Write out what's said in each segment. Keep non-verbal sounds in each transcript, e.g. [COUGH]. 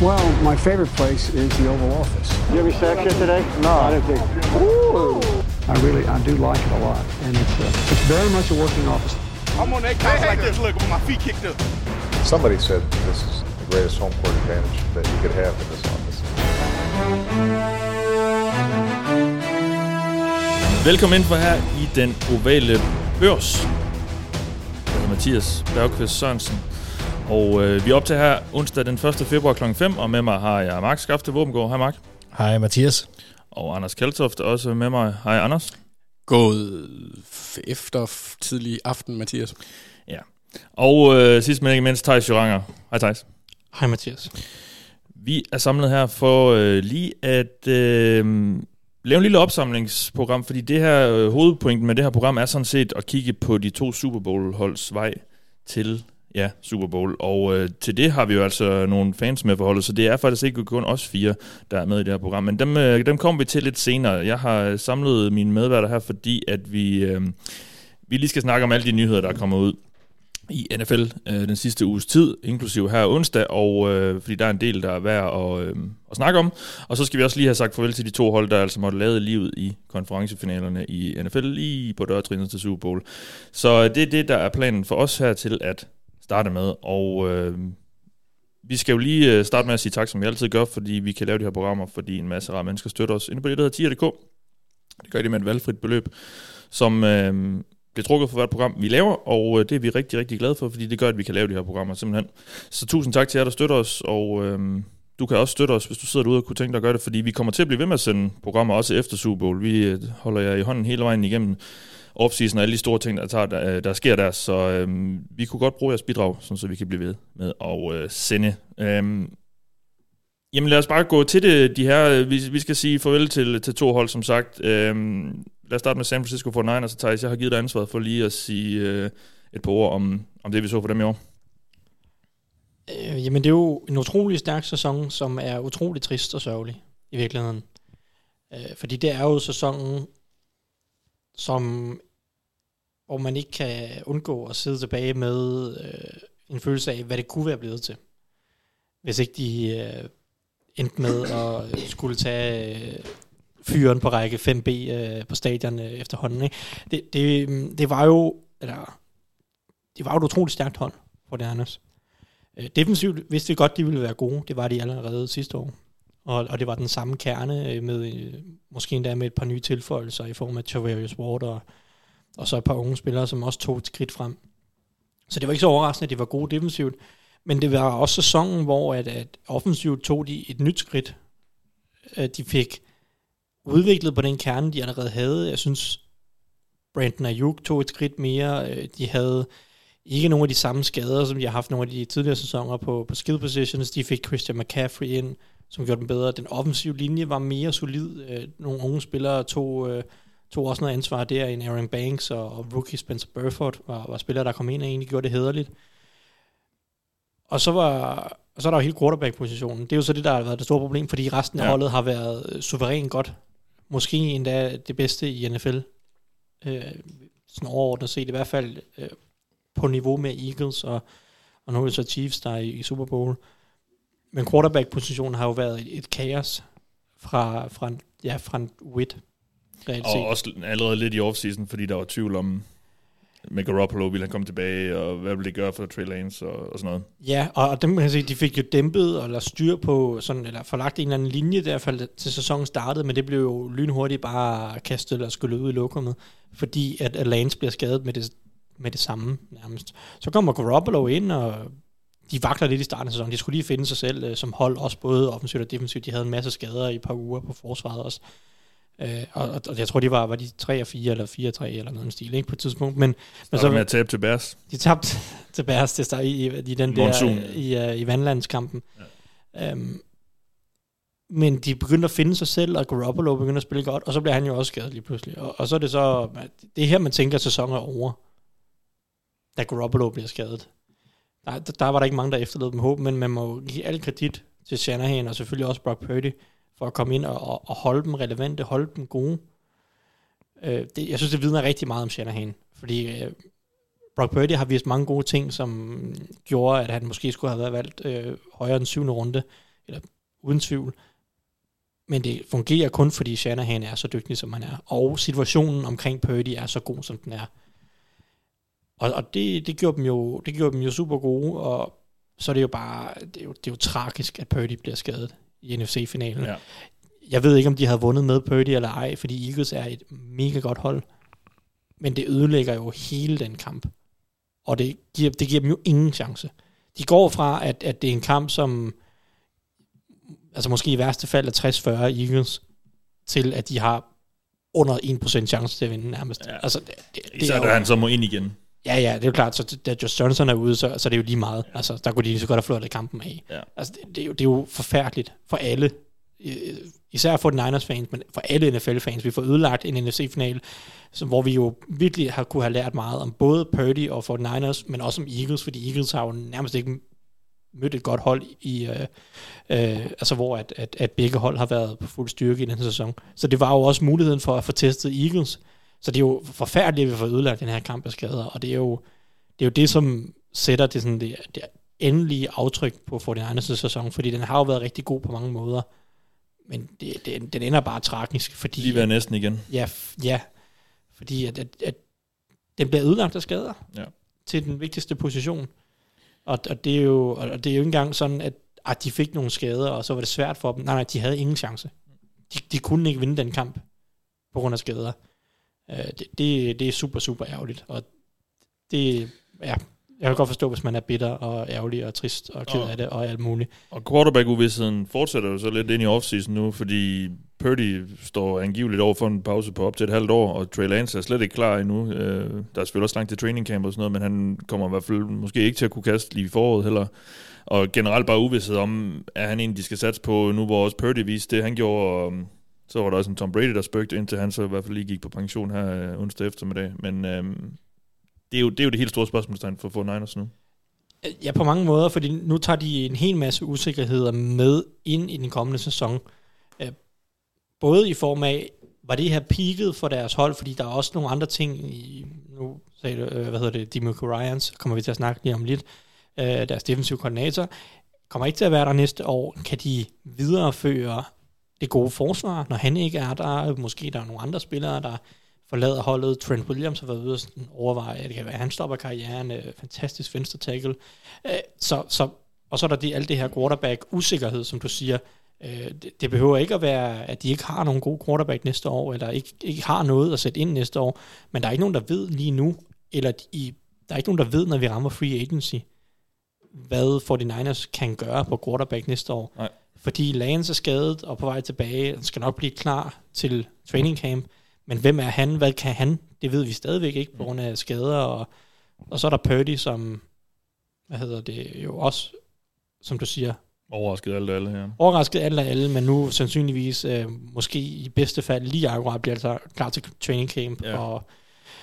Well, my favorite place is the Oval Office. You have any sex yet today? No. I didn't think. Ooh. I really, I do like it a lot, and it's uh, it's very much a working office. I'm on that couch like this, look, with my feet kicked up. Somebody said this is the greatest home court advantage that you could have in this office. Velkommen ind for her i den ovale børs. Jeg hedder Mathias Bergqvist Sørensen. Og øh, vi er op til her onsdag den 1. februar kl. 5, og med mig har jeg Mark Skafte Våbengård. Hej Mark. Hej Mathias. Og Anders er også med mig. Hej Anders. Gået f- efter tidlig aften, Mathias. Ja. Og øh, sidst men ikke mindst, Thijs Joranger. Hej Thijs. Hej Mathias. Vi er samlet her for øh, lige at øh, lave en lille opsamlingsprogram, fordi det her øh, hovedpointen med det her program er sådan set at kigge på de to Super Bowl-holds vej til ja, Super Bowl. Og øh, til det har vi jo altså nogle fans med forholdet, så det er faktisk ikke kun os fire, der er med i det her program. Men dem, øh, dem kommer vi til lidt senere. Jeg har øh, samlet mine medværter her, fordi at vi, øh, vi lige skal snakke om alle de nyheder, der er kommet ud i NFL øh, den sidste uges tid, inklusive her onsdag, og øh, fordi der er en del, der er værd at, øh, at snakke om. Og så skal vi også lige have sagt farvel til de to hold, der altså måtte lade livet i konferencefinalerne i NFL lige på dørtrinnet til Super Bowl. Så øh, det er det, der er planen for os her til at starte med, og øh, vi skal jo lige øh, starte med at sige tak, som vi altid gør, fordi vi kan lave de her programmer, fordi en masse rare mennesker støtter os inde på det, der hedder tier.dk. Det gør de med et valgfrit beløb, som øh, bliver trukket for hvert program, vi laver, og øh, det er vi rigtig, rigtig glade for, fordi det gør, at vi kan lave de her programmer simpelthen. Så tusind tak til jer, der støtter os, og øh, du kan også støtte os, hvis du sidder derude og kunne tænke dig at gøre det, fordi vi kommer til at blive ved med at sende programmer også efter Super Bowl. Vi øh, holder jer i hånden hele vejen igennem offseason og alle de store ting, der, tager, der, der sker der, så øh, vi kunne godt bruge jeres bidrag, sådan, så vi kan blive ved med at øh, sende. Øh, Jamen lad os bare gå til det, de her. Vi, vi skal sige farvel til, til to hold, som sagt. Øhm, lad os starte med San Francisco 49ers, så Thijs, jeg har givet dig ansvaret for lige at sige øh, et par ord om, om det, vi så for dem i år. Øh, jamen det er jo en utrolig stærk sæson, som er utrolig trist og sørgelig i virkeligheden. Øh, fordi det er jo sæsonen, som hvor man ikke kan undgå at sidde tilbage med øh, en følelse af, hvad det kunne være blevet til. Hvis ikke de øh, endte med at skulle tage øh, fyren på række 5B øh, på stadion øh, efterhånden. Ikke? Det, det, mm, det var jo eller, det var jo et utroligt stærkt hold for det andet. Øh, defensivt vidste vi godt, de ville være gode. Det var de allerede sidste år. Og, og det var den samme kerne øh, med øh, måske endda med et par nye tilføjelser i form af Tavarius Ward og, og så et par unge spillere, som også tog et skridt frem. Så det var ikke så overraskende, at de var gode defensivt. Men det var også sæsonen, hvor at, at offensivt tog de et nyt skridt. At de fik udviklet på den kerne, de allerede havde. Jeg synes, Brandon Ayuk tog et skridt mere. Øh, de havde ikke nogle af de samme skader, som de har haft nogle af de tidligere sæsoner på, på skill positions. De fik Christian McCaffrey ind, som gjorde dem bedre. Den offensive linje var mere solid. Øh, nogle unge spillere tog, øh, tog også noget ansvar der. En Aaron Banks og, og rookie Spencer Burford var, var spillere, der kom ind og egentlig gjorde det hederligt. Og så var og så er der jo hele quarterback-positionen. Det er jo så det, der har været det store problem, fordi resten af Ja. holdet har været øh, suverænt godt. Måske endda det bedste i NFL. Øh, sådan overordnet set, i hvert fald øh, på niveau med Eagles, og, og nu er det så Chiefs, der er i, i Super Bowl. Men quarterback-positionen har jo været et, et kaos fra, fra, ja, fra en wit. Reelt Og også allerede lidt i offseason, fordi der var tvivl om, med Garoppolo ville han komme tilbage, og hvad ville det gøre for Trey Lance og, og sådan noget. Ja, og, og dem kan sige, de fik jo dæmpet eller styr på, sådan, eller forlagt en eller anden linje, der til sæsonen startede, men det blev jo lynhurtigt bare kastet eller skyllet ud i lokummet, fordi at, at Lance bliver skadet med det, med det samme nærmest. Så kommer Garoppolo ind, og de vakler lidt i starten af sæsonen. De skulle lige finde sig selv øh, som hold, også både offensivt og defensivt. De havde en masse skader i et par uger på forsvaret også. Øh, og, og, jeg tror, de var, var de 3 og 4 eller 4 og 3 eller noget stil, ikke på et tidspunkt. Men, men Så med at tabe til Bears. de tabte [LAUGHS] til Bears til start i, i, i den der Monsun. i, uh, i vandlandskampen. Ja. Um, men de begyndte at finde sig selv, og Garoppolo begyndte at spille godt, og så bliver han jo også skadet lige pludselig. Og, og så er det så, det er her, man tænker, at sæsonen er over, da Garoppolo bliver skadet. Der, der, der var der ikke mange, der efterlod dem håb, men man må give al kredit til Shanahan, og selvfølgelig også Brock Purdy, for at komme ind og, og, og holde dem relevante, holde dem gode. Øh, det, jeg synes, det vidner rigtig meget om Shanahan, fordi øh, Brock Purdy har vist mange gode ting, som gjorde, at han måske skulle have været valgt øh, højere end syvende runde eller uden tvivl. Men det fungerer kun, fordi Shanahan er så dygtig, som han er. Og situationen omkring Purdy er så god, som den er. Og, og det, det, gjorde dem jo, det gjorde dem jo super gode, og så er det jo bare, det er jo, det er jo tragisk, at Purdy bliver skadet i NFC-finalen. Ja. Jeg ved ikke, om de havde vundet med Purdy eller ej, fordi Eagles er et mega godt hold. Men det ødelægger jo hele den kamp. Og det giver, det giver dem jo ingen chance. De går fra, at, at det er en kamp, som altså måske i værste fald er 60-40 Eagles, til at de har under 1% chance til at vinde nærmest. Ja. Altså, det, det, det Især er da jo, han så må ind igen. Ja, ja, det er jo klart, så da Josh Johnson er ude, så, så er det jo lige meget. Ja. Altså, der kunne de lige så godt have flået kampen af. Ja. Altså, det, det, er jo, det er jo forfærdeligt for alle. Især for den Niners fans, men for alle NFL-fans. Vi får ødelagt en NFC-final, som, hvor vi jo virkelig har kunne have lært meget om både Purdy og for Niners, men også om Eagles, fordi Eagles har jo nærmest ikke mødt et godt hold i, øh, øh, altså hvor at, at, at begge hold har været på fuld styrke i den her sæson. Så det var jo også muligheden for at få testet Eagles. Så det er jo forfærdeligt, at vi får ødelagt den her kamp af skader, og det er jo det, er jo det som sætter det, sådan, det, det endelige aftryk på 49ers sæson, fordi den har jo været rigtig god på mange måder, men det, det, den ender bare tragisk, fordi... Lige ved næsten igen. Ja, ja fordi at, at, at den bliver ødelagt af skader Ja. til den vigtigste position. Og, og, det er jo, og det er jo ikke engang sådan, at, at de fik nogle skader, og så var det svært for dem. Nej, nej, de havde ingen chance. De, de kunne ikke vinde den kamp på grund af skader. Uh, det, det, det er super, super ærgerligt. Og det, ja, jeg kan godt forstå, hvis man er bitter og ærgerlig og trist og ked Og- af det og alt muligt. Og quarterback-uvidsigheden fortsætter jo så lidt ind i offseason nu, fordi Purdy står angiveligt over for en pause på op til et halvt år, og Trey Lance er slet ikke klar endnu. Øh, der er selvfølgelig også langt til training camp og sådan noget, men han kommer i hvert fald måske ikke til at kunne kaste lige i foråret heller. Og generelt bare uvidsthed om, er han en, de skal satse på nu, hvor også Purdy viste det, han gjorde, så var der også en Tom Brady, der spøgte, indtil han så i hvert fald lige gik på pension her øh, onsdag eftermiddag. Men øh, det, er jo, det er jo det helt store spørgsmålstegn for, 49ers nu. Ja, på mange måder, fordi nu tager de en hel masse usikkerheder med ind i den kommende sæson. Øh, både i form af, var det her peaked for deres hold, fordi der er også nogle andre ting, i, nu sagde du, øh, hvad hedder det, Demico Ryans, kommer vi til at snakke lige om lidt, øh, deres defensive koordinator, kommer ikke til at være der næste år. Kan de videreføre det gode forsvar, når han ikke er der? Måske der er nogle andre spillere, der forlader holdet. Trent Williams har været ude og overveje, at det kan være, at han stopper karrieren. Øh, fantastisk venstre tackle. Øh, så, så, og så er der det, alt det her quarterback-usikkerhed, som du siger. Øh, det, det behøver ikke at være, at de ikke har nogen god quarterback næste år, eller ikke, ikke har noget at sætte ind næste år, men der er ikke nogen, der ved lige nu, eller de, der er ikke nogen, der ved, når vi rammer free agency, hvad 49ers kan gøre på quarterback næste år. Nej. Fordi Lance er skadet og på vej tilbage, han skal nok blive klar til training camp, men hvem er han? Hvad kan han? Det ved vi stadigvæk ikke på grund af skader. Og, og så er der Purdy, som, hvad hedder det, jo også, som du siger, Overrasket alle alle her. overrasket alle alle, men nu sandsynligvis øh, måske i bedste fald lige akkurat bliver altså klar til training camp. Ja. Og,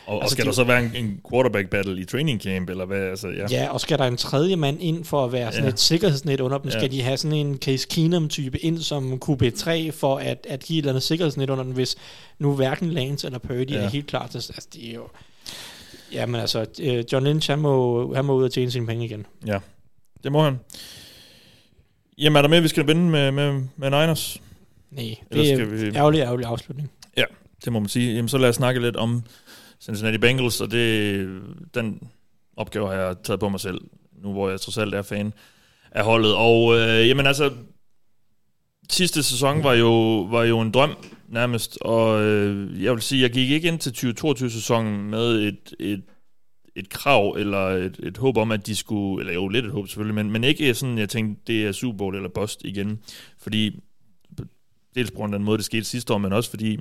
Og, og Altså, skal de- der så være en, en quarterback battle i training camp, eller hvad? Altså, ja. ja. og skal der en tredje mand ind for at være sådan Ja. et sikkerhedsnet under dem? Ja. Skal de have sådan en Case Keenum-type ind som QB3 for at, at give et eller andet sikkerhedsnet under dem, hvis nu hverken Lance eller Purdy Ja. er helt klar til... Altså, det er jo... Jamen altså, øh, John Lynch, han må, han må ud og tjene sine penge igen. ja. Det må han. Jamen, er der mere, vi skal vende med, med, med Niners? Nej, det er skal vi- ærgerlig, ærgerlig afslutning. Det må man sige. Jamen, så lad os snakke lidt om Cincinnati Bengals, og det, den opgave har jeg taget på mig selv, nu hvor jeg trods alt er fan af holdet. Og øh, jamen altså, sidste sæson var jo, var jo en drøm nærmest, og øh, jeg vil sige, jeg gik ikke ind til 2022-sæsonen med et, et, et krav eller et, et håb om, at de skulle, eller jo lidt et håb selvfølgelig, men, men ikke sådan, jeg tænkte, det er Super Bowl eller bust igen, fordi dels på grund af den måde, det skete sidste år, men også fordi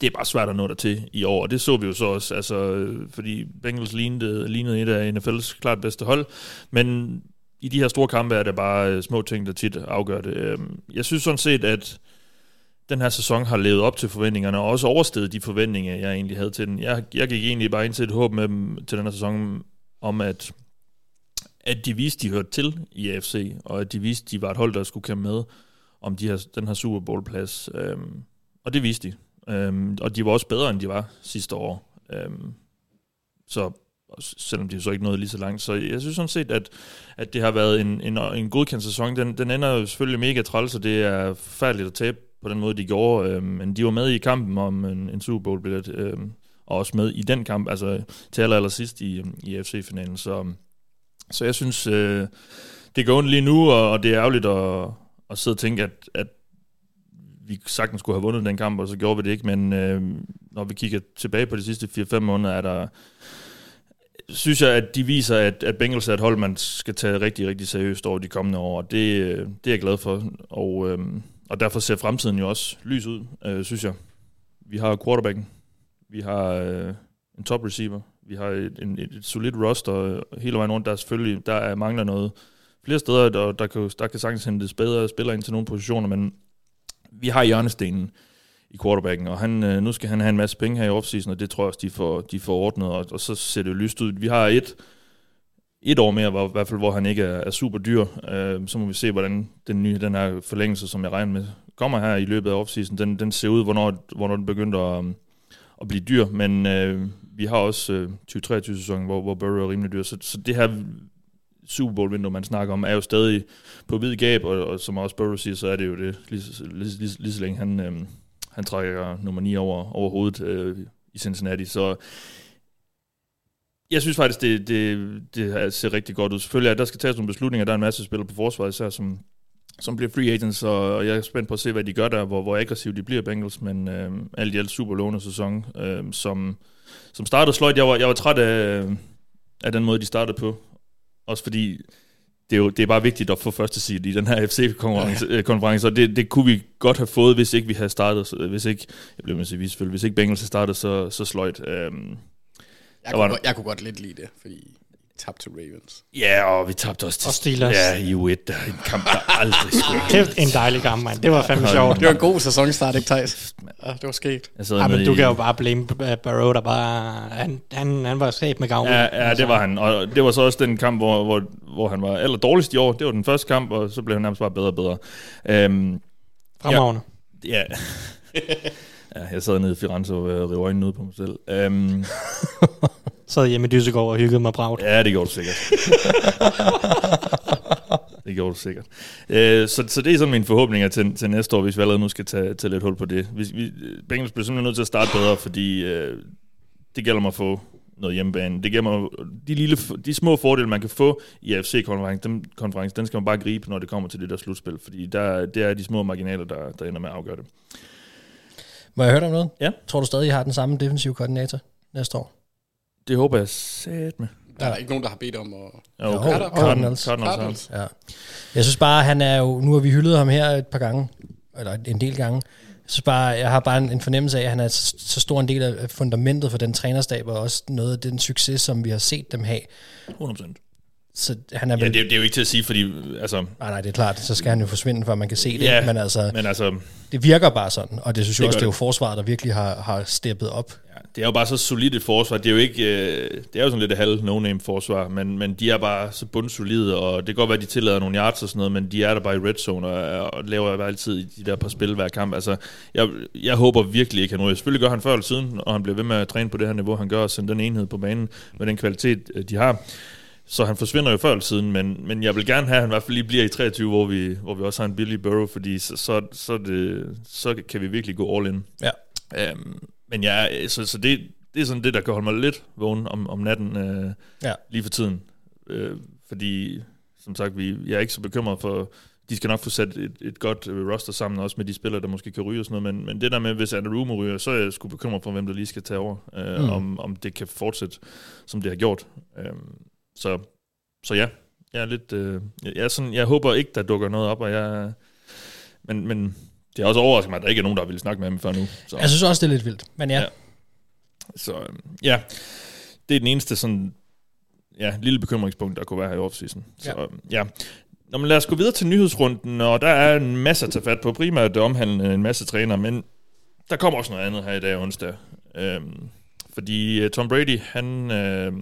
det er bare svært at nå der til i år, og det så vi jo så også, altså, fordi Bengals lignede, lignede et af NFL's klart bedste hold, men i de her store kampe er det bare øh, små ting, der tit afgør det. Øhm, jeg synes sådan set, at den her sæson har levet op til forventningerne, og også oversteget de forventninger, jeg egentlig havde til den. Jeg, jeg gik egentlig bare ind til et håb med dem til den her sæson, om at, at de viste, de hørte til i AFC, og at de viste, de var et hold, der skulle kæmpe med om de her, den her Super Bowl-plads. Øhm, og det viste de. Øhm, og de var også bedre, end de var sidste år. Øhm, så, selvom de så ikke nåede lige så langt. Så jeg synes sådan set, at, at det har været en, en, en godkendt sæson. Den, den ender jo selvfølgelig mega træls, og det er forfærdeligt at tabe på den måde, de gjorde. Øhm, men de var med i kampen om en, en Super Bowl-billet, øhm, og også med i den kamp, altså til aller, aller sidst i, i FC-finalen. Så, så jeg synes, øh, det går ondt lige nu, og, og det er ærgerligt at, at sidde og tænke, at, at vi sagtens skulle have vundet den kamp, og så gjorde vi det ikke, men øh, når vi kigger tilbage på de sidste 4-5 måneder, er der, synes jeg, at de viser, at, at Bengals er et hold, man skal tage rigtig, rigtig seriøst over de kommende år, og det, øh, det er jeg glad for, og, øh, og derfor ser fremtiden jo også lys ud, øh, synes jeg. Vi har quarterbacken, vi har øh, en top receiver, vi har et, en, et, et solidt roster hele vejen rundt, der er selvfølgelig, der er, mangler noget flere steder, der, der, kan, der kan sagtens hentes bedre spillere ind til nogle positioner, men vi har hjørnestenen i quarterbacken, og han, øh, nu skal han have en masse penge her i offseason, og det tror jeg også, de får, de får ordnet, og, og så ser det jo lyst ud. Vi har et, et år mere, hvor, i hvert fald, hvor han ikke er, er super dyr. Øh, så må vi se, hvordan den nye, den her forlængelse, som jeg regner med, kommer her i løbet af offseason, den, den ser ud, hvornår, hvornår den begynder at, at blive dyr, men øh, vi har også øh, 2023-sæsonen, hvor, hvor Burrow er rimelig dyr, så, så det her Super Bowl-vindue, man snakker om, er jo stadig på hvid gab, og, og som også Burrow siger, så er det jo det, lige, lige, lige, lige så længe han, øh, han trækker nummer 9 over, over hovedet øh, i Cincinnati, så jeg synes faktisk, det, det, det ser rigtig godt ud. Selvfølgelig, at der skal tages nogle beslutninger. Der er en masse spillere på forsvaret, især som, som bliver free agents, og jeg er spændt på at se, hvad de gør der, hvor, hvor aggressivt de bliver Bengals, men øh, alt i alt super lovende sæson, øh, som, som startede sløjt. Jeg var, jeg var træt af, øh, af den måde, de startede på. Også fordi det er, jo, det er bare vigtigt at få første seed i den her FC-konference, ja. konference, og det, det kunne vi godt have fået, hvis ikke vi havde startet, hvis ikke, jeg bliver med at sige, hvis ikke Bengals havde startet så, så sløjt. Øhm, Jeg Der var kunne, godt- jeg kunne godt lidt lide det, fordi tabte til Ravens. ja, og vi tabte også til Og Steelers. Ja, i U1, der er en kamp, der aldrig skulle. [LAUGHS] Kæft, en dejlig kamp, mand. Det var fandme sjovt. Det var en god sæsonstart, ikke Thijs? Ja, det var sket. Ja, men du i- kan jo bare blame uh, Barrow, der bare... Han, han, han var sat med gavn. Ja, ja, det var han. Og det var så også den kamp, hvor, hvor, hvor han var aller dårligst i år. Det var den første kamp, og så blev han nærmest bare bedre og bedre. Øhm, Fremragende. ja. [LAUGHS] ja, jeg sad nede i Firenze og øh, rev øjnene ud på mig selv. Øhm, [LAUGHS] Sad hjemme i Dysegård og hyggede mig bragt. ja, det gjorde du sikkert. [LAUGHS] det gjorde du sikkert. Øh, så, så det er sådan mine forhåbninger til, til næste år, hvis vi allerede nu skal tage, tage lidt hul på det. Vi, vi, Bengals bliver simpelthen nødt til at starte bedre, fordi øh, det gælder mig at få noget hjemmebane. Det gælder mig, de, lille, de små fordele, man kan få i AFC-konference, den, konference, den skal man bare gribe, når det kommer til det der slutspil, fordi der, det er de små marginaler, der, der ender med at afgøre det. Må jeg høre dig om noget? Ja. Tror du stadig, I har den samme defensive koordinator næste år? Det håber jeg sat med. Der er ikke nogen, der har bedt om at... Ja, Jo, okay. Cardinals. Cardinals. Cardinals. Cardinals. Ja. Jeg synes bare, han er jo... Nu har vi hyldet ham her et par gange, eller en del gange. Jeg synes bare, jeg har bare en, en fornemmelse af, at han er så, så stor en del af fundamentet for den trænerstab, og også noget af den succes, som vi har set dem have. 100%. Så han er Ja, vel... det, det er jo ikke til at sige, fordi altså, Nej, nej, det er klart, så skal han jo forsvinde, før man kan se det. Ja, men altså, men altså, det virker bare sådan, og det synes jeg Det også, gør det er jo det. forsvaret, der virkelig har, har steppet op. Det er jo bare så solidt et forsvar. Det er jo ikke, øh, det er jo sådan lidt et halv no-name forsvar, men, men de er bare så bundsolide, og det kan godt være, at de tillader nogle yards og sådan noget, men de er der bare i red zone, og, og laver jo altid de der par spil hver kamp. Altså, jeg, jeg håber virkelig ikke, han ryger. Selvfølgelig gør han før eller siden, og han bliver ved med at træne på det her niveau, han gør, og sende den enhed på banen med den kvalitet, øh, de har. Så han forsvinder jo før eller siden, men, men jeg vil gerne have, at han i hvert fald lige bliver i 23, hvor vi, hvor vi også har en billig Burrow, fordi så, så, så, det, så kan vi virkelig gå all in. Ja. Øhm, men ja, så, så det, det er sådan det, der kan holde mig lidt vågen om, om natten øh, Ja. lige for tiden. Øh, fordi, som sagt, vi, jeg er ikke så bekymret for, de skal nok få sat et, et godt øh, roster sammen, også med de spillere, der måske kan ryge og sådan noget, men, men det der med, hvis Rumo ryger, så er jeg sgu bekymret for, hvem der lige skal tage over, øh, mm. om, om det kan fortsætte, som det har gjort. Øh, så, så ja, jeg er lidt, øh, jeg, er sådan, jeg håber ikke, der dukker noget op, og jeg, men, men det har også overrasket mig, at der ikke er nogen, der vil snakke med ham før nu. Så. Jeg synes også, det er lidt vildt, men ja. Ja. Så øhm, ja, det er den eneste sådan, ja, lille bekymringspunkt, der kunne være her i offseason. Så Ja. ja. ja. Nå, men lad os gå videre til nyhedsrunden, og der er en masse at tage fat på. Primært det omhandler en masse træner, men der kommer også noget andet her i dag onsdag. Øhm, fordi øh, Tom Brady, han, øh,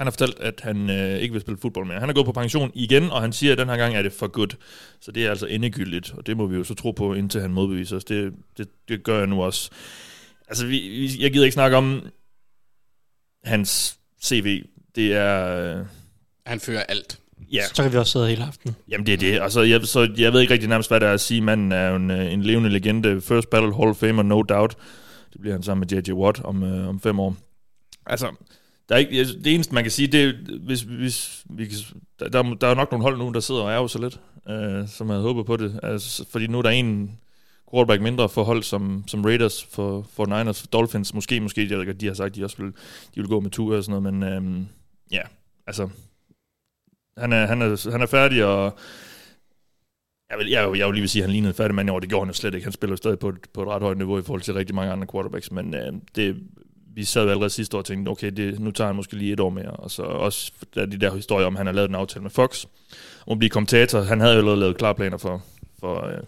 han har fortalt, at han øh, ikke vil spille fodbold mere. Han er gået på pension igen, og han siger, at den her gang er det for godt. Så det er altså endegyldigt, og det må vi jo så tro på, indtil han modbeviser os. Det, det, det gør jeg nu også. Altså, vi, vi, jeg gider ikke snakke om hans CV, det er... Øh, Han fører alt. ja, Så kan vi også sidde hele aften. Jamen det er det. Altså, jeg, så jeg ved ikke rigtig nærmest, hvad der er at sige. Manden er en, øh, en levende legende. First Battle Hall of Famer, no doubt. Det bliver han sammen med J.J. Watt om, øh, om fem år. Altså, der er ikke, det eneste, man kan sige, det er, hvis, hvis vi kan, der, der, er- nok nogle hold nu, der sidder og ærger sig lidt, øh, som havde håbet på det. Altså, fordi nu er der en quarterback mindre for hold som, som Raiders, for, for Niners, for Dolphins. Måske, måske, jeg ved ikke, de har sagt, de også vil, de vil gå med tur og sådan noget, men øh, ja, altså, han er, han er, han er færdig, og jeg vil, jeg, vil- jeg vil lige vil sige, at han lignede en færdig mand i år. Det gjorde han jo slet ikke. Han spiller jo stadig på et, på et ret højt niveau i forhold til rigtig mange andre quarterbacks, men øh, det, vi sad jo allerede sidste år og tænkte, okay, det, nu tager han måske lige et år mere. Og så også der de der historier om, at han har lavet en aftale med Fox om at blive kommentator. Han havde jo allerede lavet klare planer for, for, øh,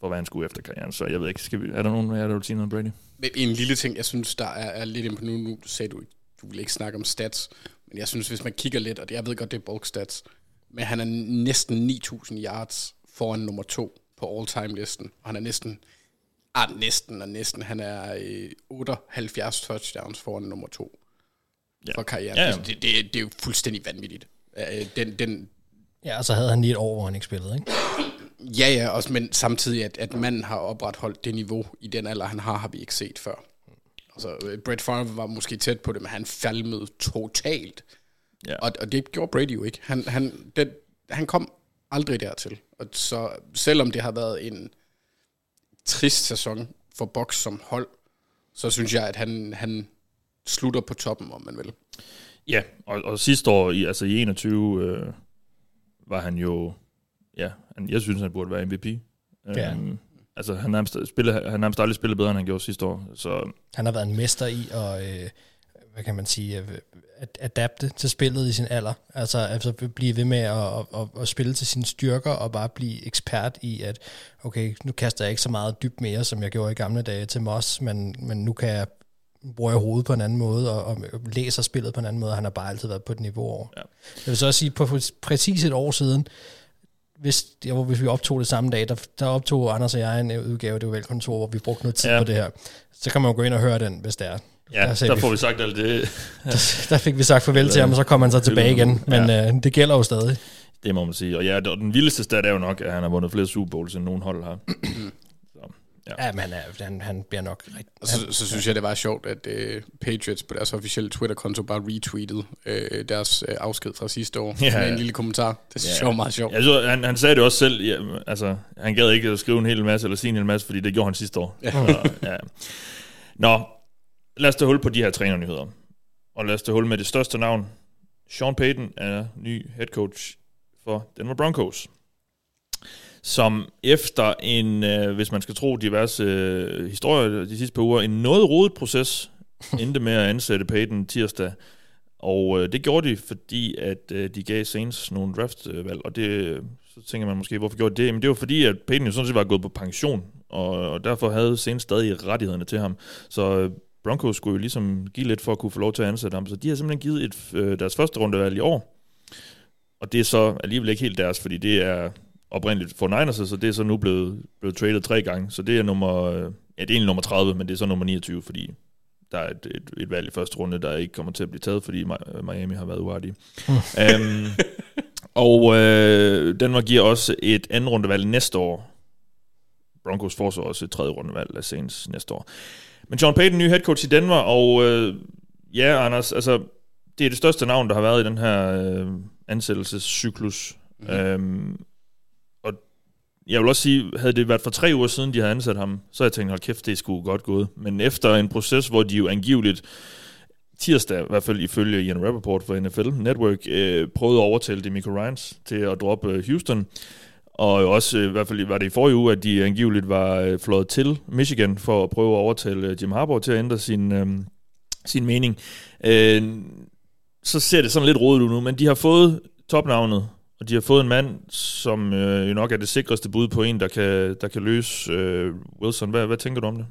for hvad han skulle efter karrieren. Så jeg ved ikke, skal vi, er der nogen af jer, der vil sige noget, Brady? Men en lille ting, jeg synes, der er, er lidt imponerende. på nu, nu sagde du, du vil ikke snakke om stats, men jeg synes, hvis man kigger lidt, og jeg ved godt, det er bulk stats, men han er næsten 9.000 yards foran nummer to på all-time-listen, og han er næsten, ah, næsten og næsten, han er øh, 78 touchdowns foran nummer to Ja. for karrieren. Ja, ja. Det, det, det er jo fuldstændig vanvittigt. Øh, Den, den, Ja, og så havde han lige et år, hvor han ikke spillede, ikke? Ja, ja, også, men samtidig, at, at manden har opretholdt det niveau i den alder, han har, har vi ikke set før. Altså, øh, Brett Favre var måske tæt på det, men han falmede totalt. Ja. Og, og det gjorde Brady jo ikke. Han, han, den, han kom aldrig dertil. Og så selvom det har været en trist sæson for Box som hold, så synes jeg, at han, han slutter på toppen, om man vil. Ja, og, og sidste år, i, altså i 21, øh, var han jo, ja, han, jeg synes, han burde være MVP. Ja. Øhm, altså, han nærmest, spille, han har nærmest aldrig spillet bedre, end han gjorde sidste år. Så Han har været en mester i at, øh, hvad kan man sige, at adapte til spillet i sin alder. Altså, altså blive ved med at, at, at, spille til sine styrker og bare blive ekspert i, at okay, nu kaster jeg ikke så meget dybt mere, som jeg gjorde i gamle dage til Moss, men, men nu kan jeg bruge jeg hovedet på en anden måde, og, og læser spillet på en anden måde, han har bare altid været på et niveau over. Ja. Jeg vil så også sige, på præcis et år siden, hvis, det var, hvis vi optog det samme dag, der, der optog Anders og jeg en udgave det velkontor, hvor vi brugte noget tid Ja. ja. på det her. Så kan man jo gå ind og høre den, hvis det er. Ja, der, der får vi sagt alt det. [LAUGHS] Der, der fik vi sagt farvel til ham, og så kom han så tilbage igen. Men ja. øh, det gælder jo stadig. Det må man sige. Og ja, og den vildeste stat er jo nok, at han har vundet flere Super Bowls, end nogen hold har. [CLEARS THROAT] Ja, men han, er, han, han bliver nok rigtig... Og så, så synes jeg, det var sjovt, at øh, Patriots på deres officielle Twitter-konto bare retweetede øh, deres øh, afsked fra sidste år Ja, [LAUGHS] ja, med ja. en lille kommentar. Det synes Ja. jeg var meget sjovt. Jeg synes, han, han sagde det også selv. Ja, altså, han gad ikke at skrive en hel masse, eller sige en hel masse, fordi det gjorde han sidste år. Ja. Så, ja. Nå, lad os tage hul på de her trænernyheder. Og lad os tage hul med det største navn. Sean Payton er ny head coach for Denver Broncos. Som efter en, øh, hvis man skal tro diverse øh, historier de sidste par uger, en noget rodet proces, [LAUGHS] endte med at ansætte Payton tirsdag. Og øh, det gjorde de, fordi at øh, de gav Saints nogle draftvalg, og det, så tænker man måske, hvorfor gjorde de det? Men det var fordi, at Payton jo sådan set var gået på pension, og, og derfor havde Saints stadig rettighederne til ham. Så øh, Broncos skulle jo ligesom give lidt for at kunne få lov til at ansætte ham, så de har simpelthen givet et, øh, deres første rundevalg i år. Og det er så alligevel ikke helt deres, fordi det er oprindeligt for Niners, så det er så nu blevet, blevet traded tre gange. Så det er nummer, øh, ja, det er egentlig nummer 30, men det er så nummer 29, fordi der er et, et, et valg i første runde, der ikke kommer til at blive taget, fordi Mi- Miami har været uartige. um, [LAUGHS] og øh, Danmark giver også et anden rundevalg næste år. Broncos får så også et tredje rundevalg af Saints næste år. Men John Payton, ny head coach i Denver, og øh, ja, Anders, altså, det er det største navn, der har været i den her øh, ansættelsescyklus. Mm. Øhm, og jeg vil også sige, havde det været for tre uger siden, de havde ansat ham, så havde jeg tænkt, hold kæft, det sgu godt gået. Men efter en proces, hvor de jo angiveligt tirsdag, i hvert fald ifølge Ian Rappaport for NFL Network, øh, prøvede at overtale Demico Ryans til at droppe øh, Houston. Og også, øh, i hvert fald var det i forrige uge, at de angiveligt var øh, flået til Michigan for at prøve at overtale øh, Jim Harbaugh til at ændre sin, øh, sin mening. Øh, så ser det sådan lidt rodet ud nu, men de har fået topnavnet, og de har fået en mand, som øh, jo nok er det sikreste bud på en, der kan, der kan løse øh, Wilson. Hvad, hvad tænker du om det?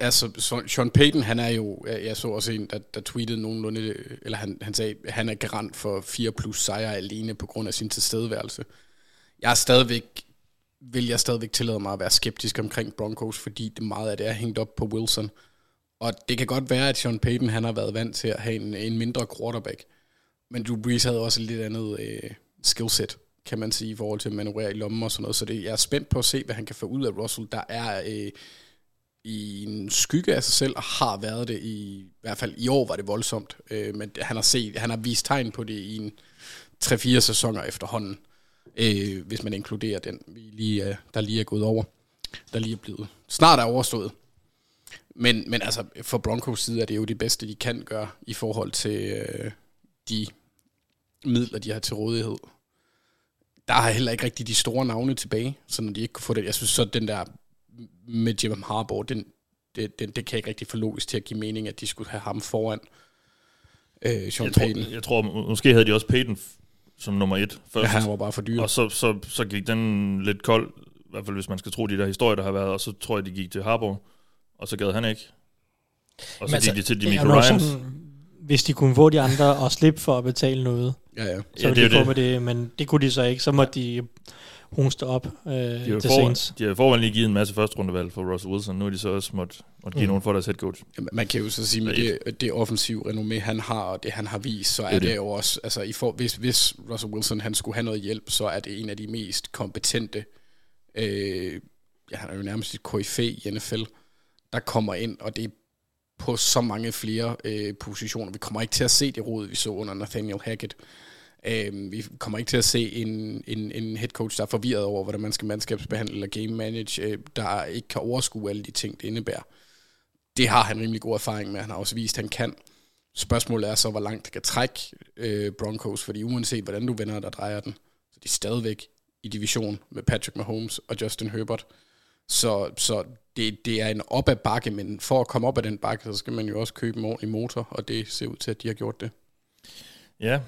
Altså, så- Sean Payton, han er jo, jeg så også en, der, der tweetede nogenlunde, eller han, han sagde, at han er garant for 4 plus sejre alene på grund af sin tilstedeværelse. Jeg er stadigvæk, vil jeg stadigvæk tillade mig at være skeptisk omkring Broncos, fordi det meget af det er hængt op på Wilson. Og det kan godt være, at Sean Payton han har været vant til at have en, en mindre quarterback. Men Drew Brees havde også et lidt andet øh, skillset, kan man sige, i forhold til at manøvrere i lommen og sådan noget. Så det, jeg er spændt på at se, hvad han kan få ud af Russell, der er øh, i en skygge af sig selv, og har været det i, i hvert fald i år var det voldsomt. Øh, men han har, set, han har vist tegn på det i en 3-4 sæsoner efterhånden, øh, hvis man inkluderer den, vi lige, er- der lige er gået over, der lige er blevet snart er overstået. Men, men altså, for Broncos side er det jo det bedste, de kan gøre i forhold til øh, de midler, de har til rådighed. Der er heller ikke rigtig de store navne tilbage, så når de ikke kunne få det. Jeg synes så, den der med Jim Harbaugh, den, det, det, det kan ikke rigtig få logisk til at give mening, at de skulle have ham foran øh, Sean Jeg tror, Payton. jeg tror, må- måske havde de også Peyton f- som nummer et først. Ja, han var bare for dyr. Og så, så, så gik den lidt kold, i hvert fald hvis man skal tro de der historier, der har været, og så tror jeg, de gik til Harbour, og så gad han ikke. Og så Men altså, gik de til er Dimitri Ryans. sådan, hvis de kunne få de andre og slippe for at betale noget, Ja, ja. så Ja, ja, det er ville de få det. med det, men det kunne de så ikke. Så måtte de hoste op øh, De til for, Saints. de har forvejen lige givet en masse første rundevalg for Russell Wilson. Nu har de så også måtte, måtte give Mm. nogen for deres head coach. Man kan jo så sige, med Det det, det offensiv renommé, han har, og det han har vist, så er Det er det, det. jo også, altså i for, hvis, hvis Russell Wilson han skulle have noget hjælp, så er det en af de mest kompetente, øh, ja, han er jo nærmest et KFA i NFL, der kommer ind, og det er på så mange flere øh, positioner. Vi kommer ikke til at se det rod, vi så under Nathaniel Hackett. Øh, vi kommer ikke til at se en, en, en head coach, der er forvirret over, hvordan man skal mandskabsbehandle eller game manage, øh, der ikke kan overskue alle de ting, det indebærer det har han rimelig god erfaring med. Han har også vist, at han kan. Spørgsmålet er så, hvor langt det kan trække øh, Broncos, fordi uanset hvordan du vender der drejer den, så de er stadigvæk i division med Patrick Mahomes og Justin Herbert. Så, så det, det er en op ad bakke, men for at komme op ad den bakke, så skal man jo også købe en ordentlig motor, og det ser ud til, at de har gjort det. Ja.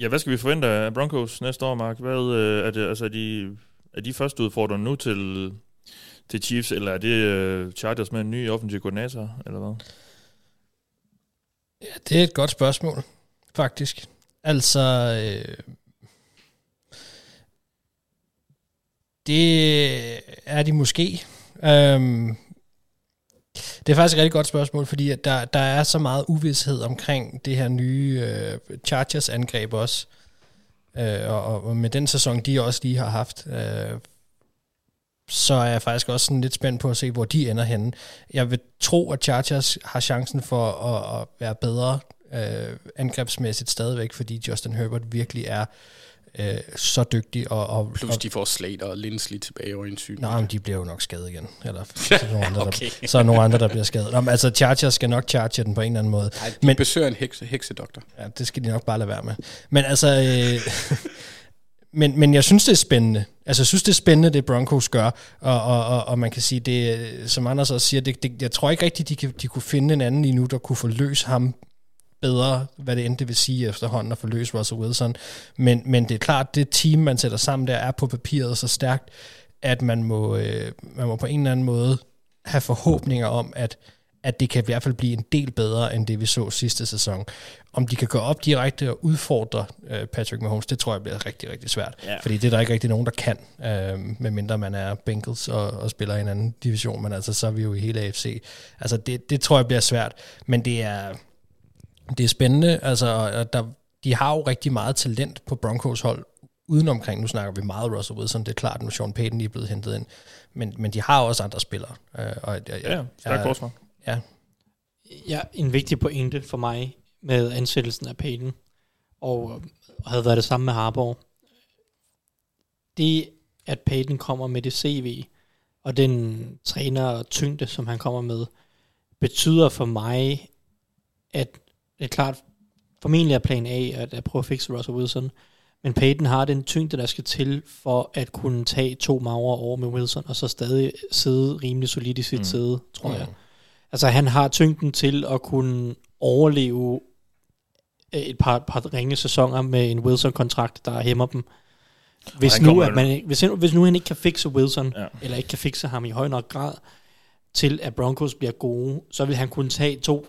Ja, hvad skal vi forvente af Broncos næste år, Mark? Hvad, øh, er, det, altså, er, de, er de første udfordrende nu til, til Chiefs, eller er det øh, Chargers med en ny offensiv koordinator, eller hvad? Ja, det er et godt spørgsmål, faktisk. Altså, øh, det er de måske. Øhm, det er faktisk et rigtig godt spørgsmål, fordi at der, der er så meget uvidshed omkring det her nye øh, Chargers-angreb også. Øh, og, og med den sæson, de også lige har haft, øh, så er jeg faktisk også sådan lidt spændt på at se, hvor de ender henne. Jeg vil tro, at Chargers har chancen for at, at være bedre øh, angrebsmæssigt stadigvæk, fordi Justin Herbert virkelig er øh, så dygtig. Og, og, Plus og, de får Slater og Lindsley tilbage i øjensyn. Nej, men de bliver jo nok skadet igen. Eller [LAUGHS] så er nogle andre, Okay. der, så er nogle andre, der bliver skadet. Nå, men altså, Chargers skal nok charge den på en eller anden måde. Nej, de Men- men, besøger en hekse, heksedoktor. Ja, det skal de nok bare lade være med. Men altså, øh, [LAUGHS] men, men jeg synes, det er spændende. Altså, jeg synes, det er spændende, det Broncos gør. Og, og, og, og man kan sige, det, som Anders også siger, det, det, jeg tror ikke rigtigt, de, kan, de kunne finde en anden lige nu, der kunne forløse ham bedre, hvad det end det vil sige efterhånden at forløse Russell Wilson. Men, men det er klart, det team, man sætter sammen der, er på papiret så stærkt, at man må, øh, man må på en eller anden måde have forhåbninger om, at, at det kan i hvert fald blive en del bedre, end det vi så sidste sæson. Om de kan gå op direkte og udfordre øh, Patrick Mahomes, det tror jeg bliver rigtig, rigtig svært. Ja. Fordi det er der ikke rigtig nogen, der kan, øh, medmindre man er Bengals og, og spiller i en anden division, men altså så er vi jo i hele AFC. Altså det, det tror jeg bliver svært, men det er, det er spændende, altså og der, de har jo rigtig meget talent på Broncos hold, udenomkring, nu snakker vi meget Russell Wilson, det er klart, nu er Sean Payton lige blevet hentet ind, men, men de har også andre spillere. Øh, og, jeg, Ja, ja stærkt forsvar. Ja, Ja, en vigtig pointe for mig med ansættelsen af Payton, og øh, havde været det samme med Harbour. Det, at Payton kommer med det CV, og den træner og tyngde, som han kommer med, betyder for mig, at det er klart, formentlig er plan A at, at prøve at fikse Russell Wilson, men Payton har den tyngde, der skal til for at kunne tage to magre over med Wilson, og så stadig sidde rimelig solidt i sit Mm. mm. sæde, tror jeg. Altså han har tyngden til at kunne overleve øh, et par, par ringe sæsoner med en Wilson-kontrakt, der hæmmer dem. Hvis nu, at man, hvis, han- hvis nu han ikke kan fikse Wilson, Ja. eller ikke kan fikse ham i høj nok grad, til at Broncos bliver gode, så vil han kunne tage to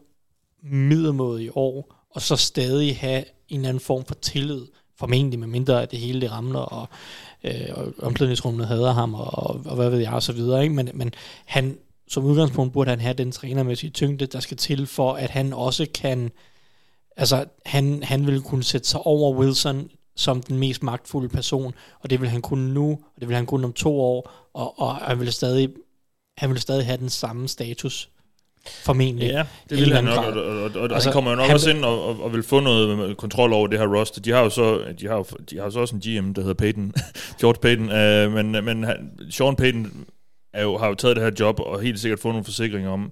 middelmåde år, og så stadig have en eller anden form for tillid, formentlig med mindre at det hele det ramler, og, øh, og omklædningsrummet hader ham, og, og, og hvad ved jeg, og så videre. Ikke? Men, men han, som udgangspunkt burde han have den trænermæssige tyngde, der skal til for, at han også kan, altså han, han vil kunne sætte sig over Wilson som den mest magtfulde person, og det vil han kunne nu, og det vil han kunne om to år, og, og han vil stadig han vil stadig have den samme status, formentlig. Ja, det vil han nok, anden og, grad. og, og, og Altså, han kommer jo nok han også ind og, og, og vil få noget kontrol over det her roster. De har jo så, de har jo, de har jo så også en GM, der hedder Peyton, [LAUGHS] George Peyton, øh, men, men han, Sean Peyton er jo, har jo taget det her job, og helt sikkert fået nogle forsikringer om,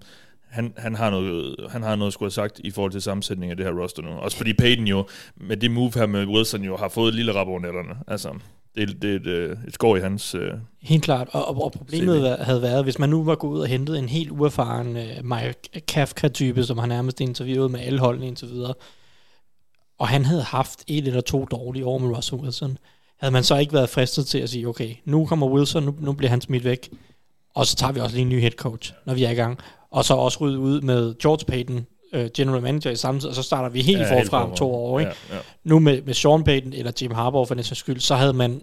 han, han, har noget, han har noget skulle have sagt i forhold til sammensætningen af det her roster nu. Også fordi Peyton jo, med det move her med Wilson, jo har fået et lille rap netterne. Altså, det, det er et, øh, et skår i hans... Øh, Helt klart, og, og, og problemet CV. havde været, hvis man nu var gået ud og hentet en helt uerfaren uh, Mike Kafka-type, som har nærmest interviewet med alle holdene indtil videre, og han havde haft et eller to dårlige år med Russell Wilson, havde man så ikke været fristet til at sige, okay, nu kommer Wilson, nu, nu bliver han smidt væk, og så tager vi også lige en ny head coach, når vi er i gang, og så også rydde ud med George Payton, uh, general manager i samme tid, og så starter vi helt Ja, forfra om to år, ikke? Ja, ja. Nu med, med Sean Payton eller Jim Harbaugh for den sags skyld, så havde man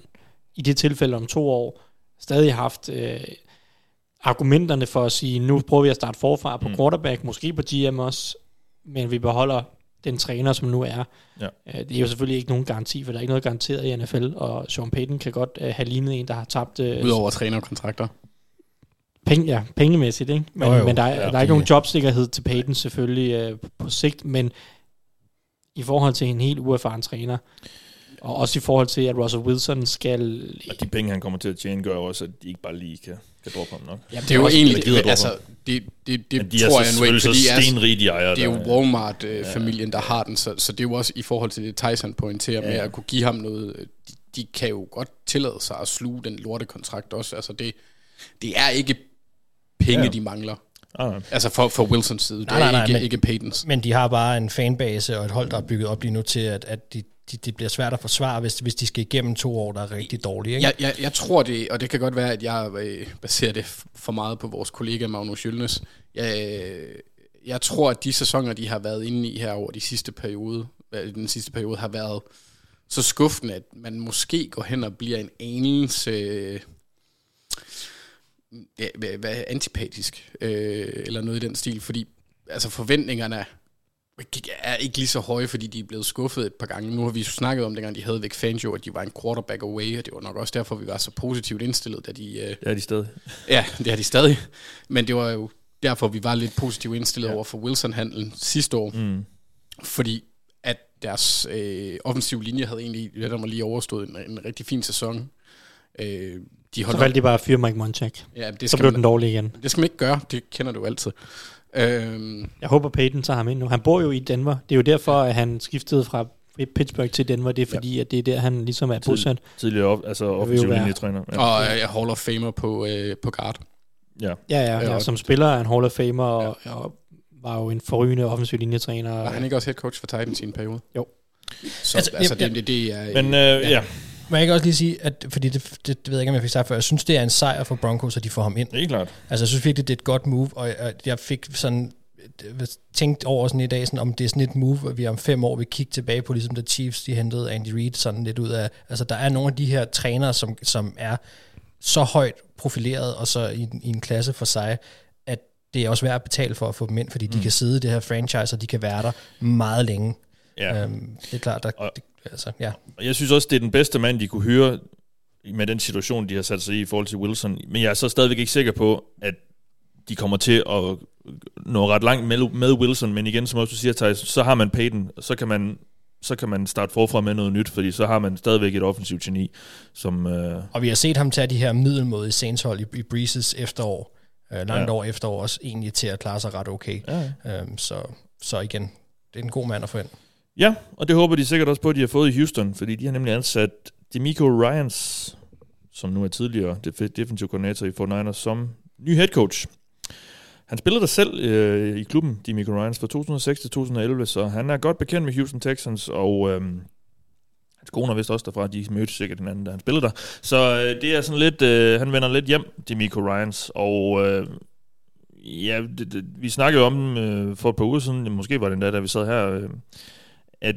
i det tilfælde om to år stadig haft øh, argumenterne for at sige, nu prøver vi at starte forfra på Mm. mm. quarterback, måske på GM også, men vi beholder den træner, som nu er. Ja. Øh, det er jo selvfølgelig ikke nogen garanti, for der er ikke noget garanteret i NFL, og Sean Payton kan godt øh, have lignet en, der har tabt øh, Udover trænerkontrakter. Penge, ja, pengemæssigt, ikke? Men, Jo, jo. men der, er, Ja, der er de- ikke nogen jobsikkerhed til Payton selvfølgelig øh, på sigt, men i forhold til en helt uerfaren træner, og også i forhold til, at Russell Wilson skal... Og de penge, han kommer til at tjene, gør jo også, at de ikke bare lige kan, kan droppe ham nok. Jamen, Det er jo egentlig, gider du altså, det, det, det de er tror så jeg nu ikke, så fordi er, stenrige, de ejer. det er jo. Walmart-familien, der har den, så, så det er jo også i forhold til det, Tyson pointerer med Ja. at kunne give ham noget, de, de kan jo godt tillade sig at sluge den lortekontrakt også, altså det, det er ikke penge, Ja. de mangler. Ah. Altså for, for Wilsons side, det Nej, er nej, nej, ikke, men- ikke Paytons. Men de har bare en fanbase og et hold, der er bygget op lige nu til, at, at de, de, det bliver svært at forsvare, hvis, hvis de skal igennem to år, der er rigtig dårlige. Ikke? Jeg, jeg, jeg tror det, og det kan godt være, at jeg øh, baserer det for meget på vores kollega Magnus Jølnes. Jeg, øh, jeg tror, at de sæsoner, de har været inde i her over de sidste periode, øh, den sidste periode, har været så skuffende, at man måske går hen og bliver en anelse øh, ja, hvad, antipatisk, øh, eller noget i den stil, fordi altså forventningerne er ikke lige så høje, fordi de er blevet skuffet et par gange. Nu har vi jo snakket om, dengang de havde væk Fangio, at de var en quarterback away, og det var nok også derfor, vi var så positivt indstillet, da de... Øh, Det er de stadig. ja, det er de stadig. Men det var jo derfor, vi var lidt positivt indstillet Ja. over for Wilson-handlen sidste år, Mm. fordi at deres øh, offensive linje havde egentlig lidt om at lige overstået en, en rigtig fin sæson. Øh, de Så holdt valgte de bare at fyre Mike Munchak. ja, det Så skal, blev den man, dårlig igen. det skal man ikke gøre, det kender du altid. Øh, Jeg håber, Peyton tager ham ind nu. Han bor jo i Denver. Det er jo derfor, at han skiftede fra Pittsburgh til Denver. Det er fordi, at det er der, han ligesom er bosat. Tidligere op, altså offensiv linjetræner. Ja. og øh, Hall of Famer på, øh, på guard. ja. Ja, ja, ja. Ja. Som spiller er han Hall of Famer, og, og var jo en forrygende offensiv linjetræner. Var han ikke også head coach for Titans i en periode? Jo. Så Altså, altså, altså jeg- det, det, det er... Men øh, ja. ja, Må jeg ikke også lige sige, at, fordi det, det, det ved jeg ikke, om jeg fik sagt før, jeg synes, det er en sejr for Broncos, at de får ham ind. det er klart. Altså, jeg synes virkelig, det er et godt move, og jeg, jeg fik sådan øh, tænkt over sådan i dag, sådan, om det er sådan et move, at vi om fem år vil kigge tilbage på, ligesom da Chiefs, de hentede Andy Reid sådan lidt ud af, altså der er nogle af de her trænere, som, som er så højt profileret, og så i, en- i en klasse for sig, at det er også værd at betale for at få dem ind, fordi de Mm. kan sidde i det her franchise, og de kan være der meget længe. Ja. Øhm, det er klart, der, Og- det, altså, ja. Og jeg synes også, det er den bedste mand, de kunne hyre med den situation, de har sat sig i i forhold til Wilson. Men jeg er så stadigvæk ikke sikker på, at de kommer til at nå ret langt med, med Wilson. Men igen, som også du siger, Thijs, så har man Peyton, og så kan man så kan man starte forfra med noget nyt, fordi så har man stadigvæk et offensivt geni, som... Øh, Og vi har set ham tage de her middelmådige Saints-hold i, i Breezes efterår, øh, langt ja. over efterår også, egentlig til at klare sig ret okay. ja. Øhm, så, så igen, det er en god mand at få ind ja, og det håber de sikkert også på, at de har fået i Houston, fordi de har nemlig ansat Demico Ryans, som nu er tidligere defensiv defensive koordinator i 49ers, som ny head coach. Han spillede der selv øh, i klubben, Demico Ryans, fra 2006 til 2011, så han er godt bekendt med Houston Texans, og øh, hans kone er vist også derfra, de mødte sikkert hinanden, da han spillede der. Så øh, det er sådan lidt, øh, han vender lidt hjem, Demico Ryans, og øh, ja, det, det, vi snakkede jo om dem øh, for et par uger siden, måske var det endda, da vi sad her, øh, at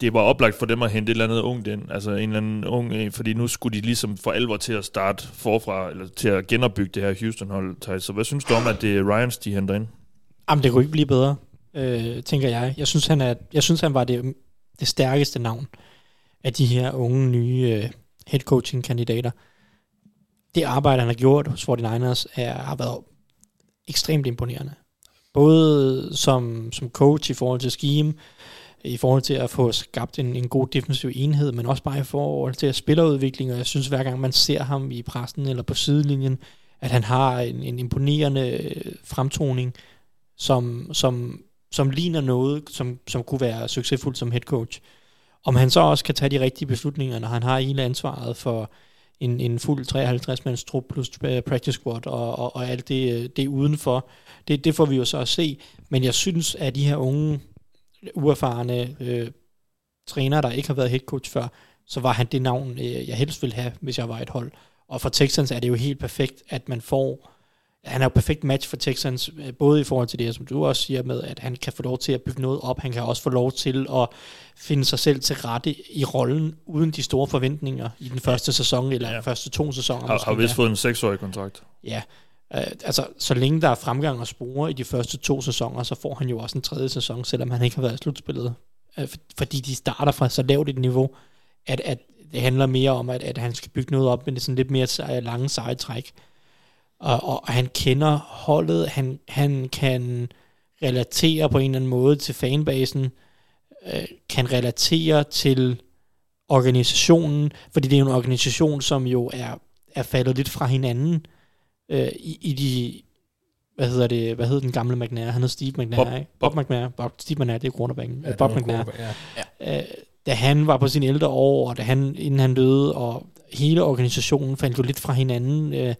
det var oplagt for dem at hente et eller andet ungt ind, altså en eller anden ung, fordi nu skulle de ligesom for alvor til at starte forfra, eller til at genopbygge det her Houston-hold, Så hvad synes du om, at det er Ryans, de henter ind? Jamen, det kunne ikke blive bedre, øh, tænker jeg. Jeg synes, han, er, jeg synes, han var det, det stærkeste navn af de her unge, nye øh, head coaching kandidater. Det arbejde, han har gjort hos 49ers, er, har været ekstremt imponerende. Både som, som coach i forhold til scheme, i forhold til at få skabt en, en god defensiv enhed, men også bare i forhold til at spillerudvikling, og jeg synes hver gang man ser ham i pressen eller på sidelinjen, at han har en, en imponerende øh, fremtoning, som, som, som ligner noget, som, som kunne være succesfuldt som head coach. Om han så også kan tage de rigtige beslutninger, når han har hele ansvaret for en, en fuld 53-mands trup plus øh, practice squad og, og, og alt det, øh, det udenfor, det, det får vi jo så at se. Men jeg synes, at de her unge, uerfarne øh, trænere, der ikke har været head coach før, så var han det navn, øh, jeg helst ville have, hvis jeg var et hold. Og for Texans er det jo helt perfekt, at man får han er jo perfekt match for Texans, øh, både i forhold til det, som du også siger med, at han kan få lov til at bygge noget op, han kan også få lov til at finde sig selv til rette i rollen, uden de store forventninger i den første sæson, eller ja. første to sæsoner. Har, har vist fået en seksårig kontrakt. Ja, uh, altså så længe der er fremgang og spore i de første to sæsoner, så får han jo også en tredje sæson, selvom han ikke har været i slutspillet. Øh, fordi de starter fra så lavt et niveau, at, at det handler mere om, at, at han skal bygge noget op, men det er sådan lidt mere lange seje træk og, og han kender holdet, han, han kan relatere på en eller anden måde til fanbasen, øh, kan relatere til organisationen, fordi det er en organisation, som jo er, er faldet lidt fra hinanden øh, i, i de, hvad hedder det, hvad hedder den gamle McNair? Han hedder Steve McNair, Bob, ikke? Bob, Bob McNair, Bob, Steve McNair, det er cornerbacken. Ja, Bob det var McNair. Ja. Øh, da han var på sine ældre år, og da han, inden han døde, og hele organisationen faldt jo lidt fra hinanden, øh,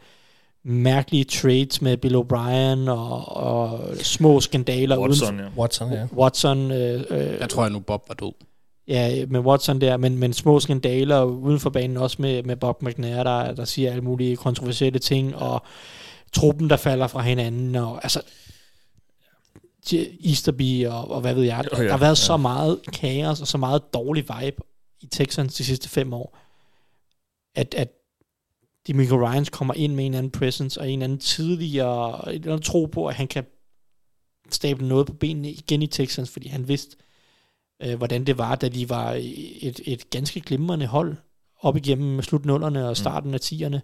mærkelige trades med Bill O'Brien og, og små skandaler Watson, uden ja. Watson, ja. Watson. Øh, øh, Jeg tror, jeg nu Bob var død. Ja, med Watson der, men, men små skandaler uden for banen, også med, med Bob McNair, der, der siger alle mulige kontroversielle ting, og truppen, der falder fra hinanden, og altså Easterby og, og hvad ved jeg. Der, Oh, ja, der har været ja. så meget kaos og så meget dårlig vibe i Texans de sidste fem år, at, at Demico Ryans kommer ind med en anden presence og en anden tidligere en anden tro på, at han kan stable noget på benene igen i Texans, fordi han vidste, øh, hvordan det var, da de var et, et ganske glimrende hold op igennem slutnullerne og starten af 10'erne.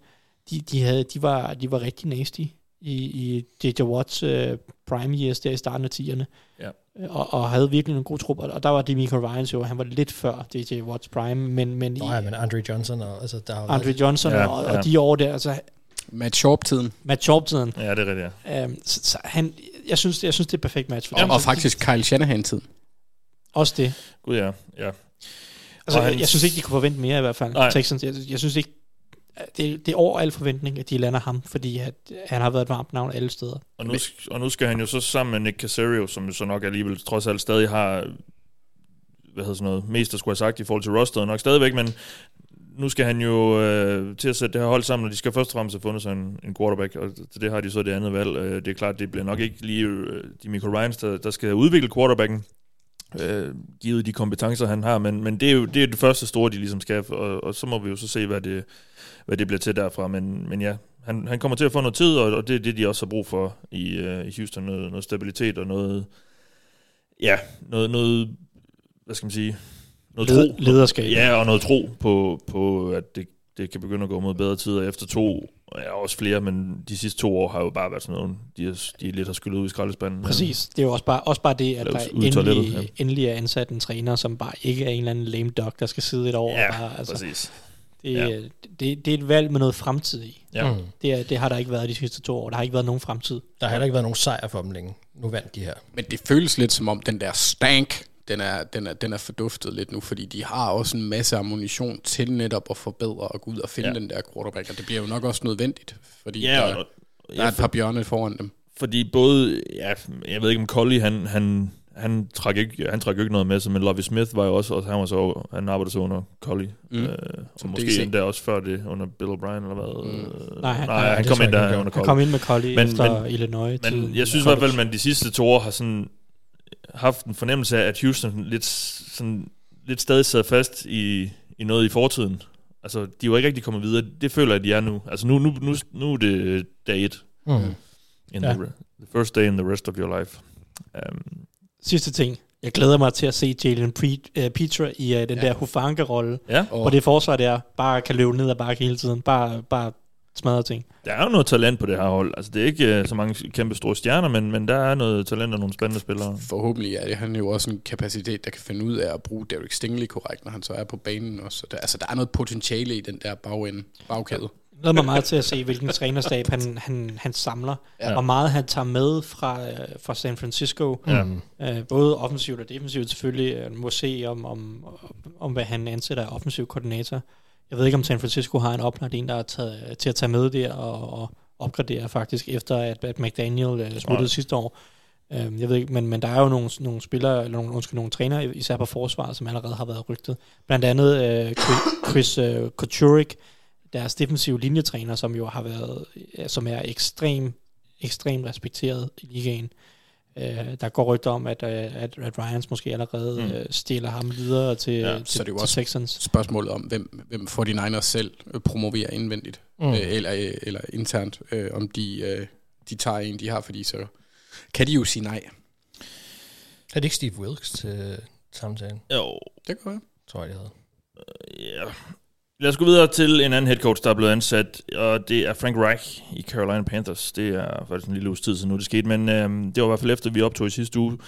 De, de, havde, de, var, de var rigtig nasty i, i J.J. Watts øh, prime years der i starten af 10'erne. Ja. Og, og havde virkelig en god trup. Og der var Demico Ryans jo, han var lidt før J.J. Watts prime, men, men Nå i ja, men Andre Johnson, og, altså, der har Andre Johnson Ja, og, ja. og de år der, altså Matt Sharp-tiden. Matt Sharp-tiden. Ja, det er rigtigt, ja. Um, så, så han, jeg, synes, jeg synes, det er et perfekt match for Og, dem. og faktisk Kyle Shanahan-tiden. Også det. Gud ja, ja. Altså, Og jeg, synes ikke, de kunne forvente mere i hvert fald. Nej. Texans, jeg, jeg synes ikke, det, det er over al forventning, at de lander ham, fordi at, han har været et varmt navn alle steder. Og nu, og nu skal han jo så sammen med Nick Casario, som jo så nok alligevel trods alt stadig har, hvad hedder sådan noget, mest der skulle have sagt i forhold til rosteret nok stadigvæk, men nu skal han jo øh, til at sætte det her hold sammen, og de skal først og fremmest have fundet sig en, en quarterback, og til det har de så det andet valg. Øh, det er klart, det bliver nok ikke lige øh, de Michael Ryans, der, der skal udvikle quarterbacken, øh, givet de kompetencer, han har, men, men det, er jo det, er det første store, de ligesom skal, og, og så må vi jo så se, hvad det, hvad det bliver til derfra, men, men ja, han, han kommer til at få noget tid, og, og det er det, de også har brug for i, uh, i Houston, noget, noget stabilitet og noget, ja, noget, noget hvad skal man sige, noget Led- tro. lederskab. Ja, og noget tro på, på at det, det kan begynde at gå mod bedre tider efter to, ja, også flere, men de sidste to år har jo bare været sådan noget, de, er, de lidt har skyllet ud i skraldespanden. Præcis. Det er jo også bare, også bare det, at der endelig, ja. endelig er ansat en træner, som bare ikke er en eller anden lame duck, der skal sidde et år. Ja, og bare, altså, præcis. det, Ja. det, det, det er et valg med noget fremtid i. Ja. Mm. Det, det har der ikke været de sidste to år. Der har ikke været nogen fremtid. Der har heller ikke været nogen sejr for dem længe. Nu vandt de her. Men det føles lidt som om den der stank, den er, den er, den er forduftet lidt nu, fordi de har også en masse ammunition til netop at forbedre og gå ud og finde Ja. den der quarterback, og det bliver jo nok også nødvendigt, fordi Ja, der, og, der er et par bjørne foran dem. Fordi både, ja, jeg ved ikke om Collie, han, han, han trak ikke, han trak ikke noget med sig, men Lovie Smith var jo også, og han var så, han arbejdede så under Collie. Mm. Øh, og måske DC. endda også før det, under Bill O'Brien, eller hvad? Mm. Øh, Nej, han- nej, han det kom ind jeg der han under Han Collie. kom ind med Collie Men- efter men- Illinois. Men jeg synes i hvert fald, at man de sidste to år har sådan haft en fornemmelse af, at Houston lidt sådan lidt stadig sad fast i, i noget i fortiden. Altså, de er jo ikke rigtig kommet videre. Det føler jeg, at de er nu. Altså, nu, nu, nu, nu er det dag et. Mm. In Ja. the, the first day in the rest of your life. Um, Sidste ting. Jeg glæder mig til at se Jalen Pre- uh, Petra i uh, den Ja. der Hufanga-rolle. ja, Og Hvor det forsvar der bare kan løbe ned ad bakke hele tiden. Bare, bare smadre ting. der er jo noget talent på det her hold. Altså, det er ikke uh, så mange kæmpe store stjerner, men, men der er noget talent og nogle spændende spillere. forhåbentlig er det, han jo også en kapacitet, der kan finde ud af at bruge Derek Stingley korrekt, når han så er på banen også. Så der, altså, der er noget potentiale i den der bagende, bagkæde. Jeg glæder mig meget til at se, hvilken trænerstab han, han, han samler. Ja. Hvor meget han tager med fra, øh, fra San Francisco. Ja. Øh, både offensivt og defensivt selvfølgelig. Øh, må se om, om, om, hvad han ansætter af offensiv koordinator. Jeg ved ikke, om San Francisco har en oplagt en, der er taget, til at tage med der og, og opgradere faktisk, efter at, at McDaniel uh, smuttede Nej. sidste år. Um, jeg ved ikke, men, men der er jo nogle, nogle spillere, eller nogle, undskyld, nogle trænere, især på forsvaret, som allerede har været rygtet. Blandt andet uh, Chris, uh, Kochurik, deres defensive linjetræner, som jo har været, ja, som er ekstrem, ekstremt respekteret i ligaen. Uh, der går rygter om, at, uh, at, at Ryans måske allerede Mm. uh, stiller ham videre til, Ja, ja, til, så er det jo til også- Texans. Spørgsmålet om, hvem, hvem 49ers selv øh, promoverer indvendigt, Mm. øh, eller, øh, eller internt, øh, om de, øh, de tager en, de har, fordi så kan de jo sige nej. Er det ikke Steve Wilkes til samtalen? Jo, Det kan være. Tror jeg, det hedder. Ja. Lad os gå videre til en anden head coach, der er blevet ansat, og det er Frank Reich i Carolina Panthers. Det er faktisk en lille uges tid siden nu, det skete, men øh, det var i hvert fald efter, vi optog i sidste uge.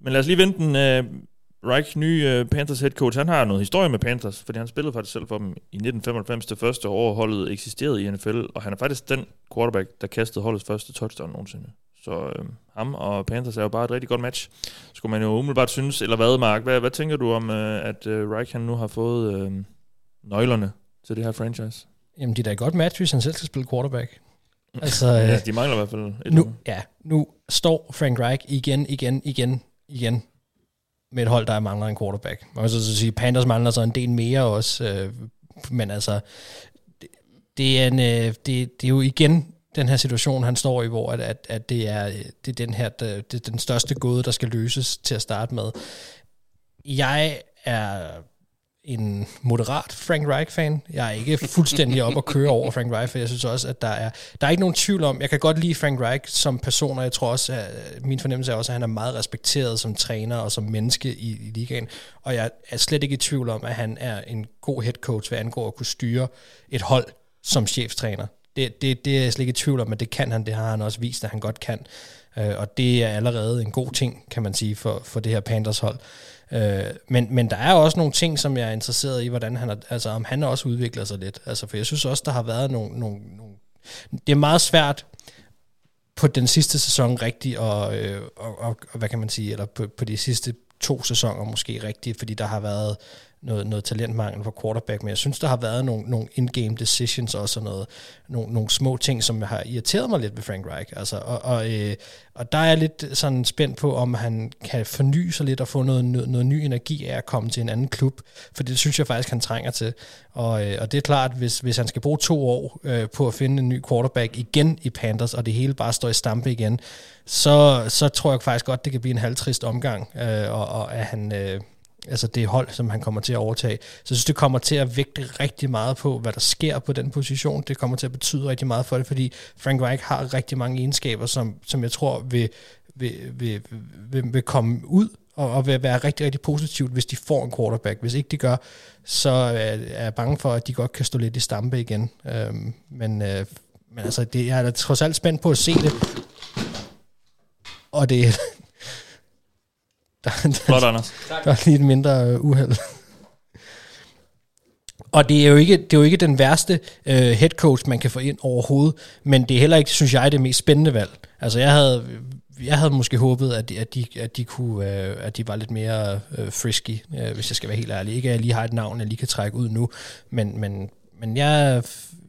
Men lad os lige vente den. Øh, Reich, ny øh, Panthers head coach, han har noget historie med Panthers, fordi han spillede faktisk selv for dem i 1995, det første år holdet eksisterede i NFL, og han er faktisk den quarterback, der kastede holdets første touchdown nogensinde. Så øh, ham og Panthers er jo bare et rigtig godt match. Skulle man jo umiddelbart synes, eller hvad, Mark? Hvad, hvad tænker du om, øh, at øh, Reich han nu har fået øh, nøglerne til det her franchise? Jamen, det er da et godt match, hvis han selv skal spille quarterback. [LAUGHS] Altså, Ja, øh, de mangler i hvert fald et nu, ja, nu står Frank Reich igen, igen, igen, igen med et hold, der mangler en quarterback. Man kan så så sige, Panthers mangler så en del mere også, øh, men altså, det, det, er en, øh, det, det er jo igen den her situation, han står i, hvor at, at, at det, er, det er den her, det, det er den største gåde, der skal løses til at starte med. Jeg er en moderat Frank Reich-fan. Jeg er ikke fuldstændig op at køre over Frank Reich, for jeg synes også, at der er, der er ikke nogen tvivl om, jeg kan godt lide Frank Reich som person, og jeg tror også, at øh, min fornemmelse er også, at han er meget respekteret som træner og som menneske i, i ligaen, og jeg er slet ikke i tvivl om, at han er en god head coach, hvad angår at kunne styre et hold som cheftræner. Det, det, det er jeg slet ikke i tvivl om, at det kan han, det har han også vist, at han godt kan. Øh, og det er allerede en god ting, kan man sige, for, for det her Panthers hold. Øh, men, men der er også nogle ting, som jeg er interesseret i, hvordan han er, altså om han også udvikler sig lidt. Altså, for jeg synes også, der har været nogle, nogle, nogle det er meget svært på den sidste sæson rigtig, og, øh, og, og, og hvad kan man sige, eller på, på de sidste to sæsoner måske rigtigt, fordi der har været noget, noget talentmangel på quarterback, men jeg synes, der har været nogle, nogle in-game decisions også, og noget, nogle, nogle små ting, som har irriteret mig lidt ved Frank Reich. Altså, og, og, øh, og der er jeg lidt sådan spændt på, om han kan forny sig lidt og få noget, noget, noget ny energi af at komme til en anden klub, for det synes jeg faktisk, han trænger til. Og, øh, og det er klart, hvis, hvis han skal bruge to år øh, på at finde en ny quarterback igen i Panthers, og det hele bare står i stampe igen, så, så tror jeg faktisk godt, det kan blive en halvtrist omgang, øh, og, og at han... Øh, altså det hold, som han kommer til at overtage. Så jeg synes, det kommer til at vægte rigtig meget på, hvad der sker på den position. Det kommer til at betyde rigtig meget for det, fordi Frank Reich har rigtig mange egenskaber, som, som jeg tror vil, vil, vil, vil, vil komme ud og, og vil være rigtig, rigtig positivt, hvis de får en quarterback. Hvis ikke de gør, så er, jeg bange for, at de godt kan stå lidt i stampe igen. Øhm, men, øh, men altså, det, jeg er da trods alt spændt på at se det. Og det, [LAUGHS] der, Flot, Anders. der er lige et mindre øh, uheld. Og det er jo ikke, det er jo ikke den værste øh, head coach, man kan få ind overhovedet, men det er heller ikke, synes jeg, det mest spændende valg. Altså jeg havde, jeg havde måske håbet, at at de, at de, kunne, øh, at de var lidt mere øh, frisky, øh, hvis jeg skal være helt ærlig. Ikke at jeg lige har et navn, jeg lige kan trække ud nu, men, men, men jeg,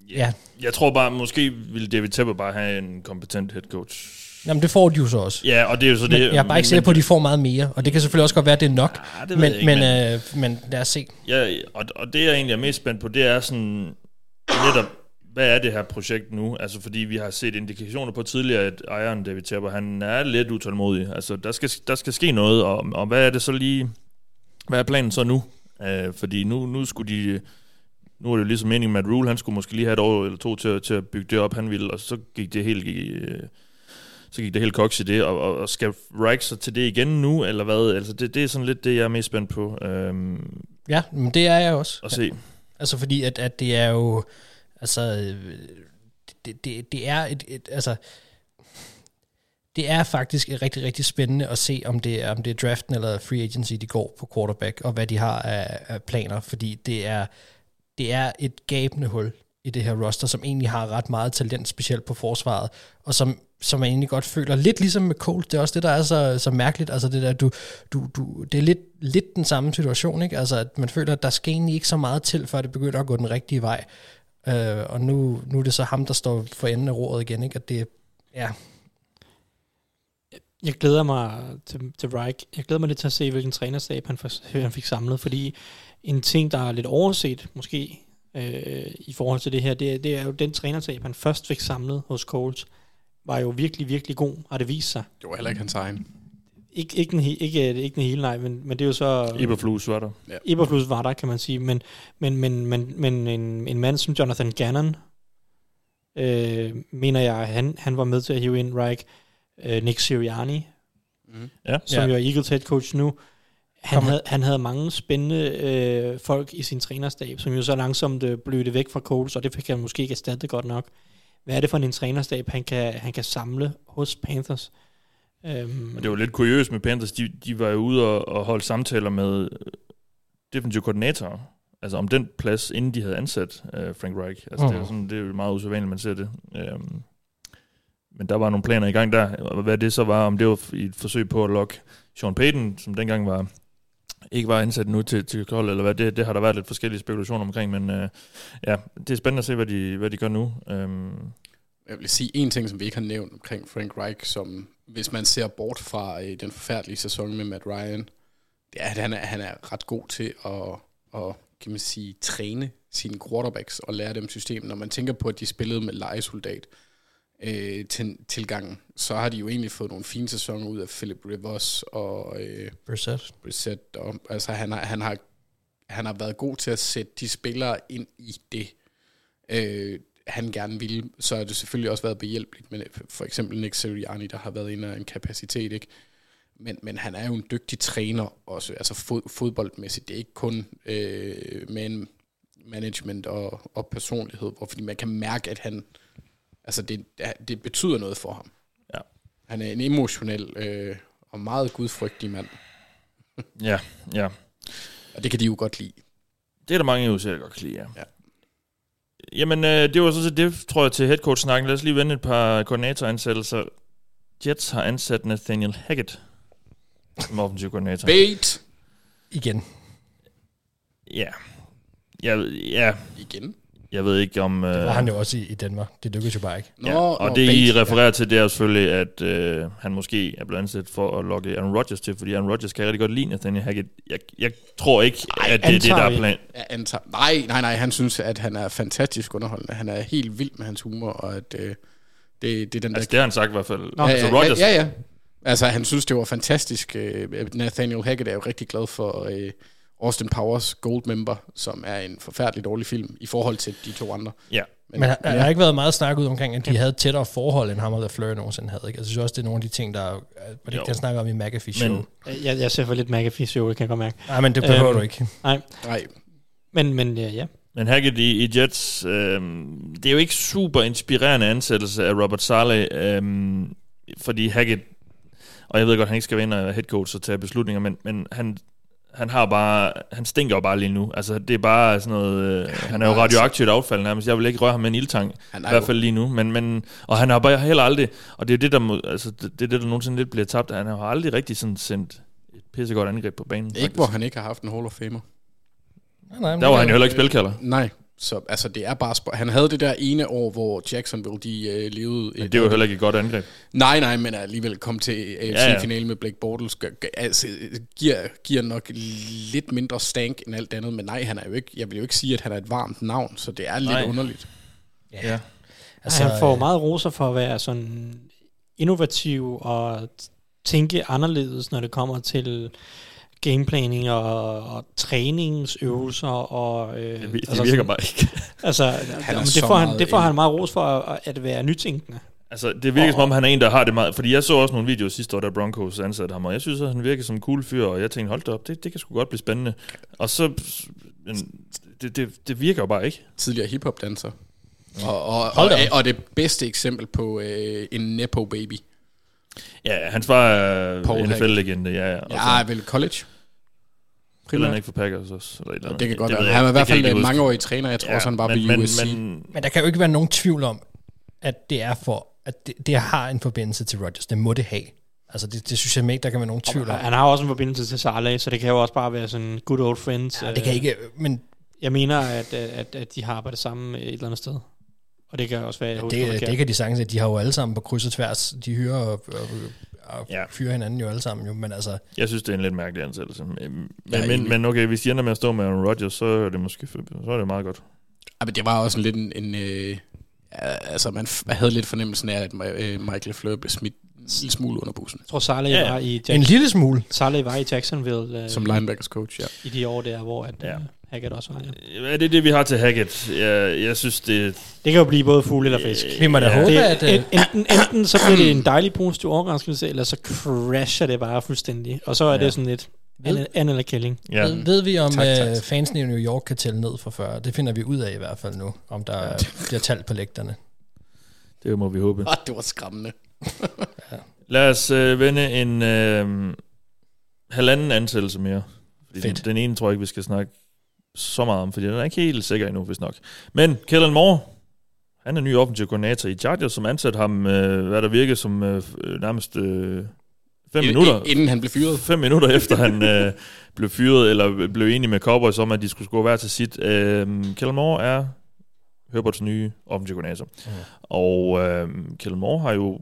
ja, Jeg tror bare, måske ville David Tepper bare have en kompetent head coach. Jamen, det får de jo så også. Ja, og det er jo så Men det. jeg er bare ikke sikker på, at de får meget mere, og det kan selvfølgelig også godt være, at det er nok. Ja, det men, ikke, men, men- øh, men lad os se. Ja, og, og det jeg egentlig er mest spændt på, det er sådan netop, hvad er det her projekt nu? Altså fordi vi har set indikationer på tidligere, at ejeren David Tepper, han er lidt utålmodig. Altså der skal, der skal ske noget, og, og hvad er det så lige, hvad er planen så nu? Øh, fordi nu, nu skulle de... Nu er det jo ligesom meningen med, at Rule, han skulle måske lige have et år eller to til, til at bygge det op, han ville, og så gik det helt... Øh, så gik det helt koks i det, og, og, og skal Reich så til det igen nu, eller hvad? Altså, det, det er sådan lidt det, jeg er mest spændt på øhm, Ja, men det er jeg også. at se. Altså fordi, at, at det er jo, altså, det, det, det er et, et, altså, det er faktisk rigtig, rigtig spændende at se, om det er, om det er draften eller free agency, de går på quarterback, og hvad de har af, af planer, fordi det er, det er et gabende hul i det her roster, som egentlig har ret meget talent, specielt på forsvaret, og som, som man egentlig godt føler, lidt ligesom med Colt, det er også det, der er så, så mærkeligt, altså det der, du, du, du, det er lidt, lidt den samme situation, ikke? Altså, at man føler, at der skal egentlig ikke så meget til, før det begynder at gå den rigtige vej, øh, og nu, nu er det så ham, der står for enden af roret igen, ikke? At det, ja, Jeg glæder mig til, til Reich. Jeg glæder mig lidt til at se, hvilken trænerstab han, for, han fik samlet, fordi en ting, der er lidt overset, måske, øh, i forhold til det her, det, er- det er jo den trænerstab, han først fik samlet hos Colts, var jo virkelig, virkelig god, har det vist sig. Det var heller ikke hans egen. Ikke, ikke, den, he- ikke, ikke den hele, nej, men, men det er jo så... Eberflus var der. Eberflus var der, kan man sige, men, men, men, men, men en, en mand som Jonathan Gannon, øh, mener jeg, han, han var med til at hive ind Reich, øh, Nick Sirianni, Mm. Ja. som Ja. jo er Eagles head coach nu, han Kom. havde, han havde mange spændende øh, folk i sin trænerstab, som jo så langsomt øh, blødte væk fra Coles, og det fik han måske ikke erstattet godt nok. Hvad er det for en trænerstab, han kan, han kan samle hos Panthers? Øhm, Og det var lidt kuriøst med Panthers, de, de var jo ude og, og holde samtaler med øh, defensive koordinatorer, altså om den plads, inden de havde ansat uh, Frank Reich. Altså, mm. det, er sådan, det er jo meget usædvanligt, man ser det. Um, men der var nogle planer i gang der, og hvad det så var, om det var i et forsøg på at lokke Sean Payton, som dengang var ikke var ansat nu til, til Kold, eller hvad, det, det har der været lidt forskellige spekulationer omkring, men øh, ja, det er spændende at se, hvad de, hvad de gør nu. Øhm. Jeg vil sige en ting, som vi ikke har nævnt omkring Frank Reich, som hvis man ser bort fra øh, den forfærdelige sæson med Matt Ryan, det er, at han er, han er ret god til at, at kan man sige, træne sine quarterbacks og lære dem systemet. Når man tænker på, at de spillede med legesoldat øh, til, tilgangen, så har de jo egentlig fået nogle fine sæsoner ud af Philip Rivers og øh, Brissett. Brissett. Og, altså han har, han, har, han har været god til at sætte de spillere ind i det, øh, han gerne ville. Så har det selvfølgelig også været behjælpeligt med for eksempel Nick Sirianni, der har været inde af en kapacitet, ikke? Men, men han er jo en dygtig træner også, altså fod, fodboldmæssigt. Det er ikke kun øh, med en management og, og personlighed, hvor, fordi man kan mærke, at han, altså det, det betyder noget for ham. Ja. Han er en emotionel øh, og meget gudfrygtig mand, [LAUGHS] ja, ja. og det kan de jo godt lide. Det er der mange jo sikkert godt kan lide, ja. Ja. Jamen, øh, det var så set det, tror jeg, til headcoach-snakken. Lad os lige vende et par koordinatoransættelser. Jets har ansat Nathaniel Hackett som offensiv koordinator. Bait! Igen. Ja. Jeg, ja, Igen? Jeg ved ikke om... Øh, Det var han jo også i, i Danmark. Det lykkedes jo bare ikke. Nå, ja, og nå, det, I refererer til, det er selvfølgelig, at øh, han måske er blevet ansat for at lokke Aaron Rodgers til, fordi Aaron Rodgers kan rigtig godt lide Nathaniel Hackett. Jeg, jeg tror ikke, Ej, at det er det, der er plan. Ja, antager. Nej, nej, nej, han synes, at han er fantastisk underholdende. Han er helt vild med hans humor, og at øh, det, det er den der... Altså, det har han sagt i hvert fald. Nå, altså, ja, Rodgers, ja, ja, ja. Altså, han synes, det var fantastisk. Øh, Nathaniel Hackett er jo rigtig glad for øh, Austin Powers Goldmember, som er en forfærdelig dårlig film i forhold til de to andre. Ja. Men har, har der ikke været meget snak ud omkring, at de havde et tættere forhold, end ham og LaFleur nogensinde havde. Ikke? Altså, jeg synes også, det er nogle af de ting, der... Var det Jo. den snakker om i McAfee Show? Men- Men, jeg, jeg ser for lidt McAfee show, det kan jeg godt mærke. Nej, men det behøver Øhm, du ikke. Nej, Nej, men, men ja, ja. Men Hackett i, i Jets, øh, det er jo ikke super inspirerende ansættelse af Robert Saleh, øh, fordi Hackett, og jeg ved godt, at han ikke skal være ind og head coach og tage beslutninger, men, men han, han har bare, han stinker jo bare lige nu. Altså, det er bare sådan noget, øh, han er jo radioaktivt affald nærmest. Jeg vil ikke røre ham med en ildtang, i er hvert fald lige nu. Men, men, og han har bare heller aldrig, og det er det, der, må, altså, det, er det, der nogensinde lidt bliver tabt, han har aldrig rigtig sådan sendt et pissegodt angreb på banen. ikke faktisk. hvor han ikke har haft en Hall of Famer. Nej, nej, men Der var han jo heller ikke spilkalder. Nej, så altså det er bare... Sp- han havde det der ene år, hvor Jacksonville, de øh, levede... Men det var heller ikke et godt angreb. Nej, nej, men alligevel kom til AFC-finale Ja, ja, ja. ja. med Blake Bortles, gør, gør, altså, giver, giver nok lidt mindre stank end alt andet, men nej, han er jo ikke, jeg vil jo ikke sige, at han er et varmt navn, så det er lidt Nej. underligt. Ja. Altså, han får øh, meget roser for at være sådan innovativ og tænke anderledes, når det kommer til gameplanning og, og træningsøvelser og... Øh, Det, det altså virker sådan- bare ikke. [LAUGHS] Altså, jamen, det, får han, meget det får han meget ros for at, at være nytænkende. Altså, det virker som om, han er en, der har det meget... Fordi jeg så også nogle videoer sidste år, der Broncos ansatte ham, og jeg synes, at han virker som en cool fyr, og jeg tænkte, hold da op, det, det kan sgu godt blive spændende. Og så... Men det, det, det virker jo bare ikke. Tidligere hiphop-danser. Og, og, og, da op. og, det bedste eksempel på øh, en Nepo baby. Ja, hans far er Paul NFL-legende, ja. ja. Og Ja, vel college. Spiller han ikke for Packers også? Eller eller andet. Det kan godt ved være. Han er i hvert Det fald en mangeårig træner. Jeg tror også, han bare men, men, USC. men, Men der kan jo ikke være nogen tvivl om, at det er for, at det, det har en forbindelse til Rodgers. Det må det have. Altså, det, det synes jeg ikke, der kan være nogen tvivl om. Han har også en forbindelse til Saleh, så det kan jo også bare være sådan good old friends. Ja, det kan Øh, ikke, men Jeg mener, at, at, at de har arbejdet sammen et eller andet sted. Og det kan også være, jeg husker det, forkert. det kan de sagtens, at de har jo alle sammen på kryds og tværs. De hyrer og, og, og Ja. ja. fyrer hinanden jo alle sammen. Jo, men altså, Jeg synes, det er en lidt mærkelig ansættelse. Men, er men, men okay, hvis de ender med at stå med Aaron Rodgers, så er det måske så er det meget godt. Ja, men det var også lidt en... en øh, ja, altså, man f- havde lidt fornemmelsen af, at øh, Michael Fleur blev smidt en lille smule under bussen. Jeg tror, Saleh Ja, ja, ja. var i en Jackson, lille smule. Saleh var i Jacksonville øh, Som linebackers coach, ja. i de år der, hvor at, Ja. Ja. Hackett også var. Ja. Er det det, vi har til Hackett? Jeg, jeg synes, det... Det kan jo blive både fugl eller fisk. Vi må da Ja. håbe, Det, at... en, øh, enten, [COUGHS] enten så bliver det en dejlig positiv overraskelse, eller så crasher det bare fuldstændig. Og så er Ja. ja. det sådan lidt an, an eller killing. Ja, Ved, ved vi, om Tak, tak. øh, fansene i New York kan tælle ned fra før? Det finder vi ud af i hvert fald nu, om der ja. bliver talt på lægterne. det må vi håbe. Ah, det var skræmmende. [LAUGHS] Lad os øh, vende en øh, halvanden ansættelse mere. Fordi den, Fedt. den ene tror jeg ikke, vi skal snakke så meget om, fordi den er ikke helt sikker endnu, hvis nok. Men Kellen Moore, han er ny offensiv koordinator i Chargers, som ansat ham, øh, hvad der virker som øh, øh, nærmest øh, fem I- minutter. Inden han blev fyret. Fem minutter efter han øh, blev fyret, eller blev enig med Cowboys om, at de skulle gå hver til sit. Øh, Kellen Moore er Herberts nye offensiv koordinator. Mhm. Og øh, Kellen Moore har jo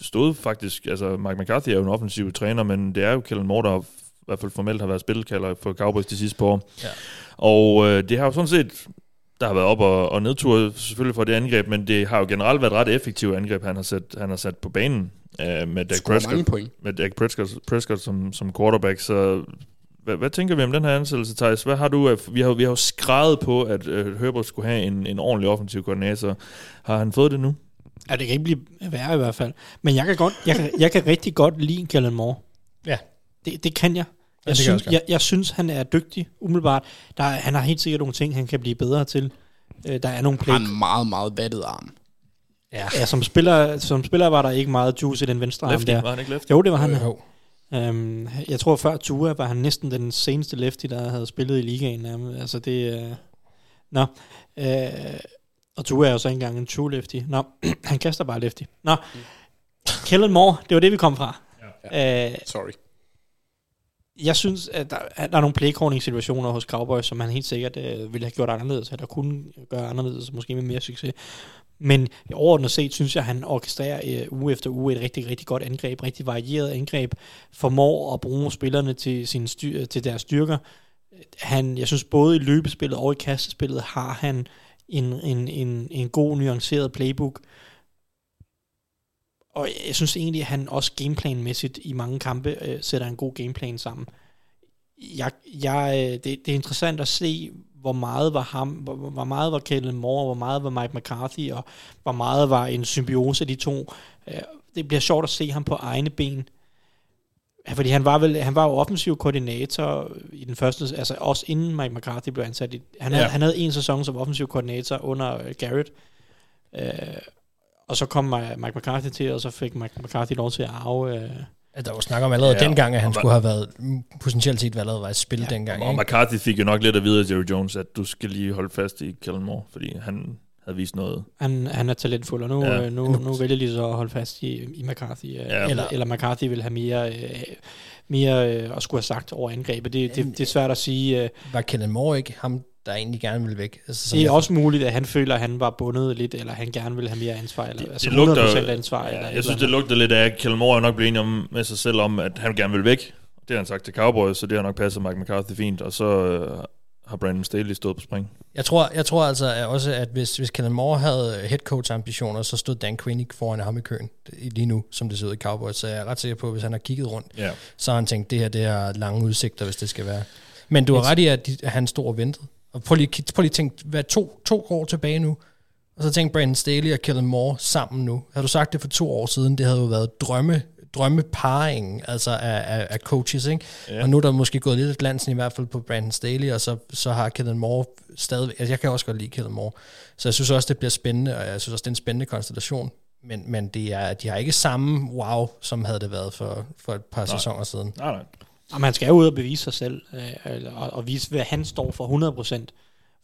stået faktisk, altså Mike McCarthy er jo en offensiv træner, men det er jo Kellen Moore, der hvert fald formelt har været spilkalder for Cowboys de sidste par år. Ja. Og øh, det har jo sådan set, der har været op og, og nedtur selvfølgelig for det angreb, men det har jo generelt været ret effektive angreb, han har sat, han har sat på banen øh, med Dak Prescott, med Dak Prescott, Prescott som, som quarterback, så hvad, hvad tænker vi om den her ansættelse, Thijs? Hvad har du, af- vi har, vi har jo skrevet på, at øh, Herbert skulle have en, en ordentlig offensiv koordinator. Har han fået det nu? Ja, det kan ikke blive værre i hvert fald. Men jeg kan, godt, jeg kan, jeg kan rigtig godt lide Kellen Moore. Ja. Det, det kan jeg. Jeg, synes, jeg, jeg synes, han er dygtig, umiddelbart. Der, er- han har helt sikkert nogle ting, han kan blive bedre til. Øh, der er nogle play. Har en meget, meget vattet arm. Ja. Ja, som spiller, som spiller var der ikke meget juice i den venstre arm Lefty, der. var han ikke lefty? Jo, det var han. Jo. Um, jeg tror før Tua var han næsten den seneste lefty, der havde spillet i ligaen. nærmest. Altså det... Uh, nå. Uh, og Tua er jo så ikke engang en true lefty. Nå, [CLEARS THROAT] han kaster bare lefty. Nå. Kellen Moore, det var det, vi kom fra. Ja. Uh, Sorry jeg synes, at der, at der er nogle playcalling-situationer hos Cowboys, som han helt sikkert øh, ville have gjort anderledes, eller kunne gøre anderledes, måske med mere succes. Men overordnet set synes jeg, at han orkestrerer øh, uge efter uge et rigtig, rigtig godt angreb, rigtig varieret angreb, formår at bruge spillerne til, sin styr, til deres styrker. Han, jeg synes både i løbespillet og i kastespillet har han en, en, en, en god, nuanceret playbook. Og jeg synes egentlig, at han også gameplanmæssigt i mange kampe øh, sætter en god gameplan sammen. Jeg, jeg, øh, det, det er interessant at se, hvor meget var ham, hvor, hvor meget var Kellen Moore, hvor meget var Mike McCarthy, og hvor meget var en symbiose af de to. Øh, Det bliver sjovt at se ham på egne ben. Fordi han var, vel, han var jo offensiv koordinator i den første, altså også inden Mike McCarthy blev ansat. I, han, havde, Ja. han havde en sæson som offensiv koordinator under øh, Garrett. Øh, og så kom Mi- Mike McCarthy til, og så fik Mike McCarthy lov til at arve... Øh, At der var snak om allerede Ja, dengang, at han skulle have været, potentielt set allerede var et spil ja, dengang. Og Ikke? McCarthy fik jo nok lidt at vide af Jerry Jones, at du skal lige holde fast i Kellen Moore, fordi han havde vist noget. han, han er talentfuld, og nu, Ja. øh, nu, nu vælger de så at holde fast i, i McCarthy. Øh, ja. eller, eller McCarthy vil have mere, øh, mere øh, at skulle have sagt over angrebet. Det, det, det er svært at sige. Øh, Var Kellen Moore ikke ham, der egentlig gerne ville væk? Altså, det er jeg- også muligt, at han føler, at han var bundet lidt, eller han gerne vil have mere ansvar, eller Det- altså det lugter- 100% ansvar. eller Ja, et jeg synes, eller det lugter lidt af, at Kellen Moore er nok blevet enig om med sig selv om, at han gerne vil væk. Det har han sagt til Cowboys, så det har nok passet Mike McCarthy fint. Og så øh, har Brandon Staley stået på spring. Jeg tror, jeg tror altså at også, at hvis, hvis Kellen Moore havde head coach ambitioner, så stod Dan Quinn ikke foran ham i køen lige nu, som det ser ud i Cowboys. Så jeg er ret sikker på, at hvis han har kigget rundt, Ja. så har han tænkt, det her det er lange udsigter, hvis det skal være. Men du har ret i, at, de, at han stod og ventede. Og prøv lige, prøv lige at tænke, hvad to, to år tilbage nu, og så tænk Brandon Staley og Kellen Moore sammen nu. Havde du sagt det for to år siden, det havde jo været drømme, drømmeparingen altså af, af, af coaches, ikke? Ja. Og nu er der måske gået lidt af glansen i hvert fald på Brandon Staley, og så, så har Kellen Moore stadig... Altså jeg kan også godt lide Kellen Moore, så jeg synes også, det bliver spændende, og jeg synes også, det er en spændende konstellation. Men, men det er, de har ikke samme wow, som havde det været for, for et par nej. sæsoner siden. Nej, nej. Og man skal jo ud og bevise sig selv, øh, og, og vise, hvad han står for 100%.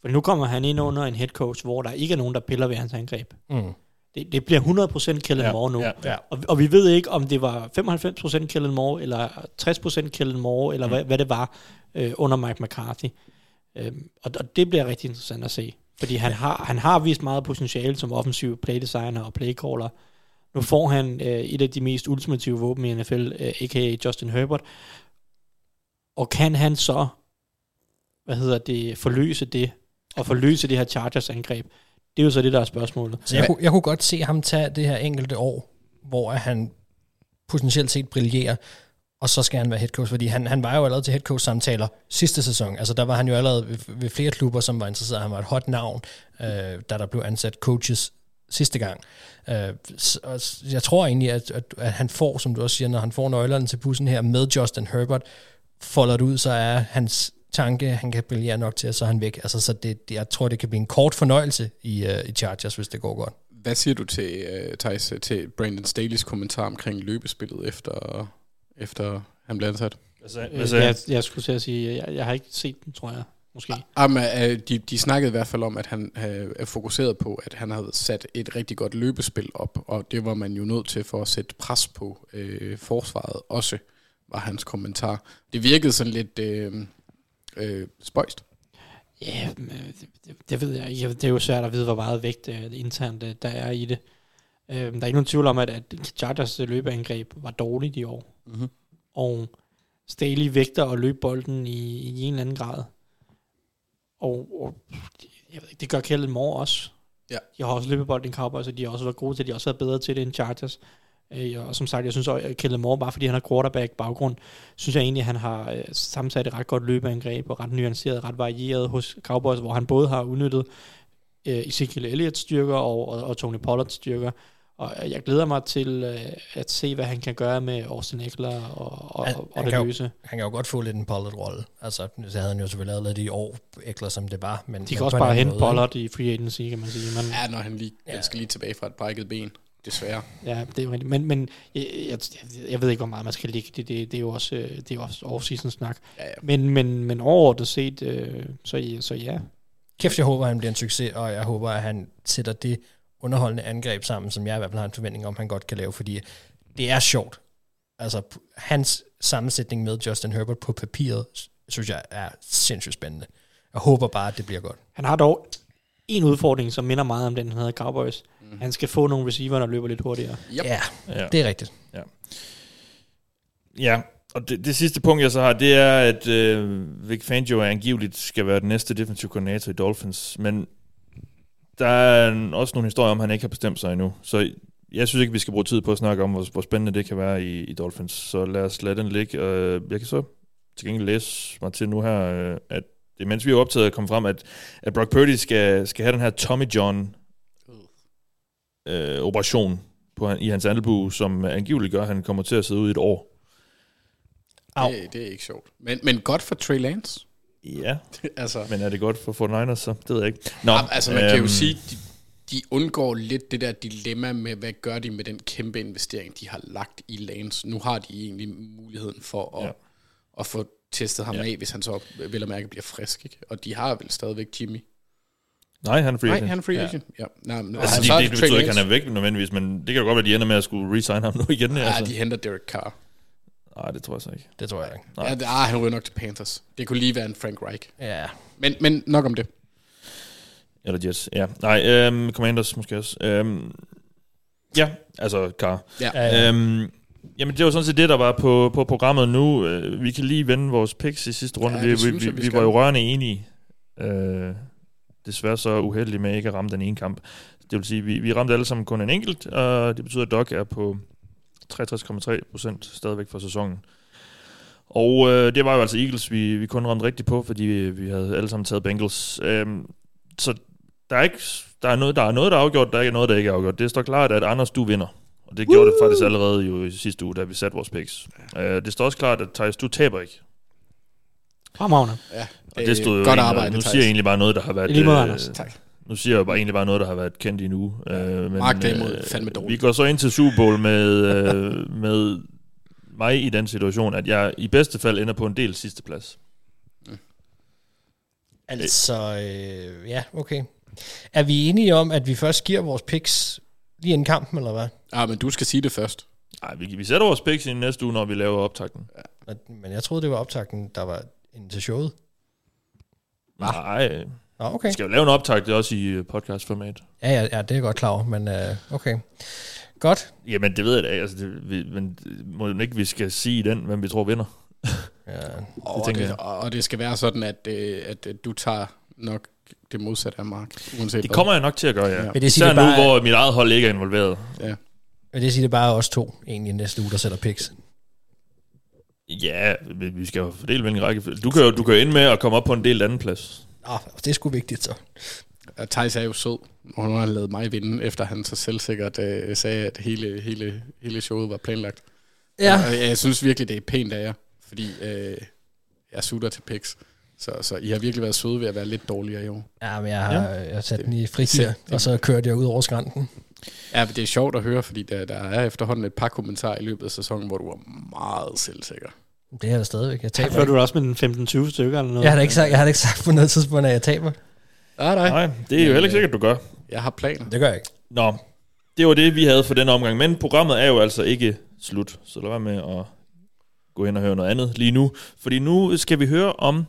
For nu kommer han ind under en head coach, hvor der ikke er nogen, der piller ved hans angreb. Mm. Det, det bliver 100% Kellen Ja, Moore nu. ja, ja. Og, og vi ved ikke, om det var 95% Kellen Moore, eller 60% Kellen Moore, eller mm. hvad, hvad det var øh, under Mike McCarthy. Øhm, og, og det bliver rigtig interessant at se. Fordi han har, han har vist meget potentiale som offensiv playdesigner og playcaller. Nu får han øh, et af de mest ultimative våben i NFL, øh, a.k.a. Justin Herbert. Og kan han så, hvad hedder det, forløse det, og forløse det her Chargers angreb? Det er jo så det, der er spørgsmålet. Så jeg, kunne, jeg kunne godt se ham tage det her enkelte år, hvor han potentielt set brillerer, og så skal han være head coach, fordi han, han var jo allerede til head coach samtaler sidste sæson. Altså der var han jo allerede ved, ved flere klubber, som var interesseret. Han var et hot navn, øh, da der blev ansat coaches sidste gang. Øh, så, jeg tror egentlig, at, at, at han får, som du også siger, når han får nøglerne til bussen her med Justin Herbert, folder det ud, så er hans tanke, han kan brillere nok til, at så er han væk. Altså, så det, det, jeg tror, det kan blive en kort fornøjelse i, uh, i Chargers, hvis det går godt. Hvad siger du til, uh, Thijs, til Brandon Staley's kommentar omkring løbespillet, efter, efter han blev ansat? Øh, hvad sagde jeg, jeg skulle til at sige, jeg, jeg har ikke set den, tror jeg, måske. Jamen, uh, de, de snakkede i hvert fald om, at han er fokuseret på, at han havde sat et rigtig godt løbespil op, og det var man jo nødt til for at sætte pres på uh, forsvaret også, var hans kommentar. Det virkede sådan lidt uh, uh, spøjst. Ja, øh, det, det ved jeg ikke. Det er jo svært at vide, hvor meget vægt øh, internt øh, der er i det. Øh, der er ikke nogen tvivl om, at, at Chargers øh, løbeangreb var dårligt i år. Mm-hmm. Og Staley vægter at løbe bolden i, i en eller anden grad. Og, og jeg ved ikke, det gør Kellen Moore også. Ja. De har også løbet bolden i Cowboys, og de har også været gode til det. De har også været bedre til det end Chargers. Øh, og som sagt, jeg synes også, at Kellen Moore, bare fordi han har quarterback baggrund, synes jeg egentlig, at han har øh, sammensat et ret godt løbeangreb, og ret nuanceret, ret varieret hos Cowboys, hvor han både har udnyttet øh, Ezekiel Elliott's styrker og, og, og Tony Pollards styrker. Og jeg glæder mig til øh, at se, hvad han kan gøre med Austin Eckler og, og, Han- og han det kan jo- løse. Han kan jo godt få lidt en Pollard-rolle. Altså, så havde han jo selvfølgelig lavet lidt i år, Ekler som det var. Men, De men kan også på en bare hente Pollard i free agency, kan man sige. Men, Ja, når han lige Ja. ja. skal lige tilbage fra et brækket ben, desværre. Ja, det er jo rigtigt. Men, men jeg, jeg, jeg ved ikke, hvor meget man skal ligge det. Det, det er jo også, øh, det er jo også off-season snak. Ja, ja. Men, men, men overordnet set, øh, så, så ja. Kæft, jeg håber, at han bliver en succes, og jeg håber, at han sætter det underholdende angreb sammen, som jeg i hvert fald har en forventning om, han godt kan lave, fordi det er sjovt. Altså, hans sammensætning med Justin Herbert på papiret, synes jeg er sindssygt spændende. Jeg håber bare, at det bliver godt. Han har dog en udfordring, som minder meget om den, han havde i Cowboys. Mm. Han skal få nogle receiver, der løber lidt hurtigere. Yep. Ja, Ja. det er rigtigt. Ja, og det, det sidste punkt, jeg så har, det er, at øh, Vic Fangio angiveligt skal være den næste defensive koordinator i Dolphins, men der er også nogle historier om, at han ikke har bestemt sig endnu. Så jeg synes ikke, vi skal bruge tid på at snakke om, hvor, hvor spændende det kan være i, i Dolphins. Så lad os lade den ligge. Jeg kan så til gengæld læse mig til nu her, øh, at det, mens vi er optaget, er kommet frem, at, at Brock Purdy skal, skal have den her Tommy John øh, operation på, i hans albue, som angiveligt gør, at han kommer til at sidde ud i et år. Au. Det, det er ikke sjovt. Men, men godt for Trey Lance. Ja, [LAUGHS] altså, men er det godt for 49ers, så det ved jeg ikke. Nå, altså man kan jo øhm, sige, de, de undgår lidt det der dilemma med, hvad gør de med den kæmpe investering, de har lagt i Lance. Nu har de egentlig muligheden for at, ja. at få testet ham Ja. ja. af, hvis han så vel og mærke bliver frisk. Ikke? Og de har vel stadigvæk Jimmy. Nej, han er free Nej, agent. han er free Ja. agent. Ja. Nej, men, Altså, så er det, det, betyder ikke, at han er væk nødvendigvis, men det kan da godt være, at de ender med at skulle resign ham nu igen. Ja, altså. de henter Derek Carr. Nej, det tror jeg så ikke. Det tror jeg ikke. Nej. Ja, det, ah, han ryger nok til Panthers. Det kunne lige være en Frank Reich. Ja, Men, men nok om det. Eller Jets, ja. Nej, øhm, Commanders måske også. Øhm, ja, altså Carr. Ja. Ja, Øhm, jamen, det var sådan set det, der var på, på programmet nu. Øh, Vi kan lige vende vores picks i sidste runde. Ja, vi, vi, synes vi, vi vi var jo rørende enige. Øh, desværre så uheldig med ikke at ramme den ene kamp. Det vil sige, vi, vi ramte alle sammen kun en enkelt, og det betyder, at Doc er på 63,3 procent stadigvæk for sæsonen. Og øh, det var jo altså Eagles, vi, vi kun ramte rigtigt på, fordi vi, vi havde alle sammen taget Bengals. Øhm, så der er, ikke, der, er noget, der er noget, der er afgjort, der er ikke noget, der ikke er afgjort. Det står klart, at Anders, du vinder. Og det gjorde det faktisk allerede jo i sidste uge, da vi satte vores picks. Øh, det står også klart, at Thijs, du taber ikke. Fremragende. Ja, Og det stod jo godt egentlig- arbejde, Nu siger jeg egentlig bare noget, der har været... I lige måde, øh, Anders. Tak. Nu siger jeg jo bare egentlig bare noget, der har været kendt i uge. Øh, men, Mark derimod fandme dårligt. Vi går så ind til Super Bowl med, øh, med mig i den situation, at jeg i bedste fald ender på en del sidste plads. Altså, øh, ja, okay. Er vi enige om, at vi først giver vores picks lige inden kampen, eller hvad? Ah, men du skal sige det først. Nej, vi, vi sætter vores picks i næste uge, når vi laver optakten. Men jeg troede, det var optakten, der var inden til showet. Nej, Nå, okay. vi skal jo lave en optakt, det er også i øh, podcastformat. Ja, ja, ja, det er jeg godt klar over, men øh, okay. Godt. Jamen, det ved jeg da. Altså, det, vi, men må ikke, vi skal sige den, hvem vi tror vinder. Ja. Og tænker det, jeg. og og det skal være sådan, at, øh, at du tager nok det modsatte af Mark, uanset Det hvad. kommer jeg nok til at gøre, ja. Ja. ja. Vil det sige, Især det nu, bare- hvor mit eget hold ikke er involveret. Men det siger det bare os to, egentlig næste uge, der sætter picks. Ja, vi vi skal jo fordele hvilken række. Du kan jo du kan jo ende med at komme op på en del anden plads. Nå, det er sgu vigtigt så. Og Thijs er jo sød, og nu har han lavet mig vinde, efter han så selvsikkert øh, sagde, at hele, hele, hele showet var planlagt. Ja. Og jeg, jeg synes virkelig, det er pænt af jer, fordi øh, jeg sutter til picks. Så, så I har virkelig været søde ved at være lidt dårligere i år. Ja, men jeg har, ja. jeg har sat den i Det- og så kørte jeg ud over skrænten. Ja, men det er sjovt at høre, fordi der, der er efterhånden et par kommentarer i løbet af sæsonen, hvor du er meget selvsikker. Det er jeg da stadigvæk. Jeg taber ikke. du også med en 15-20 stykker eller noget? Jeg har da ikke sagt, jeg har da ikke sagt på noget tidspunkt, at jeg taber. Nej, nej. Nej, det er jo heller ikke sikkert, du gør. Jeg har planer. Det gør jeg ikke. Nå, det var det, vi havde for den omgang. Men programmet er jo altså ikke slut, så lad være med at gå ind og høre noget andet lige nu. Fordi nu skal vi høre om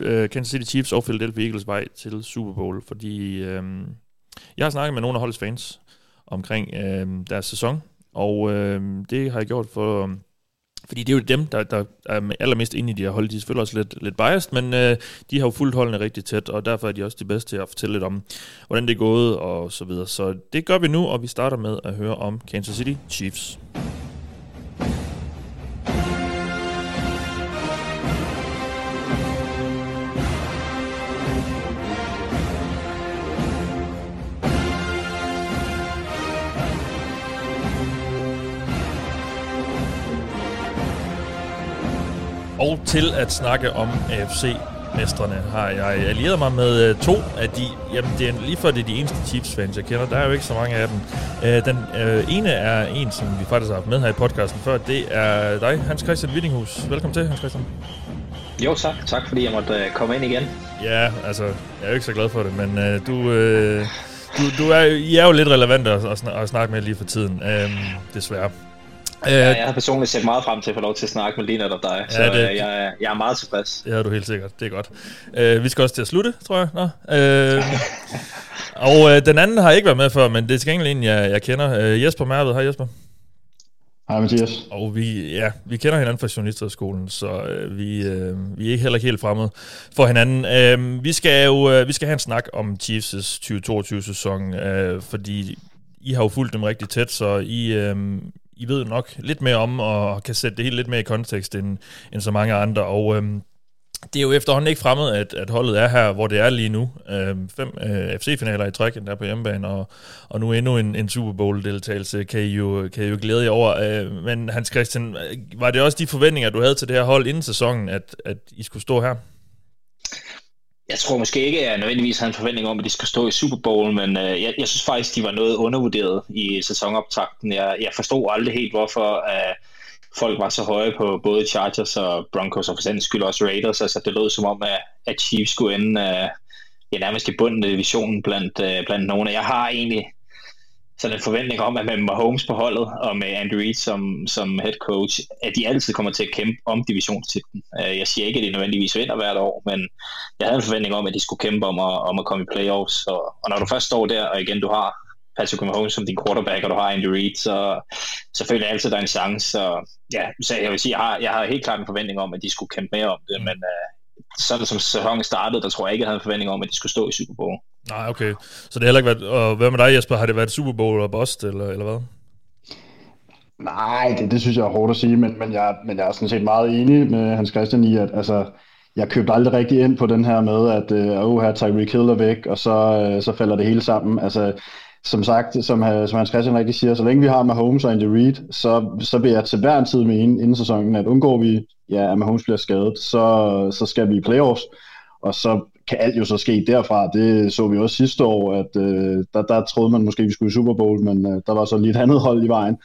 øh, Kansas City Chiefs og Philadelphia Eagles vej til Super Bowl. Fordi øh, jeg har snakket med nogle af holdets fans omkring øh, deres sæson, og øh, det har jeg gjort for... Øh, fordi det er jo dem, der, der er allermest inde i de her hold. De er selvfølgelig også lidt, lidt biased, men øh, de har jo fuldt holdene rigtig tæt, og derfor er de også de bedste til at fortælle lidt om, hvordan det er gået og så videre. Så det gør vi nu, og vi starter med at høre om Kansas City Chiefs. Og til at snakke om AFC-mestrene har jeg allieret mig med øh, to af de, jamen det er lige før det er de eneste Chiefs-fans, jeg kender. Der er jo ikke så mange af dem. Øh, den øh, ene er en, som vi faktisk har haft med her i podcasten før. Det er dig, Hans Christian Wittinghus. Velkommen til, Hans Christian. Jo tak, tak fordi jeg måtte øh, komme ind igen. Ja, altså, jeg er jo ikke så glad for det, men øh, du, øh, du, du er, I er jo lidt relevant at, at, snak- at snakke med lige for tiden, øh, desværre. Øh, Ja, jeg har personligt set meget frem til at få lov til at snakke med lige netop dig, så det- det... jeg, er- jeg er meget tilfreds. Det har du helt sikkert. Det er godt. Øh, vi skal også til at slutte, tror jeg. Nå. Øh, [LAUGHS] og øh, den anden har ikke været med før, men det er til gengæld en, jeg, jeg kender. Øh, Jesper Mærved. Hej Jesper. Hej Mathias. Og vi, ja, vi kender hinanden fra Journalisterskolen, så øh, vi, øh, vi er ikke heller ikke helt fremmede for hinanden. Øh, vi skal jo øh, vi skal have en snak om Chiefs' 2022-sæson, øh, fordi I har jo fulgt dem rigtig tæt, så I, øh, i ved nok lidt mere om, og kan sætte det hele lidt mere i kontekst end, end så mange andre. Og øhm, det er jo efterhånden ikke fremmed, at, at holdet er her, hvor det er lige nu. Øhm, fem øh, FC-finaler i træk, der på hjemmebane, og, og nu endnu en, en Super Bowl-deltagelse, kan I, jo, kan I jo glæde jer over. Øh, men Hans Christian, øh, var det også de forventninger, du havde til det her hold inden sæsonen, at, at I skulle stå her? Jeg tror måske ikke, at jeg nødvendigvis har en forventning om, at de skal stå i Super Bowl, men øh, jeg, jeg synes faktisk, de var noget undervurderet i sæsonoptakten. Jeg, jeg forstod aldrig helt, hvorfor øh, folk var så høje på både Chargers og Broncos, og for den skyld også Raiders. Altså, det lød som om, at, at Chiefs skulle ende øh, ja, nærmest i bunden af divisionen blandt, øh, blandt nogle. Jeg har egentlig sådan en forventning om, at med Mahomes på holdet og med Andrew Reid som, som head coach, at de altid kommer til at kæmpe om divisionstitlen. Øh, Jeg siger ikke, at de nødvendigvis vinder hvert år, men jeg havde en forventning om, at de skulle kæmpe om at, om at komme i playoffs. Og, og når du først står der, og igen du har Patrick Mahomes som din quarterback, og du har Andrew Reid, så, så føler jeg altid, at der er en chance. Så, ja, så jeg vil sige, jeg har, jeg har helt klart en forventning om, at de skulle kæmpe mere om det, men uh, sådan som sæsonen startede, der tror jeg ikke, jeg havde en forventning om, at de skulle stå i Super Bowl. Nej, okay. Så det har heller ikke været... Og hvad med dig, Jesper? Har det været Super Bowl og bust, eller, eller hvad? Nej, det, det synes jeg er hårdt at sige, men, men, jeg, men jeg er sådan set meget enig med Hans Christian i, at altså, jeg købte aldrig rigtig ind på den her med, at øh, oh, her Tyreek Hill er væk, og så, øh, så falder det hele sammen. Altså, som sagt, som, øh, som Hans Christian rigtig siger, så længe vi har Mahomes og Andy Reid, så, så vil jeg til hver en tid mene inden sæsonen, at undgår vi, ja, at Mahomes bliver skadet, så, så skal vi i playoffs, og så kan alt jo så ske derfra. Det så vi også sidste år, at øh, der, der troede man måske, at vi skulle i Super Bowl, men øh, der var så lige et andet hold i vejen.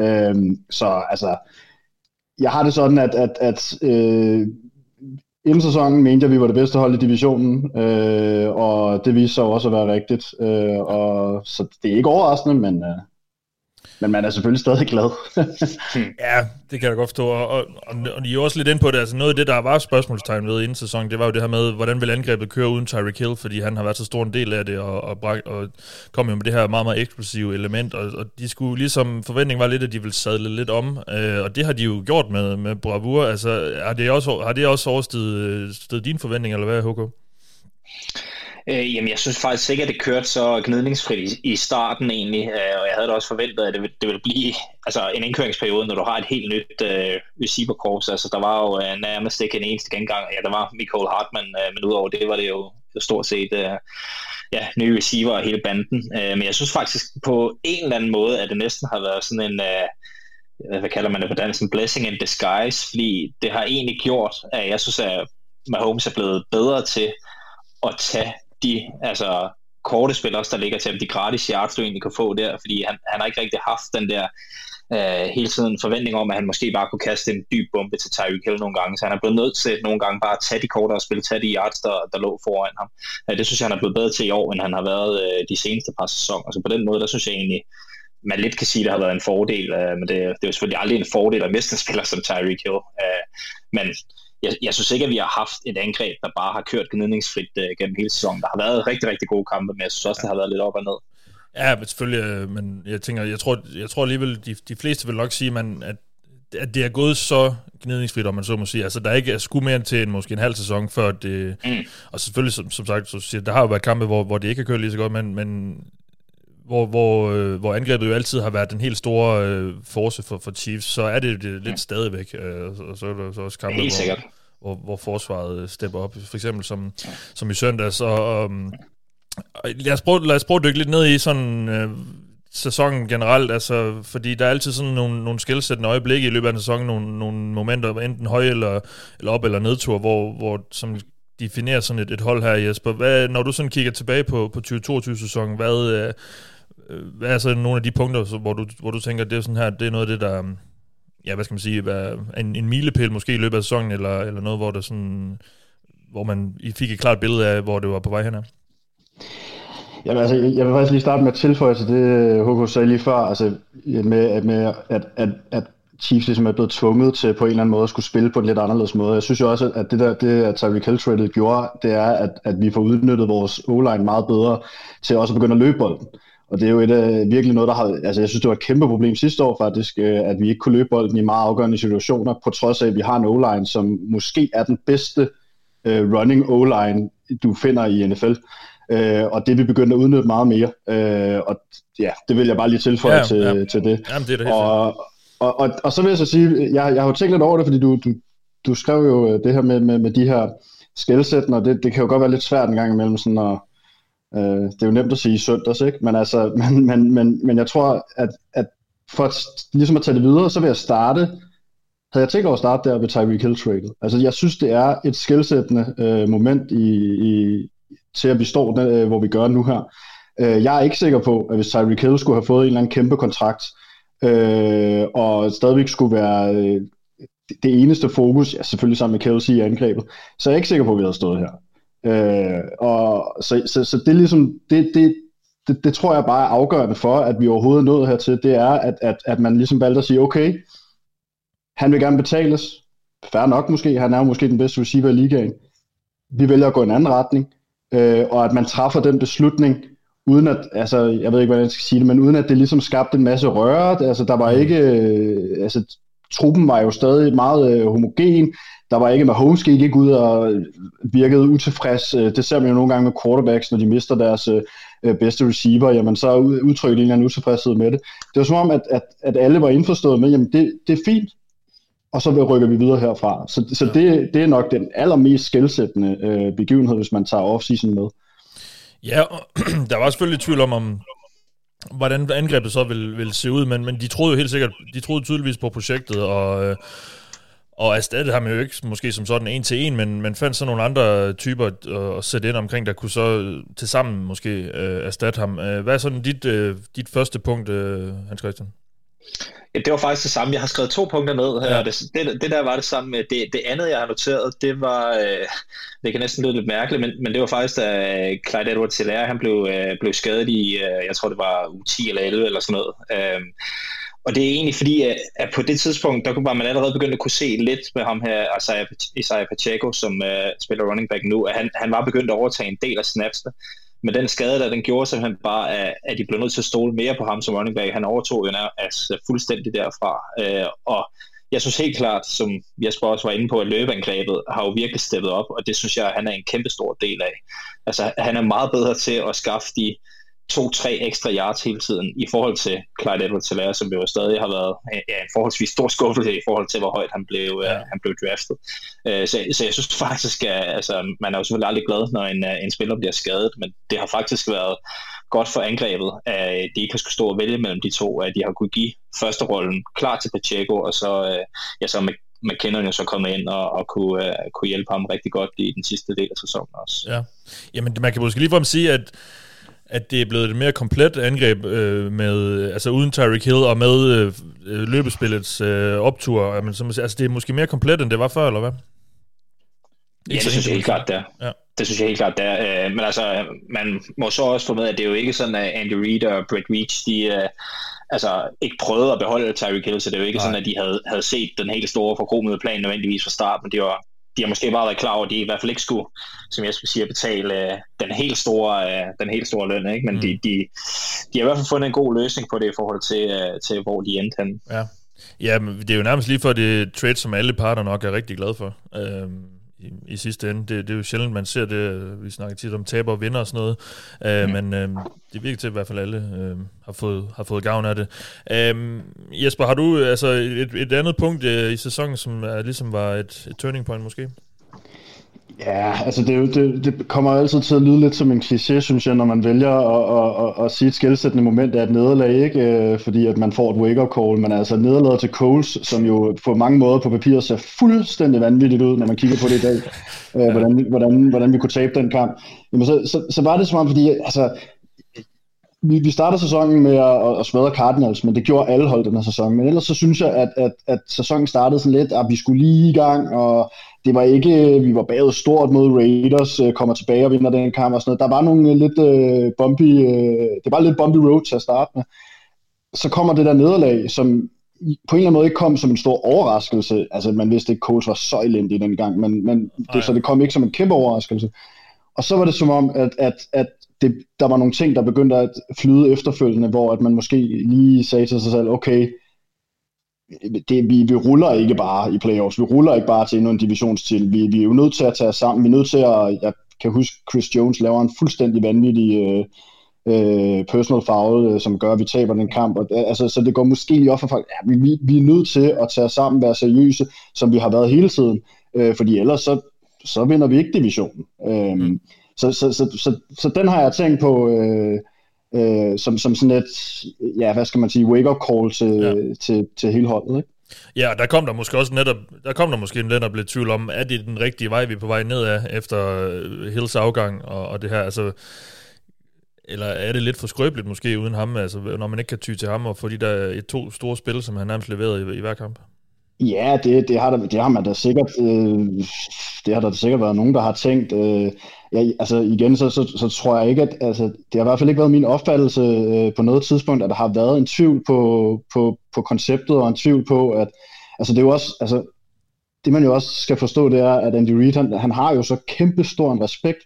Øh, så altså, jeg har det sådan, at, at, at øh, inden sæsonen mente jeg, at vi var det bedste hold i divisionen, øh, og det viste sig også at være rigtigt. Øh, og, så det er ikke overraskende, men, øh, men man er selvfølgelig stadig glad. ja, det kan jeg godt forstå. Og, og, og, og I er også lidt ind på det. Altså noget af det, der var spørgsmålstegn ved inden sæsonen, det var jo det her med, hvordan vil angrebet køre uden Tyreek Hill, fordi han har været så stor en del af det, og, og, og, og kom jo med det her meget, meget eksplosive element, og, og de skulle ligesom, forventningen var lidt, at de ville sadle lidt om, øh, og det har de jo gjort med, med bravur. Altså, har det også, har det også overstedet dine forventninger, eller hvad, Hugo? Øh, jamen, jeg synes faktisk ikke, at det kørte så gnidningsfrit i, i starten egentlig, øh, og jeg havde da også forventet, at det det ville blive altså, en indkøringsperiode, når du har et helt nyt øh, receiver-korps. Altså, der var jo øh, nærmest ikke en eneste gengang. Ja, der var Michael Hartmann, øh, men udover det var det jo stort set øh, ja, nye receiver og hele banden. Øh, men jeg synes faktisk på en eller anden måde, at det næsten har været sådan en... Øh, hvad kalder man det på dansk, en blessing in disguise, fordi det har egentlig gjort, at jeg synes, at Mahomes er blevet bedre til at tage de altså, korte spillere, der ligger til ham, de gratis yards, du egentlig kan få der, fordi han, han har ikke rigtig haft den der øh, hele tiden forventning om, at han måske bare kunne kaste en dyb bombe til Tyreek Hill nogle gange, så han er blevet nødt til nogle gange bare at tage de kortere spil, tage de yards, der, der lå foran ham. Øh, det synes jeg, han er blevet bedre til i år, end han har været øh, de seneste par sæsoner. Så på den måde, der synes jeg egentlig, man lidt kan sige, at det har været en fordel, øh, men det, det er jo selvfølgelig aldrig en fordel at miste en spiller som Tyreek Hill. Øh, men jeg, jeg synes ikke, at vi har haft et angreb, der bare har kørt gnidningsfrit uh, gennem hele sæsonen. Der har været rigtig, rigtig gode kampe, men jeg synes også, det har været lidt op og ned. Ja, men selvfølgelig, øh, men jeg tænker, jeg tror, jeg tror alligevel, de, de fleste vil nok sige, man, at, at det er gået så gnidningsfrit, om man så må sige. Altså, der er ikke sku mere til en, måske en halv sæson, før det... Mm. Og selvfølgelig, som, som sagt, så siger, der har jo været kampe, hvor, hvor det ikke har kørt lige så godt, men, men hvor, hvor, øh, hvor angrebet jo altid har været den helt store øh, force for, for Chiefs, så er det, det lidt mm. stadigvæk. Øh, og så er der så også kampe, sikkert. hvor, hvor, hvor forsvaret øh, stepper op, for eksempel som, som i søndags. Og, um, lad, os prøve, lad os prøve at dykke lidt ned i sådan øh, sæsonen generelt, altså, fordi der er altid sådan nogle, nogle skældsættende øjeblikke i løbet af en sæson, nogle, nogle momenter, enten høj eller, eller op- eller nedtur, hvor, hvor som definerer sådan et, et hold her, Jesper. Hvad, når du sådan kigger tilbage på, på 2022-sæsonen, hvad, øh, Øh, hvad er så nogle af de punkter, så, hvor du, hvor du tænker, det er sådan her, det er noget af det, der, um, ja, hvad skal man sige, en, en milepæl måske i løbet af sæsonen, eller, eller noget, hvor der sådan, hvor man fik et klart billede af, hvor det var på vej hen? Jamen, altså, jeg vil faktisk lige starte med at tilføje til det, øh, HK sagde lige før, altså med, med at, at, at Chiefs ligesom er blevet tvunget til på en eller anden måde at skulle spille på en lidt anderledes måde. Jeg synes jo også, at det der, det at Tyreek Hill traded gjorde, det er, at, at vi får udnyttet vores o meget bedre til også at begynde at løbe bolden. Og det er jo et, uh, virkelig noget, der har... Altså, jeg synes, det var et kæmpe problem sidste år faktisk, uh, at vi ikke kunne løbe bolden i meget afgørende situationer, på trods af, at vi har en O-line, som måske er den bedste uh, running O-line, du finder i NFL. Uh, og det vi begyndt at udnytte meget mere. Uh, og ja, det vil jeg bare lige tilføje ja, til, ja. til det. Jamen, det er det og, og, og, og så vil jeg så sige, jeg, jeg har jo tænkt lidt over det, fordi du, du, du skrev jo det her med, med, med de her skældsættende, og det, det kan jo godt være lidt svært en gang imellem sådan at Øh, det er jo nemt at sige søndags, ikke? Men, altså, [LAUGHS] men, men, men, men jeg tror, at, at for at, ligesom at tage det videre, så vil jeg starte, havde jeg tænkt over at starte der ved Tyreek Hill trade. Altså jeg synes, det er et skældsættende øh, moment i, i, til at vi står der, øh, hvor vi gør nu her. Øh, jeg er ikke sikker på, at hvis Tyreek Hill skulle have fået en eller anden kæmpe kontrakt, øh, og stadigvæk skulle være øh, det eneste fokus, ja selvfølgelig sammen med Kelsey i angrebet, så er jeg ikke sikker på, at vi havde stået her. Øh, og så, så, så det er ligesom, det, det, det, det tror jeg bare er afgørende for, at vi overhovedet er nået hertil, det er, at, at, at man ligesom valgte at sige, okay, han vil gerne betales, fair nok måske, han er jo måske den bedste receiver i ligaen, vi vælger at gå en anden retning, øh, og at man træffer den beslutning, uden at, altså, jeg ved ikke, hvordan jeg skal sige det, men uden at det ligesom skabte en masse røre, altså, der var ikke, øh, altså, truppen var jo stadig meget øh, homogen. Der var ikke, med Holmes gik ikke ud og virkede utilfreds. Øh, det ser man jo nogle gange med quarterbacks, når de mister deres øh, øh bedste receiver, jamen så udtrykker de en eller anden utilfredshed med det. Det var som om, at, at, at alle var indforstået med, jamen det, det er fint, og så rykker vi videre herfra. Så, så det, det er nok den allermest skældsættende øh, begivenhed, hvis man tager off-season med. Ja, [CLEARS THROAT] der var selvfølgelig tvivl om, om hvordan angrebet så vil, vil se ud, men, men de troede jo helt sikkert, de troede tydeligvis på projektet, og, øh, og erstattede ham jo ikke måske som sådan en til en, men man fandt så nogle andre typer at, at sætte ind omkring, der kunne så til sammen måske øh, erstatte ham. Øh, hvad er sådan dit, øh, dit første punkt, øh, Hans Christian? Ja, det var faktisk det samme. Jeg har skrevet to punkter ned her. Ja. Det, det, det der var det samme. Det, det andet, jeg har noteret, det var, øh, det kan næsten lyde lidt mærkeligt, men, men det var faktisk, da Clyde Edwards Hilaire, han blev, øh, blev skadet i, øh, jeg tror det var u 10 eller 11 eller sådan noget. Øh, og det er egentlig fordi, at, at på det tidspunkt, der var man allerede begyndt at kunne se lidt med ham her, Isaiah, Pacheco, som uh, spiller running back nu, at han, han var begyndt at overtage en del af snapsene men den skade der, den gjorde simpelthen bare, at, at de blev nødt til at stole mere på ham som running back. Han overtog jo altså, fuldstændig derfra. Øh, og jeg synes helt klart, som Jesper også var inde på, at løbeangrebet har jo virkelig steppet op, og det synes jeg, han er en kæmpe stor del af. Altså, han er meget bedre til at skaffe de to-tre ekstra yards hele tiden i forhold til Clyde edwards helaire som jo stadig har været ja, en forholdsvis stor skuffelse i forhold til, hvor højt han blev, ja. uh, han blev draftet. Uh, så, så jeg synes faktisk, at altså, man er jo selvfølgelig aldrig glad, når en, uh, en spiller bliver skadet, men det har faktisk været godt for angrebet, at de ikke har skulle stå og vælge mellem de to, at de har kunne give første rollen klar til Pacheco, og så, uh, ja, så McKinnon jo så kommet ind og, og kunne, uh, kunne hjælpe ham rigtig godt i den sidste del af sæsonen også. Ja, jamen man kan måske lige at sige, at at det er blevet et mere komplet angreb øh, med altså uden Tyreek Hill og med øh, øh løbespillets øh, optur. Men, som, altså det er måske mere komplet end det var før, eller hvad? Ikke ja, det synes jeg helt klart, det er. Ja. Det synes jeg helt klart, det er. Øh, men altså, man må så også få med, at det er jo ikke sådan, at Andy Reid og Brett Veach, de øh, altså, ikke prøvede at beholde Tyreek Hill, så det er jo ikke Nej. sådan, at de havde, havde set den helt store forkromede plan nødvendigvis fra start, men det var de har måske bare været klar over, at de i hvert fald ikke skulle, som jeg skulle sige, betale uh, den helt store, uh, den helt store løn, ikke? men mm. de, de, de har i hvert fald fundet en god løsning på det i forhold til, uh, til hvor de endte hen. Ja. ja, men det er jo nærmest lige for det trade, som alle parter nok er rigtig glade for. Uh, i, i sidste ende. Det, det er jo sjældent, man ser det. Vi snakker tit om taber og vinder og sådan noget. Uh, mm. Men uh, det virker til, at i hvert fald alle uh, har, fået, har fået gavn af det. Uh, Jesper, har du altså et, et andet punkt uh, i sæsonen, som er, ligesom var et, et turning point måske? Ja, altså det, det, det kommer altid til at lyde lidt som en kliché, synes jeg, når man vælger at, at, at, at sige et skældsættende moment af et nederlag, ikke? Øh, fordi at man får et wake-up call, men altså nederlaget til Coles, som jo på mange måder på papiret ser fuldstændig vanvittigt ud, når man kigger på det i dag, ja. [LAUGHS] hvordan, hvordan, hvordan vi kunne tabe den kamp. Jamen så, så, så var det som om, fordi altså, vi, vi startede sæsonen med at, at smadre Cardinals, men det gjorde alle hold den her sæson. Men ellers så synes jeg, at, at, at sæsonen startede sådan lidt, at vi skulle lige i gang, og det var ikke, vi var bagud stort mod Raiders, øh, kommer tilbage og vinder den kamp og sådan noget. Der var nogle øh, lidt uh, bumpy, uh, det var lidt bumpy road til at starte med. Så kommer det der nederlag, som på en eller anden måde ikke kom som en stor overraskelse. Altså, man vidste ikke, at coach var så elendig den gang, men, men det, så det kom ikke som en kæmpe overraskelse. Og så var det som om, at, at, at det, der var nogle ting, der begyndte at flyde efterfølgende, hvor at man måske lige sagde til sig selv, okay, det, vi, vi ruller ikke bare i playoffs, vi ruller ikke bare til endnu en divisionstitel, vi, vi er jo nødt til at tage os sammen, vi er nødt til at, jeg kan huske, Chris Jones laver en fuldstændig vanvittig øh, øh, personal foul, øh, som gør, at vi taber den kamp, og, øh, altså, så det går måske lige op for folk, ja, vi, vi, vi er nødt til at tage os sammen, være seriøse, som vi har været hele tiden, øh, fordi ellers så, så vinder vi ikke divisionen. Øh, mm så, så, så, så, så den har jeg tænkt på, øh, øh, som, som sådan et, ja, hvad skal man sige, wake-up call til, ja. til, til hele holdet, ikke? Ja, der kom der måske også netop, der kom der måske netop lidt tvivl om, er det den rigtige vej, vi er på vej ned af, efter øh, Hills afgang og, og det her, altså, eller er det lidt for skrøbeligt måske uden ham, altså, når man ikke kan ty til ham og få de der et, to store spil, som han nærmest leverede i, i hver kamp? Ja, det, det, har der, det har man da sikkert, øh, det har der sikkert været nogen, der har tænkt. Øh, ja, altså igen, så, så, så tror jeg ikke, at altså, det har i hvert fald ikke været min opfattelse øh, på noget tidspunkt, at der har været en tvivl på, på, på konceptet og en tvivl på, at altså det er jo også, altså det man jo også skal forstå, det er, at Andy Reid, han, han har jo så kæmpe stor en respekt,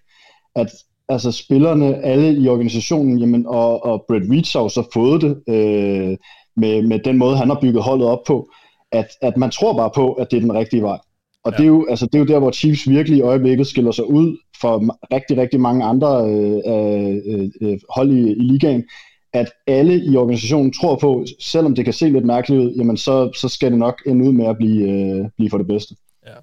at altså spillerne, alle i organisationen, jamen, og, og Brett Reed har jo så fået det øh, med, med den måde, han har bygget holdet op på, at, at man tror bare på, at det er den rigtige vej. Og ja. det, er jo, altså, det er jo der, hvor Chiefs virkelig i øjeblikket skiller sig ud for rigtig, rigtig mange andre øh, øh, øh, hold i, i ligaen, at alle i organisationen tror på, selvom det kan se lidt mærkeligt ud, jamen så, så skal det nok ende ud med at blive, øh, blive for det bedste. Ja.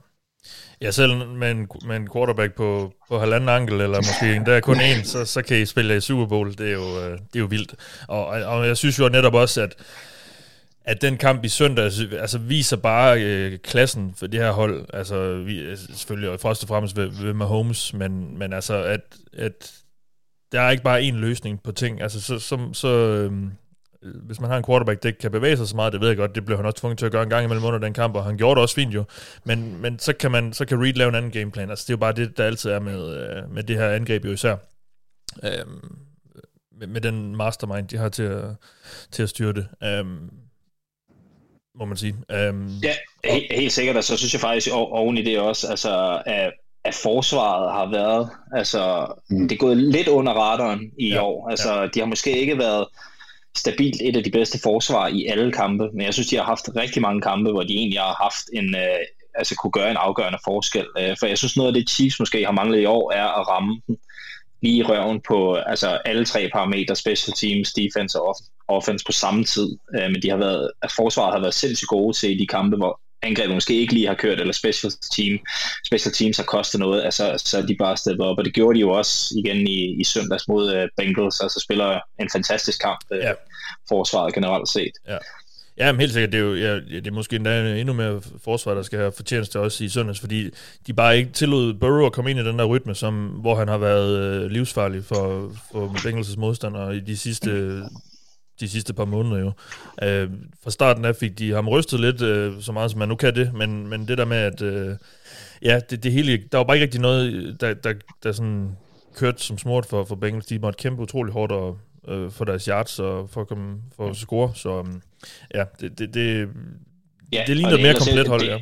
Ja, selv med en, med en quarterback på, på halvanden ankel, eller måske endda kun en, så, så kan I spille i Super Bowl. Det er jo, øh, det er jo vildt. Og, og jeg synes jo netop også, at at den kamp i søndag altså, altså, viser bare øh, klassen for det her hold. Altså, vi, altså, selvfølgelig først og fremmest ved, ved Mahomes, men, men altså, at, at der er ikke bare én løsning på ting. Altså, så, så, så øh, hvis man har en quarterback, der ikke kan bevæge sig så meget, det ved jeg godt, det blev han også tvunget til at gøre en gang imellem under den kamp, og han gjorde det også fint jo. Men, men så, kan man, så kan Reed lave en anden gameplan. Altså, det er jo bare det, der altid er med, øh, med det her angreb jo især. Øh, med, med den mastermind, de har til at, til at styre det. Øh, må man sige. Um, ja, helt, helt sikkert, og så synes jeg faktisk oven i det også, altså, at, at forsvaret har været, altså, mm. det er gået lidt under radaren i ja, år. Altså, ja. de har måske ikke været stabilt et af de bedste forsvar i alle kampe, men jeg synes, de har haft rigtig mange kampe, hvor de egentlig har haft en, øh, altså kunne gøre en afgørende forskel. Øh, for jeg synes, noget af det Chiefs måske har manglet i år, er at ramme den lige i røven på altså alle tre parametre, special teams, defense og offense på samme tid. Øh, men de har været, at forsvaret har været sindssygt gode til de kampe, hvor angrebet måske ikke lige har kørt, eller special, team, special teams har kostet noget, altså, så de bare steppet op, og det gjorde de jo også igen i, i søndags mod uh, Bengals, altså spiller en fantastisk kamp, uh, ja. forsvaret generelt set. Ja. Ja, men helt sikkert, det er jo ja, det er måske endda endnu mere forsvar, der skal have fortjeneste også i søndags, fordi de bare ikke tillod Burrow at komme ind i den der rytme, som, hvor han har været øh, livsfarlig for, for Bengals' modstandere i de sidste de sidste par måneder jo. Øh, fra starten af fik de ham rystet lidt, øh, så meget som man nu kan det, men, men det der med, at øh, ja, det, det hele, der var bare ikke rigtig noget, der, der, der sådan kørte som smurt for, for Bengals. De måtte kæmpe utrolig hårdt og, øh, for deres yards og for at, komme, for at score, så Øh, ja, det, det, det, ja, det ligner et mere komplet hold, ja.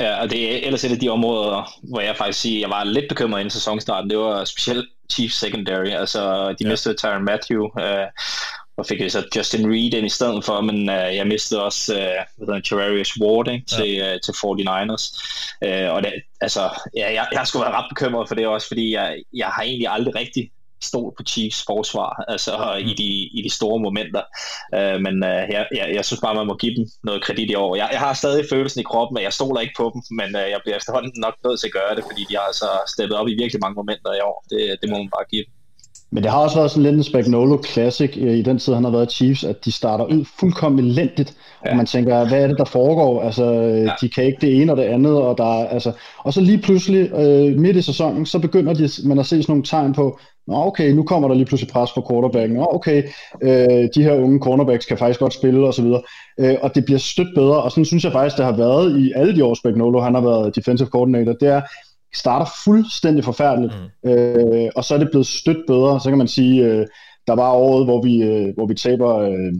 Ja, og det er ellers et af de områder, hvor jeg faktisk siger, jeg var lidt bekymret inden sæsonstarten. Det var specielt Chief Secondary. Altså, de ja. mistede Tyron Matthew, øh, og fik jeg så Justin Reed ind i stedet for, men øh, jeg mistede også øh, hvad Terrarius Ward ikke, til, ja. øh, til 49ers. Øh, og det, altså, ja, jeg, jeg skulle være ret bekymret for det også, fordi jeg, jeg har egentlig aldrig rigtig stol på Chiefs forsvar, [LAUGHS] altså mm. i, de, i de store momenter. Uh, men uh, jeg, jeg, jeg synes bare, man må give dem noget kredit i år. Jeg, jeg har stadig følelsen i kroppen, at jeg stoler ikke på dem, men uh, jeg bliver efterhånden nok nødt til at gøre det, fordi de har altså steppet op i virkelig mange momenter i år. Det, det må man bare give dem. Men det har også været sådan lidt en Spagnolo Classic i den tid, han har været Chiefs, at de starter ud fuldkommen elendigt, ja. og man tænker, hvad er det, der foregår? Altså, ja. de kan ikke det ene og det andet, og der altså, og så lige pludselig, øh, midt i sæsonen, så begynder de, man at se sådan nogle tegn på, Nå okay, nu kommer der lige pludselig pres på quarterbacken. Nå okay, øh, de her unge cornerbacks kan faktisk godt spille osv. Øh, og det bliver stødt bedre, og sådan synes jeg faktisk, det har været i alle de år, Spagnolo, han har været defensive coordinator, det er, starter fuldstændig forfærdeligt, mm. øh, og så er det blevet stødt bedre. Så kan man sige, øh, der var året, hvor vi, øh, hvor vi taber øh,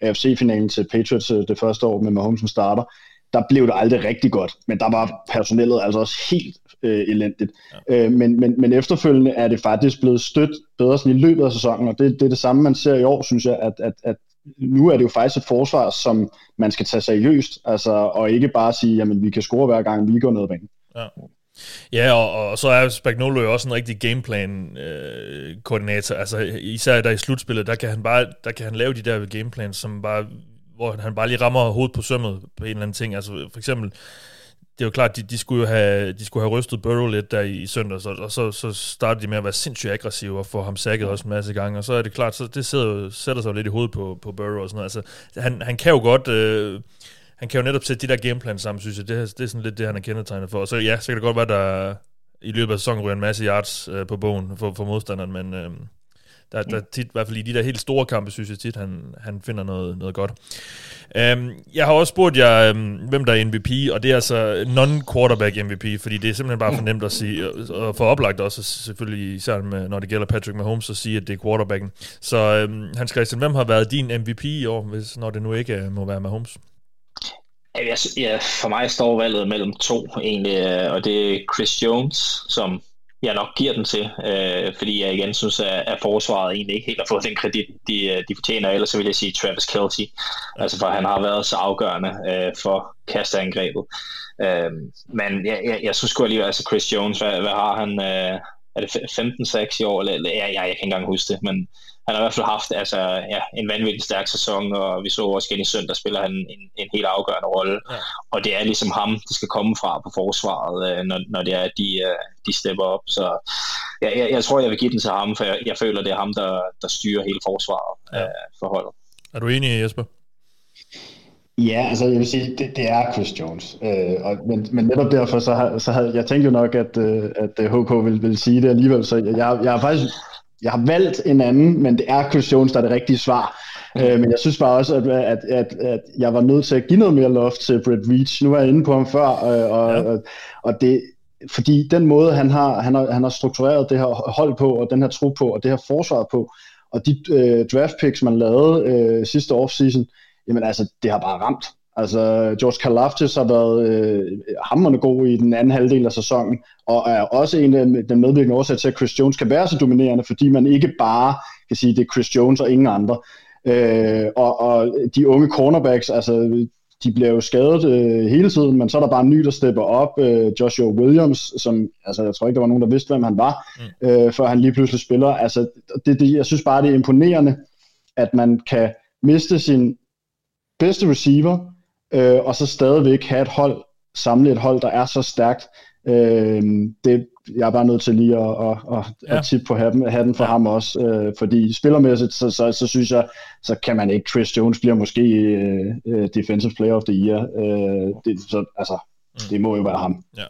AFC-finalen til Patriots øh, det første år med Mahomes som starter. Der blev det aldrig rigtig godt, men der var personellet altså også helt øh, elendigt. Ja. Øh, men, men, men efterfølgende er det faktisk blevet stødt bedre sådan i løbet af sæsonen, og det, det er det samme, man ser i år, synes jeg, at, at, at nu er det jo faktisk et forsvar, som man skal tage seriøst, altså, og ikke bare sige, jamen vi kan score hver gang, vi går ned ad banen. Ja. Ja, og, og så er Spagnolo jo også en rigtig gameplan-koordinator. Øh, altså især der i slutspillet, der kan han bare der kan han lave de der gameplans, som bare, hvor han bare lige rammer hovedet på sømmet på en eller anden ting. Altså for eksempel, det er jo klart, de, de, skulle jo have, de skulle have rystet Burrow lidt der i, i søndag, og, og så, så startede de med at være sindssygt aggressive og få ham sækket også en masse gange, og så er det klart, så det sidder, sætter sig jo lidt i hovedet på, på Burrow og sådan noget. Altså, han, han kan jo godt... Øh, han kan jo netop sætte de der gameplan sammen, synes jeg. Det, det er sådan lidt det, han er kendetegnet for. Og så ja, så kan det godt være, der i løbet af sæsonen ryger en masse yards øh, på bogen for, for modstanderen, men øh, der, der tit, i hvert fald i de der helt store kampe, synes jeg tit, han, han finder noget, noget godt. Um, jeg har også spurgt jer, um, hvem der er MVP, og det er altså non-quarterback MVP, fordi det er simpelthen bare for nemt at sige, og for oplagt også selvfølgelig, især med, når det gælder Patrick Mahomes, at sige, at det er quarterbacken. Så um, Hans Christian, hvem har været din MVP i år, hvis, når det nu ikke må være Mahomes? Jeg, ja, for mig står valget mellem to egentlig, øh, og det er Chris Jones, som jeg nok giver den til, øh, fordi jeg igen synes, at, at forsvaret egentlig ikke helt har fået den kredit, de, øh, de fortjener. Ellers så vil jeg sige Travis Kelce, altså for han har været så afgørende øh, for kasteangrebet. Øh, men jeg, jeg, jeg synes sgu alligevel, altså Chris Jones, hvad, hvad har han? Øh, er det 15-6 i år? Eller, eller, ja, jeg, jeg kan ikke engang huske det, men han har i hvert fald haft altså, ja, en vanvittig stærk sæson, og vi så også igen i søndag, spiller han en, en helt afgørende rolle. Ja. Og det er ligesom ham, der skal komme fra på forsvaret, øh, når, når det er, at de, øh, de stepper op. Så ja, jeg, jeg tror, jeg vil give den til ham, for jeg, jeg føler, det er ham, der, der styrer hele forsvaret ja. øh, for holdet. Er du enig, Jesper? Ja, altså jeg vil sige, det, det er Chris Jones. Øh, og, men, men netop derfor, så, har, så havde jeg tænkt jo nok, at, øh, at HK vil, vil sige det alligevel. Så jeg, jeg, jeg har faktisk jeg har valgt en anden, men det er Chris Jones, der er det rigtige svar. Øh, men jeg synes bare også, at, at, at, at jeg var nødt til at give noget mere loft til Brett Reach. Nu var jeg inde på ham før, øh, og, ja. og, og det, fordi den måde, han har, han, har, han har struktureret det her hold på, og den her tro på, og det her forsvar på, og de øh, draft picks, man lavede øh, sidste offseason, jamen altså, det har bare ramt. Altså, George Kalaftis har været øh, hammerende god i den anden halvdel af sæsonen, og er også en af den medvirkende årsag til, at Chris Jones kan være så dominerende, fordi man ikke bare kan sige, det er Chris Jones og ingen andre. Øh, og, og de unge cornerbacks, altså, de bliver jo skadet øh, hele tiden, men så er der bare en ny, der stepper op. Øh, Joshua Williams, som, altså jeg tror ikke, der var nogen, der vidste, hvem han var, mm. øh, før han lige pludselig spiller. Altså, det, det, jeg synes bare, det er imponerende, at man kan miste sin bedste receiver, øh, og så stadigvæk have et hold, samle et hold, der er så stærkt. Øh, det, jeg er bare nødt til lige at, at, at, ja. at tippe på hatten, hatten for ja. ham også, øh, fordi spillermæssigt, så, så, så synes jeg, så kan man ikke, Chris Jones bliver måske øh, Defensive Player of the Year, øh, det, så, altså, mm. det må jo være ham. Ja.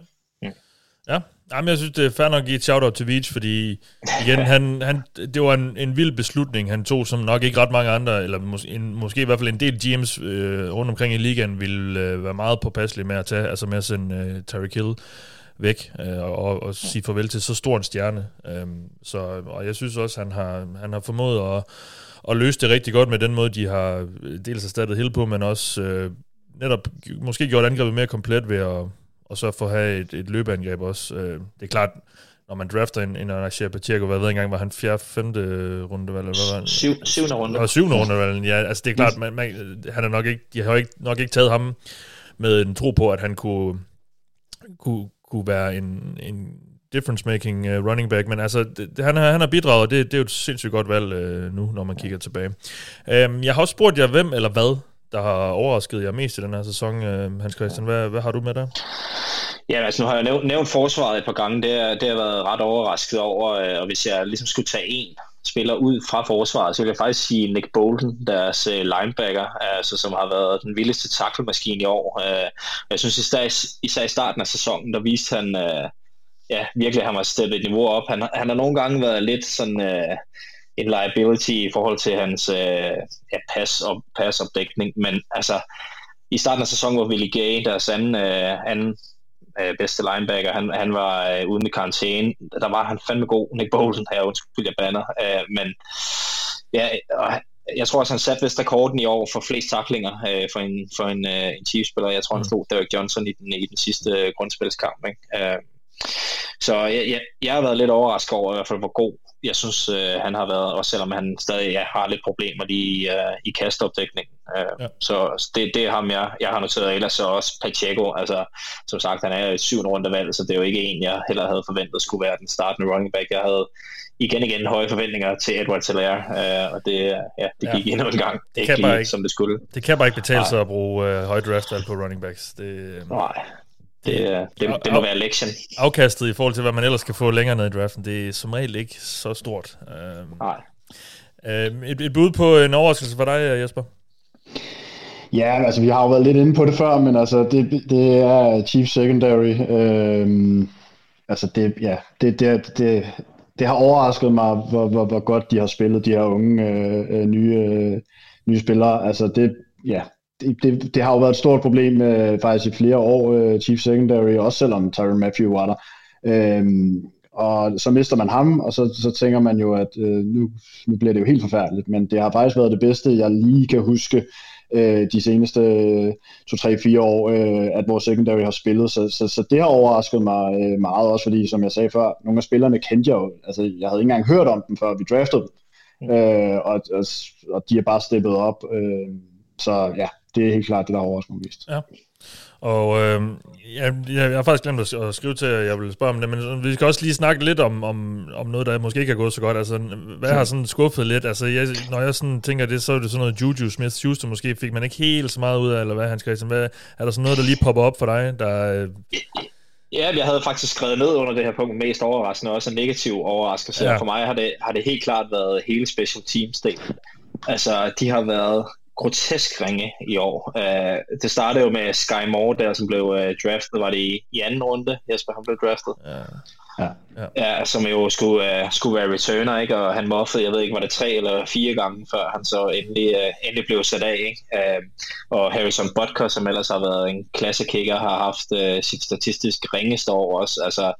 Ja, Jamen, jeg synes, det er fair nok at give et shout-out til Veach, fordi igen, han, han, det var en, en vild beslutning, han tog, som nok ikke ret mange andre, eller mås, en, måske i hvert fald en del GM's øh, rundt omkring i ligaen, ville øh, være meget påpasselige med at tage, altså med at sende øh, Terry Kill væk øh, og, og sige farvel til så stor en stjerne. Øh, så, og jeg synes også, han har, han har formået at, at løse det rigtig godt med den måde, de har øh, dels erstattet Hill på, men også øh, netop måske gjort angrebet mere komplet ved at og så få have et, et løbeangreb også. Øh, det er klart, når man drafter en, en Anachia Pacheco, hvad ved jeg engang, var han fjerde, femte runde, eller hvad var han? Syv, syvende runde. Og syvende runde, vel? Ja, altså det er klart, man, man, han er nok ikke, de har ikke, nok ikke taget ham med en tro på, at han kunne, kunne, kunne være en, en difference-making uh, running back, men altså, det, han, har, han har bidraget, og det, det er jo et sindssygt godt valg uh, nu, når man kigger tilbage. Um, jeg har også spurgt jer, hvem eller hvad der har overrasket jer mest i den her sæson. Øh, Hans Christian, hvad, hvad har du med der? Ja, altså nu har jeg nævnt, nævnt forsvaret et par gange. Det, er, det har jeg været ret overrasket over, øh, og hvis jeg ligesom skulle tage en spiller ud fra forsvaret, så vil jeg faktisk sige Nick Bolton, deres øh, linebacker, altså, som har været den vildeste tackle-maskine i år. Jeg synes især, især i starten af sæsonen, der viste han ja, virkelig, at han var steppet et niveau op. Han, han har nogle gange været lidt sådan... Uh, en liability i forhold til hans øh, ja, pass og passopdækning, men altså i starten af sæsonen var Willie Gay, deres anden, øh, anden øh, bedste linebacker, han, han var øh, uden i karantæne. Der var han fandme god, Nick Bolton her, undskyld jeg banner, øh, men ja, og jeg tror også, han satte vist rekorden i år for flest taklinger øh, for en, for en, øh, en Chiefs-spiller. Jeg tror, han mm. slog Derek Johnson i den, i den sidste øh, grundspilskamp. Ikke? Øh, så jeg, jeg, jeg har været lidt overrasket over, i hvert fald, hvor god jeg synes, øh, han har været, også selvom han stadig ja, har lidt problemer i, øh, i kastopdækningen. Øh, ja. Så det, det er ham, jeg, jeg har noteret. Ellers så også Pacheco, altså som sagt, han er i syvende runde valg, så det er jo ikke en, jeg heller havde forventet skulle være den startende running back. Jeg havde igen igen høje forventninger til Edward Teller, øh, og det, ja, det gik ja. endnu en gang. Det ikke lige, ikke, som det skulle. Det kan bare ikke betale sig at bruge øh, høje draftvalg på running backs. Det, øh, Nej, det, det, det må være lektion. Afkastet i forhold til, hvad man ellers kan få længere ned i draften, det er som regel ikke så stort. Uh, Nej. Uh, et, et bud på en overraskelse for dig, Jesper? Ja, altså vi har jo været lidt inde på det før, men altså det, det er Chief Secondary. Uh, altså det, ja, det, det, det, det har overrasket mig, hvor, hvor, hvor godt de har spillet, de her unge uh, nye, uh, nye spillere. Altså det, ja, det, det, det har jo været et stort problem øh, faktisk i flere år, øh, Chief Secondary, også selvom Tyron Matthew var der. Øhm, og så mister man ham, og så, så tænker man jo, at øh, nu, nu bliver det jo helt forfærdeligt, men det har faktisk været det bedste, jeg lige kan huske øh, de seneste 2-3-4 år, øh, at vores secondary har spillet, så, så, så det har overrasket mig øh, meget, også fordi, som jeg sagde før, nogle af spillerne kendte jeg jo, altså jeg havde ikke engang hørt om dem, før vi draftede dem, mm. øh, og, og, og de er bare steppet op, øh, så ja, det er helt klart det, der har overrasket mig mest. Ja. Og øh, jeg, jeg, jeg har faktisk glemt at, skrive til at jeg vil spørge om det, men vi skal også lige snakke lidt om, om, om noget, der måske ikke har gået så godt. Altså, hvad har sådan skuffet lidt? Altså, jeg, når jeg sådan tænker det, så er det sådan noget Juju Smith-Schuster måske fik man ikke helt så meget ud af, eller hvad han skal. Hvad, er der sådan noget, der lige popper op for dig, der... Øh... Ja, jeg havde faktisk skrevet ned under det her punkt mest overraskende, også en negativ overraskelse. Ja. For mig har det, har det helt klart været hele special teams del. Altså, de har været grotesk ringe i år. Uh, det startede jo med Sky Moore der, som blev uh, draftet, var det i, i anden runde, Jesper, han blev draftet. Ja. Ja. ja. ja som jo skulle, uh, skulle være returner, ikke? og han muffede, jeg ved ikke, var det tre eller fire gange, før han så endelig, uh, endelig blev sat af. Ikke? Uh, og Harrison Butker, som ellers har været en klassekicker, har haft uh, sit statistisk ringeste år også. Altså,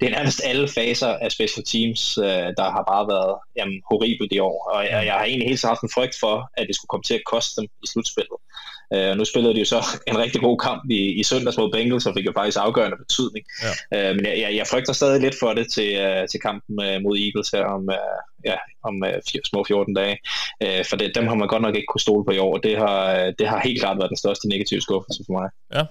det er nærmest alle faser af special teams, øh, der har bare været jamen, horribelt i år. Og jeg, jeg har egentlig helt så haft en frygt for, at det skulle komme til at koste dem i slutspillet. Øh, nu spillede de jo så [LAUGHS] en rigtig god kamp i, i søndags mod Bengals, og fik jo faktisk afgørende betydning. Ja. Øh, men jeg, jeg frygter stadig lidt for det til, uh, til kampen uh, mod Eagles her om, uh, ja, om uh, fire, små 14 dage. Uh, for det, dem har man godt nok ikke kunne stole på i år, og det har, det har helt klart været den største negative skuffelse for mig. Ja,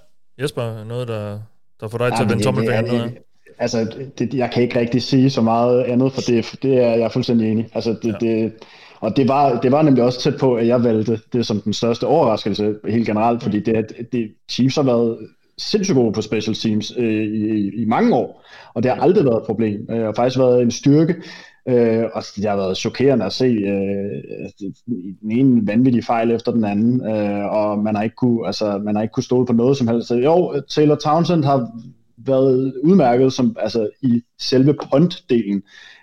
Jesper, noget der, der får dig ja, til at vende tommelfingeren nedad? Altså, det, jeg kan ikke rigtig sige så meget andet, for det, det er jeg er fuldstændig enig. Altså, det, ja. det, og det var, det var nemlig også tæt på, at jeg valgte det som den største overraskelse helt generelt, fordi det, det, Chiefs har været sindssygt gode på special teams øh, i, i mange år, og det har aldrig været et problem. Øh, det har faktisk været en styrke, øh, og det har været chokerende at se øh, den ene vanvittige fejl efter den anden, øh, og man har ikke kunne, altså, man har ikke kunne stole på noget som helst. Jo, Taylor Townsend har været udmærket som, altså, i selve punt-delen.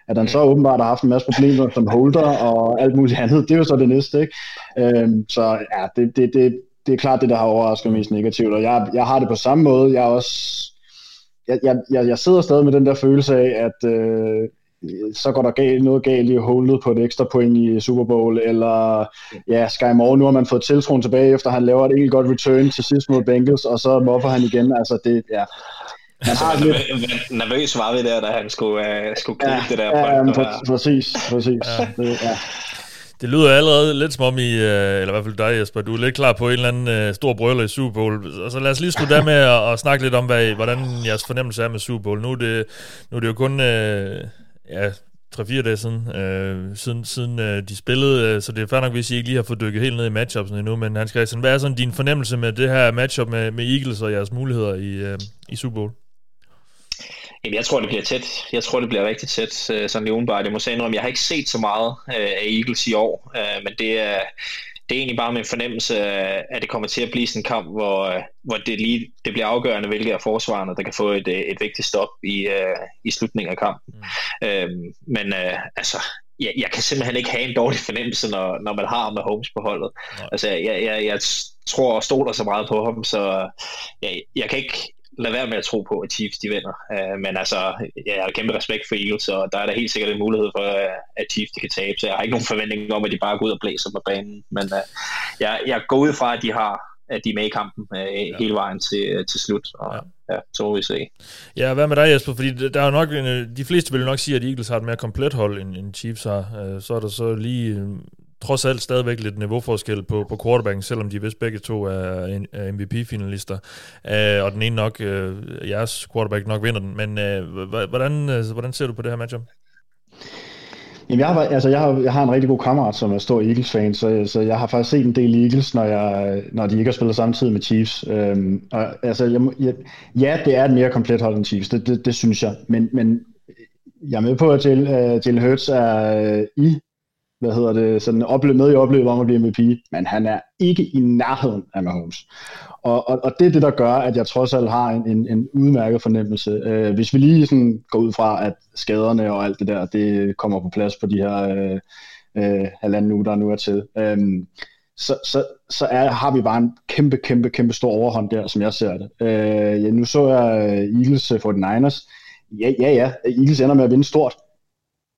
At han så åbenbart har haft en masse problemer som holder og alt muligt andet, det er jo så det næste. Ikke? Øhm, så ja, det, det, det, det er klart det, der har overrasket mest negativt, og jeg, jeg har det på samme måde. Jeg er også jeg, jeg, jeg sidder stadig med den der følelse af, at øh, så går der galt, noget galt i holdet på et ekstra point i Super Bowl, eller ja, Sky Moore, nu har man fået tiltroen tilbage, efter han laver et helt godt return til sidst mod Bengals, og så moffer han igen, altså det, ja, han har lidt... Nervøs var vi der, da han skulle, uh, skulle gribe ja, det der. Ja, ja pr- præcis, præcis. Ja. Det, ja. Det lyder allerede lidt som om I, øh, eller i hvert fald dig Jesper, du er lidt klar på en eller anden uh, stor brøller i Super Bowl. Så altså, lad os lige slutte der med at, at snakke lidt om, hvad, hvordan jeres fornemmelse er med Super Bowl. Nu er det, nu er det jo kun uh, ja, 3-4 dage siden, uh, siden, siden de spillede, så det er fair nok, hvis I ikke lige har fået dykket helt ned i matchupsen endnu, men Hans Christian, hvad er sådan din fornemmelse med det her matchup med, med Eagles og jeres muligheder i, i Super Bowl? Jamen, jeg tror, det bliver tæt. Jeg tror, det bliver rigtig tæt, øh, sådan lige udenbart. Jeg må sige jeg har ikke set så meget øh, af Eagles i år, øh, men det er, det er egentlig bare min fornemmelse, at det kommer til at blive sådan en kamp, hvor, hvor det, lige, det bliver afgørende, hvilke af forsvarerne, der kan få et, et vigtigt stop i, i slutningen af kampen. Mm. Øhm, men øh, altså, jeg, jeg kan simpelthen ikke have en dårlig fornemmelse, når, når man har med Holmes på holdet. Nej. Altså, jeg, jeg, jeg tror og stoler så meget på ham, så jeg, jeg kan ikke lade være med at tro på, at Chiefs de vinder. Uh, men altså, ja, jeg har kæmpe respekt for Eagles, og der er der helt sikkert en mulighed for, uh, at Chiefs de kan tabe, så jeg har ikke nogen forventning om, at de bare går ud og blæser på banen. Men uh, jeg, jeg går ud fra, at de har at de er med i kampen uh, ja. hele vejen til, til slut, og ja. ja, så må vi se. Ja, hvad med dig Jesper? Fordi der er nok, de fleste vil nok sige, at Eagles har et mere komplet hold, end, end Chiefs har. Uh, så er der så lige trods alt stadigvæk lidt niveauforskel på, på quarterbacken, selvom de vist begge to er, er MVP-finalister. Øh, og den ene nok, øh, jeres quarterback nok vinder den. Men øh, hvordan, øh, hvordan ser du på det her matchup? Jamen, jeg, har, altså, jeg, har, jeg har en rigtig god kammerat, som er stor Eagles-fan, så, så jeg har faktisk set en del Eagles, når, jeg, når de ikke har spillet samtidig med Chiefs. Øhm, og, altså, jeg, jeg, ja, det er et mere komplet hold end Chiefs, det, det, det synes jeg. Men, men jeg er med på, at Jalen øh, Hurts er øh, i hvad hedder det, sådan opleve, med i opløbet om at blive MVP, men han er ikke i nærheden af Mahomes. Og, og, og det er det, der gør, at jeg trods alt har en, en, en udmærket fornemmelse. Øh, hvis vi lige sådan går ud fra, at skaderne og alt det der, det kommer på plads på de her øh, øh, halvanden uge, der nu er til, øh, så, så, så er, har vi bare en kæmpe, kæmpe, kæmpe stor overhånd der, som jeg ser det. Øh, ja, nu så jeg øh, Eagles øh, for den Niners. Ja, ja, ja, Eagles ender med at vinde stort,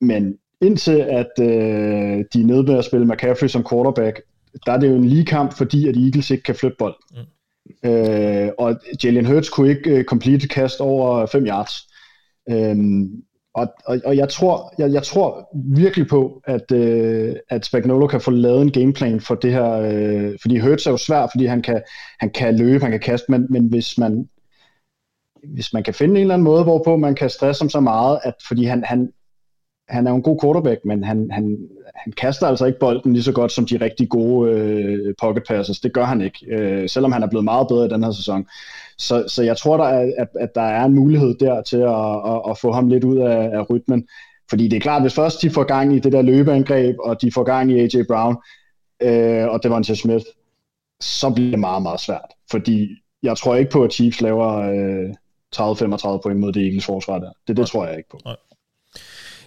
men indtil at øh, de er nede med at spille McCaffrey som quarterback, der er det jo en lige kamp, fordi at Eagles ikke kan flytte bolden. Mm. Øh, og Jalen Hurts kunne ikke uh, complete kast over 5 yards. Øhm, og, og, og jeg tror, jeg, jeg tror virkelig på, at, øh, at Spagnolo kan få lavet en gameplan for det her, øh, fordi Hurts er jo svær, fordi han kan, han kan løbe, han kan kaste, men, men hvis man hvis man kan finde en eller anden måde, hvorpå man kan stresse ham så meget, at fordi han, han, han er jo en god quarterback, men han, han, han kaster altså ikke bolden lige så godt som de rigtig gode øh, pocket passes. Det gør han ikke, øh, selvom han er blevet meget bedre i den her sæson. Så, så jeg tror, der er, at, at der er en mulighed der til at, at, at få ham lidt ud af, af rytmen. Fordi det er klart, hvis først de får gang i det der løbeangreb, og de får gang i AJ Brown øh, og Devontae Smith, så bliver det meget, meget svært. Fordi jeg tror ikke på, at Chiefs laver øh, 30-35 point mod det Eagles forsvar der. Det, det tror jeg ikke på. Nej.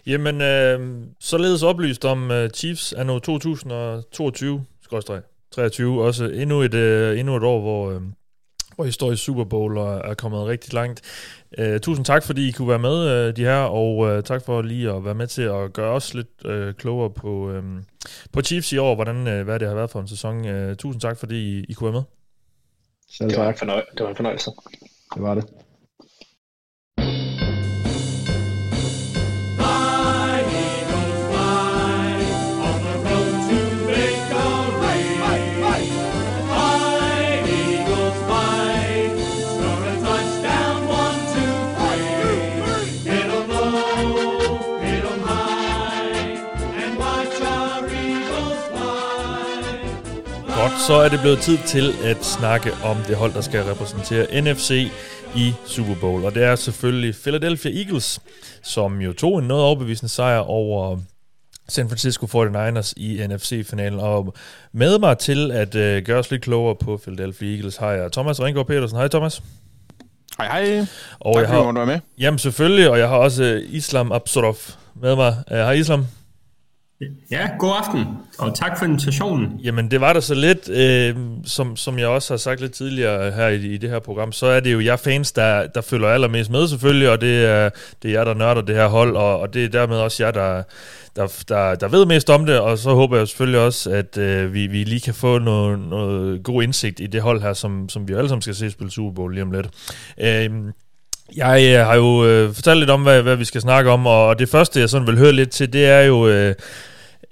Jamen, øh, således oplyst om uh, Chiefs er nu 2022 23 også endnu et, uh, endnu et år, hvor, uh, hvor historisk Super Bowl er, er kommet rigtig langt. Uh, tusind tak, fordi I kunne være med, uh, de her, og uh, tak for lige at være med til at gøre os lidt uh, klogere på, uh, på Chiefs i år, hvordan, uh, hvad det har været for en sæson. Uh, tusind tak, fordi I, I kunne være med. Selv tak. Det var, en fornøj- det var en fornøjelse. Det var det. Så er det blevet tid til at snakke om det hold, der skal repræsentere NFC i Super Bowl. Og det er selvfølgelig Philadelphia Eagles, som jo tog en noget overbevisende sejr over San Francisco 49ers i NFC-finalen. Og med mig til at uh, gøre os lidt klogere på Philadelphia Eagles har jeg Thomas Ringgaard Petersen. Hej Thomas. Hej hej. Og tak jeg har, for at du med. Jamen selvfølgelig, og jeg har også Islam Absurov med mig. Uh, hej Islam. Ja, god aften, og tak for invitationen. Jamen, det var der så lidt, øh, som, som jeg også har sagt lidt tidligere her i, i det her program, så er det jo jer fans, der, der følger allermest med selvfølgelig, og det er, det er jer, der nørder det her hold, og, og det er dermed også jer, der, der, der, der ved mest om det, og så håber jeg selvfølgelig også, at øh, vi, vi lige kan få noget, noget god indsigt i det hold her, som, som vi alle sammen skal se spille Super Bowl lige om lidt. Øh, jeg øh, har jo øh, fortalt lidt om, hvad, hvad vi skal snakke om, og det første, jeg sådan vil høre lidt til, det er jo, øh,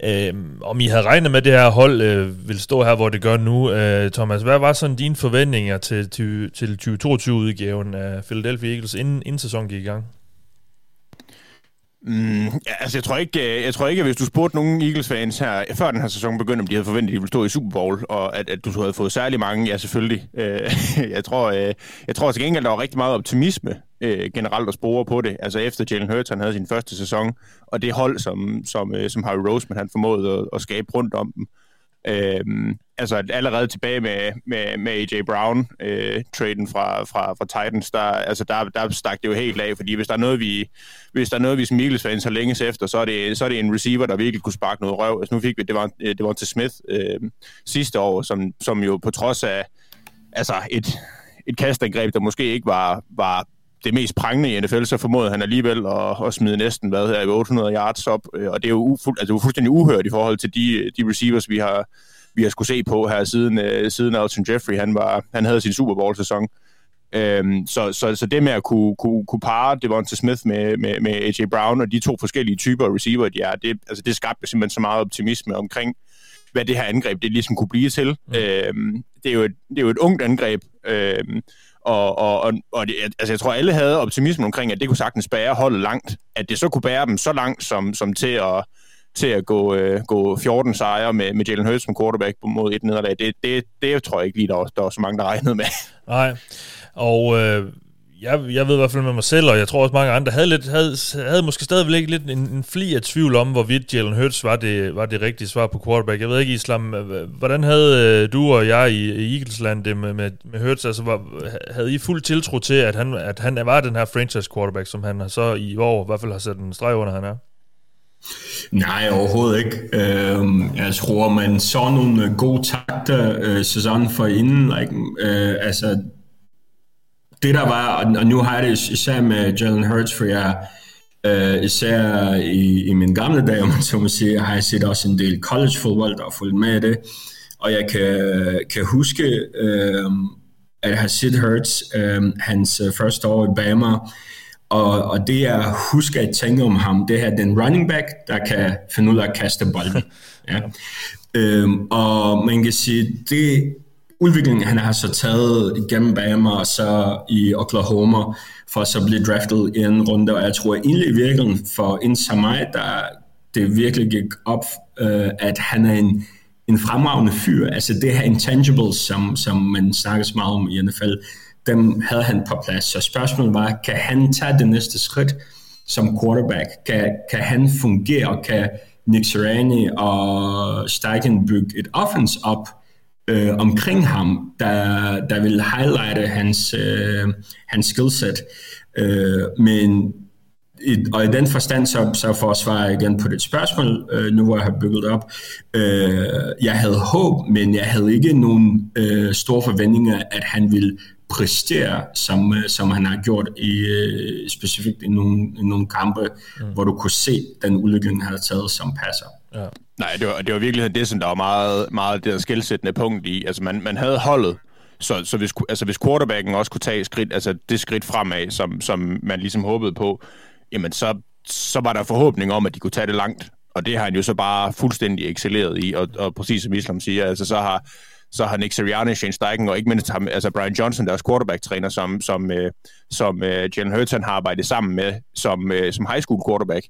øh, om I havde regnet med, at det her hold øh, vil stå her, hvor det gør nu. Øh, Thomas, hvad var sådan dine forventninger til, til, til 2022-udgaven af Philadelphia Eagles, inden, inden sæsonen gik i gang? Mm, ja, altså jeg tror ikke, øh, jeg tror ikke, at hvis du spurgte nogen Eagles-fans her, før den her sæson begyndte, om de havde forventet, at de ville stå i Super Bowl, og at, at du havde fået særlig mange, ja selvfølgelig. Øh, [LAUGHS] jeg, tror, øh, jeg tror til gengæld, der var rigtig meget optimisme øh, generelt at spore på det. Altså efter Jalen Hurts, han havde sin første sæson, og det hold, som, som, øh, som Harry Roseman han formåede at, at skabe rundt om dem, Øhm, altså allerede tilbage med, med, med AJ Brown, øh, traden fra, fra, fra Titans, der, altså der, der stak det jo helt af, fordi hvis der er noget, vi, hvis der er noget, vi som Eagles fans har længes efter, så er, det, så er det en receiver, der virkelig kunne sparke noget røv. Altså nu fik vi, det var, øh, det var til Smith øh, sidste år, som, som jo på trods af altså et, et kastangreb, der måske ikke var, var det mest prangende i NFL, så formåede han alligevel at, at smide næsten hvad her, 800 yards op, øh, og det er jo ufuld, altså, fuldstændig uhørt i forhold til de, de receivers, vi har, vi har skulle se på her siden, uh, siden Alton Jeffrey, han, var, han havde sin Super Bowl-sæson. Um, så, så, så det med at kunne, kunne, kunne parre Devonta Smith med, med, med AJ Brown og de to forskellige typer receiver, de er, det, altså det skabte simpelthen så meget optimisme omkring, hvad det her angreb det ligesom kunne blive til. Mm. Um, det, er jo et, det er jo et ungt angreb, um, og, og, og, og det, altså jeg tror, alle havde optimisme omkring, at det kunne sagtens bære holdet langt. At det så kunne bære dem så langt som, som til at til at gå, øh, gå 14 sejre med, med Jalen Hurts som quarterback mod et nederlag. Det, det, det tror jeg ikke lige, der var, der var så mange, der regnede med. Nej, og øh, jeg, jeg ved i hvert fald med mig selv, og jeg tror også mange andre, havde, lidt, havde, havde måske stadigvæk lidt en, en fli af tvivl om, hvorvidt Jalen Hurts var det, var det rigtige svar på quarterback. Jeg ved ikke, Islam, hvordan havde øh, du og jeg i, i Eaglesland det med, med, med Hurts? Altså, var, havde I fuld tiltro til, at han, at han var den her franchise quarterback, som han så i år i hvert fald har sat en streg under, han er? Nej, overhovedet ikke. Altså, øh, jeg tror, man så nogle øh, gode takter øh, sæsonen for inden. Like, øh, altså, det der var, og nu har jeg det især med Jalen Hurts, for jeg uh, især i, i min gamle dage, om man så må sige, har jeg set også en del college fodbold og fulgt med det. og jeg kan, kan huske, øh, at jeg har set Hurts øh, hans øh, første år i Bama, og, og det jeg husker at tænke om ham, det er den running back, der kan finde ud af at kaste bolden. [LAUGHS] ja. øhm, og man kan sige, det udviklingen, han har så taget igennem Bama og så i Oklahoma, for så blive draftet i en runde, og jeg tror egentlig i virkeligheden for en som mig, der det virkelig gik op, øh, at han er en, en fremragende fyr. Altså det her intangibles, som, som man snakker så meget om i NFL, dem havde han på plads. Så spørgsmålet var, kan han tage det næste skridt som quarterback? Kan, kan han fungere? Kan Nick Sirianni og Steichen bygge et offense op øh, omkring ham, der, der vil highlighte hans, øh, hans skillset? Øh, men i, og i den forstand, så, så for at svare igen på dit spørgsmål, øh, nu hvor jeg har bygget op, øh, jeg havde håb, men jeg havde ikke nogen øh, store forventninger, at han ville præstere, som, øh, som han har gjort i øh, specifikt i nogle, i nogle kampe, mm. hvor du kunne se den udvikling, han har taget som passer. Ja. Nej, det var, det var virkelig det, som der var meget, meget det der skældsættende punkt i. Altså, man, man havde holdet, så, så hvis, altså, hvis quarterbacken også kunne tage skridt, altså det skridt fremad, som, som man ligesom håbede på, jamen så, så var der forhåbning om, at de kunne tage det langt. Og det har han jo så bare fuldstændig excelleret i, og, og præcis som Islam siger, altså så har, så har Nick Sirianni, Shane Steichen og ikke mindst ham, altså Brian Johnson, deres quarterback-træner, som, som, øh, som øh, Jalen Hurts har arbejdet sammen med som, øh, som high school quarterback.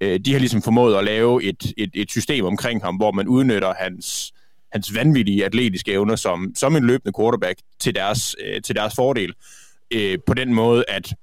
Øh, de har ligesom formået at lave et, et, et system omkring ham, hvor man udnytter hans, hans vanvittige atletiske evner som, som en løbende quarterback til deres, øh, til deres fordel. Øh, på den måde, at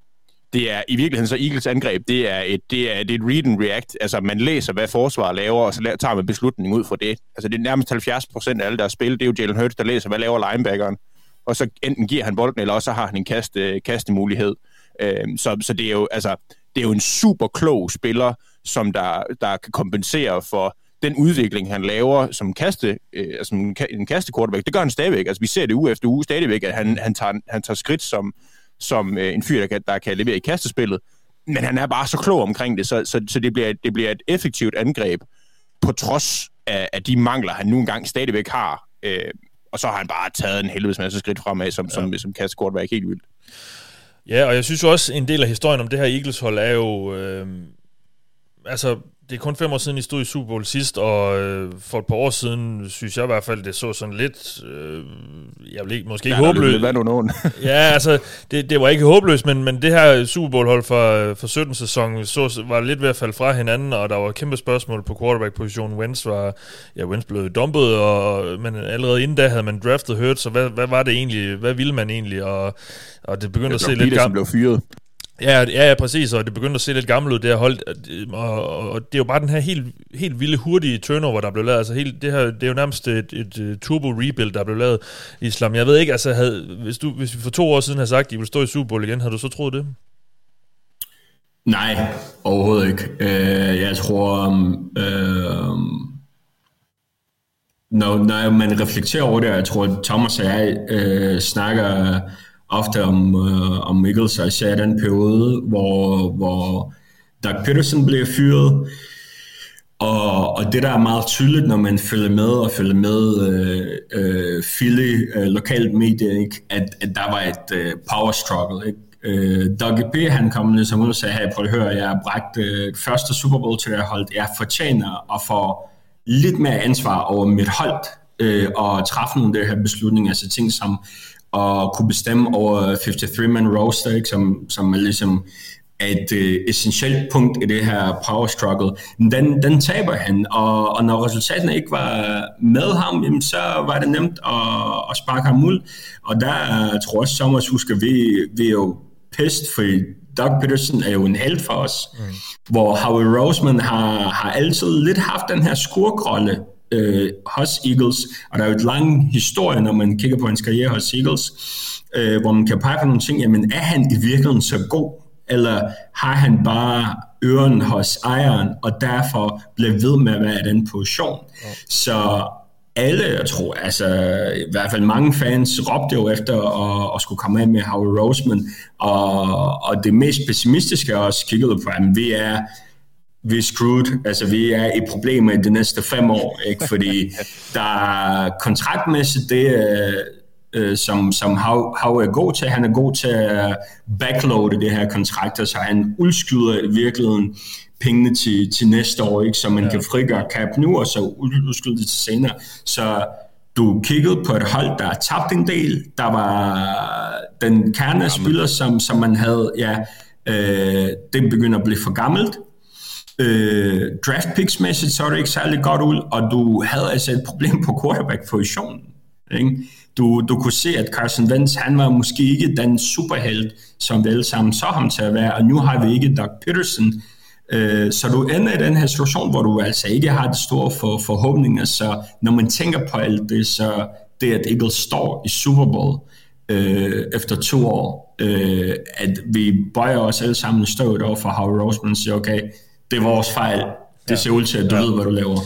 det er i virkeligheden så Eagles angreb, det er et, det er, det er et read and react. Altså man læser, hvad forsvaret laver, og så tager man beslutning ud fra det. Altså det er nærmest 70 procent af alle, der spiller, det er jo Jalen Hurts, der læser, hvad laver linebackeren. Og så enten giver han bolden, eller også har han en kast, kastemulighed. Øh, så, så det er jo, altså, det er jo en super klog spiller, som der, der kan kompensere for den udvikling, han laver som kaste, øh, altså en, en kaste quarterback. Det gør han stadigvæk. Altså vi ser det uge efter uge stadigvæk, at han, han, tager, han tager skridt som, som øh, en fyr, der kan, der kan levere i kastespillet. Men han er bare så klog omkring det, så, så, så det, bliver, det bliver et effektivt angreb, på trods af, af de mangler, han nu engang stadigvæk har. Øh, og så har han bare taget en helvedes masse skridt fremad, som, ja. som, som kastekortback helt vildt. Ja, og jeg synes jo også, en del af historien om det her Eagles-hold er jo... Øh, altså, det er kun fem år siden, I stod i Super Bowl sidst, og øh, for et par år siden, synes jeg i hvert fald, det så sådan lidt, øh, jeg vil ikke, måske ikke ja, håbløst. Hvad nu nogen? [LAUGHS] ja, altså, det, det var ikke håbløst, men, men det her Super Bowl-hold for, for 17 sæson så, var lidt ved at falde fra hinanden, og der var kæmpe spørgsmål på quarterback-positionen. Wentz var, ja, Wentz blev dumpet, og, men allerede inden da havde man draftet Hurts, så hvad, hvad var det egentlig, hvad ville man egentlig, og, og det begyndte det at se lidt... Det, blev fyret. Ja, ja, ja, præcis, og det begyndte at se lidt gammelt ud, det her hold, og, og, det er jo bare den her helt, helt vilde, hurtige turnover, der blev lavet, altså helt, det, her, det er jo nærmest et, et, et turbo rebuild, der blev lavet i Islam. Jeg ved ikke, altså, havde, hvis, du, hvis vi for to år siden havde sagt, at I ville stå i Super Bowl igen, havde du så troet det? Nej, overhovedet ikke. Øh, jeg tror, um, uh, når, når man reflekterer over det, jeg tror, Thomas og jeg øh, snakker ofte om, øh, om Eagles, og især den periode, hvor, hvor Doug Peterson blev fyret. Og, og det, der er meget tydeligt, når man følger med og følger med øh, øh, Philly, øh, lokalt medie, ikke? At, at der var et øh, power struggle. Ikke? Øh, Doug P., han kom ligesom ud og sagde, hey, prøv at høre, jeg har bragt øh, første Super Bowl til det hold. Jeg fortjener at få lidt mere ansvar over mit hold, øh, og træffe nogle af de her beslutninger, altså ting som og kunne bestemme over 53-man roster, ikke, som, som er ligesom et uh, essentielt punkt i det her power struggle, den, den taber han, og, og når resultaterne ikke var med ham, jamen, så var det nemt at, at sparke ham ud, og der tror jeg også, Sommers husker, vi, vi er jo pissed, for Doug Peterson er jo en held for os, mm. hvor Howie Roseman har, har altid lidt haft den her skurkrolle, øh, hos Eagles, og der er jo et lang historie, når man kigger på hans karriere hos Eagles, øh, hvor man kan pege på nogle ting, jamen er han i virkeligheden så god, eller har han bare øren hos ejeren, og derfor bliver ved med at være i den position. Ja. Så alle, jeg tror, altså i hvert fald mange fans råbte jo efter at, at skulle komme af med Howard Roseman, og, og det mest pessimistiske også kiggede på, at vi er vi er screwed. Altså, vi er i problemer i de næste fem år, ikke? Fordi [LAUGHS] der er kontraktmæssigt det, øh, som, som Hav, Hav er god til. Han er god til at backloade det her kontrakter, så han udskyder i virkeligheden pengene til, til næste år, ikke? så man ja. kan frigøre cap nu, og så udskyde det til senere. Så du kiggede på et hold, der tabt en del. Der var den kerne spiller, som, som man havde, ja, øh, det begynder at blive for gammelt. Øh, draft picks mæssigt, så er det ikke særlig godt ud, og du havde altså et problem på quarterback-positionen. Ikke? Du, du kunne se, at Carson Wentz, han var måske ikke den superhelt, som vi alle sammen så ham til at være, og nu har vi ikke Doug Peterson, Øh, så du ender i den her situation, hvor du altså ikke har det store for, forhåbninger, så når man tænker på alt det, så det at Eagles står i Super Bowl øh, efter to år, øh, at vi bøjer os alle sammen støvet over for Howard Roseman og siger, okay, det er vores fejl, det ja. ser ud til, at du ja. ved, hvad du laver.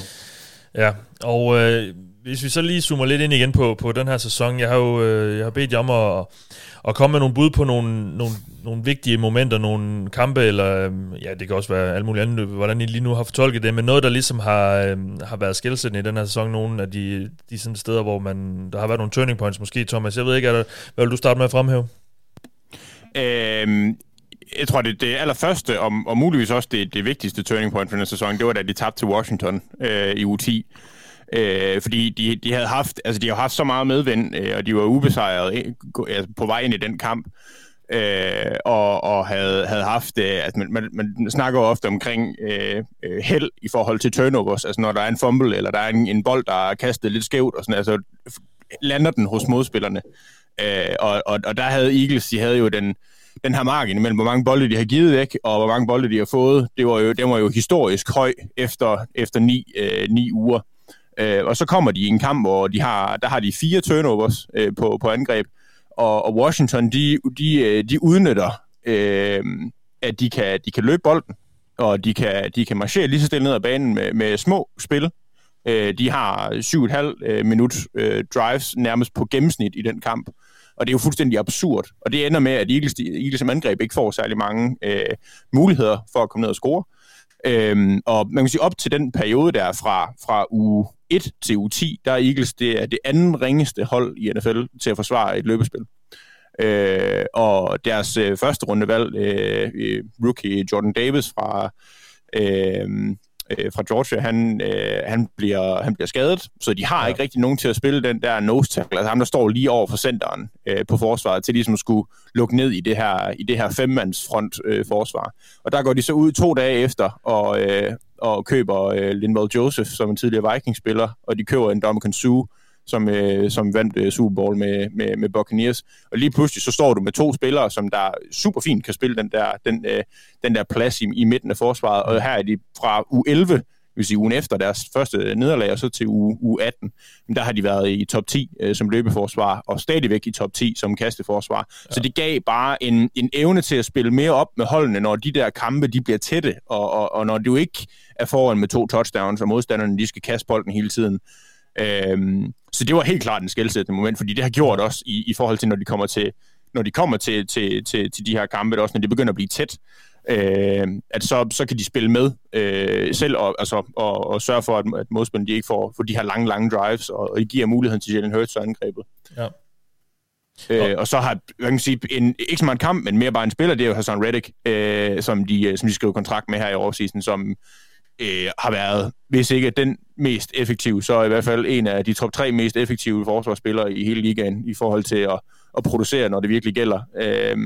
Ja, og øh, hvis vi så lige zoomer lidt ind igen på, på den her sæson, jeg har jo øh, jeg har bedt jer om at, at komme med nogle bud på nogle, nogle, nogle vigtige momenter, nogle kampe, eller øhm, ja, det kan også være alt muligt andet, hvordan I lige nu har fortolket det, men noget, der ligesom har, øh, har været skældsættende i den her sæson, nogle af de, de sådan steder, hvor man, der har været nogle turning points måske, Thomas. Jeg ved ikke, er der, hvad vil du starte med at fremhæve? Øhm, jeg tror, det, det allerførste, og, og muligvis også det, det vigtigste turning point for den sæson, det var, da de tabte til Washington øh, i u 10. Øh, fordi de, de havde haft, altså de har haft så meget medvind, øh, og de var ubesejret øh, altså på vej ind i den kamp, øh, og, og havde, havde haft, øh, altså man, man, man snakker jo ofte omkring øh, øh, held i forhold til turnovers, altså når der er en fumble, eller der er en, en bold, der er kastet lidt skævt, og sådan, altså lander den hos modspillerne. Øh, og, og, og der havde Eagles, de havde jo den, den her margin mellem, hvor mange bolde de har givet væk, og hvor mange bolde de har fået, det var jo, det var jo historisk høj efter, efter ni, øh, ni uger. Øh, og så kommer de i en kamp, hvor de har, der har de fire turnovers øh, på, på angreb, og, og Washington, de, de, øh, de udnytter, øh, at de kan, de kan løbe bolden, og de kan, de kan marchere lige så stille ned ad banen med, med små spil. Øh, de har 7,5 øh, minut øh, drives nærmest på gennemsnit i den kamp. Og det er jo fuldstændig absurd. Og det ender med, at Eagles, Eagles som angreb ikke får særlig mange øh, muligheder for at komme ned og score. Øhm, og man kan sige, op til den periode der fra, fra uge 1 til uge 10, der er Eagles det, er det anden ringeste hold i NFL til at forsvare et løbespil. Øh, og deres øh, første rundevalg, øh, øh rookie Jordan Davis fra, øh, øh, fra Georgia, han, øh, han, bliver, han bliver skadet, så de har ja. ikke rigtig nogen til at spille den der nose tackle, altså ham, der står lige over for centeren øh, på forsvaret, til ligesom at skulle lukke ned i det her, i det her femmandsfront øh, forsvar. Og der går de så ud to dage efter og, øh, og køber øh, Linval Joseph, som en tidligere Vikings-spiller, og de køber en Dominican Sue, som, øh, som vandt øh, Super Bowl med, med, med Buccaneers. Og lige pludselig så står du med to spillere, som der super fint kan spille den der, den, øh, den der plads i, i midten af forsvaret. Og her er de fra U11, vil sige ugen efter deres første nederlag, og så til uge, uge 18, men der har de været i top 10 øh, som løbeforsvar, og stadigvæk i top 10 som kasteforsvar. Ja. Så det gav bare en, en evne til at spille mere op med holdene, når de der kampe de bliver tætte, og, og, og når du ikke er foran med to touchdowns, og modstanderne de skal kaste bolden hele tiden. Øhm, så det var helt klart en skældsættende moment, fordi det har gjort også i, i forhold til, når de kommer til når de kommer til, til, til, til de her kampe, også når de begynder at blive tæt, øh, at så, så kan de spille med øh, selv og, altså, og, og sørge for, at, at modspillerne ikke får, for de her lange, lange drives, og, og giver muligheden til Jalen Hurts og angrebet. Ja. Øh, og så har, hvad kan man sige, en, ikke så meget en kamp, men mere bare en spiller, det er jo Hassan Reddick, øh, som, de, som de skriver kontrakt med her i årsiden, som øh, har været, hvis ikke den mest effektive, så i hvert fald en af de top tre mest effektive forsvarsspillere i hele ligaen i forhold til at, at producere, når det virkelig gælder. Øh,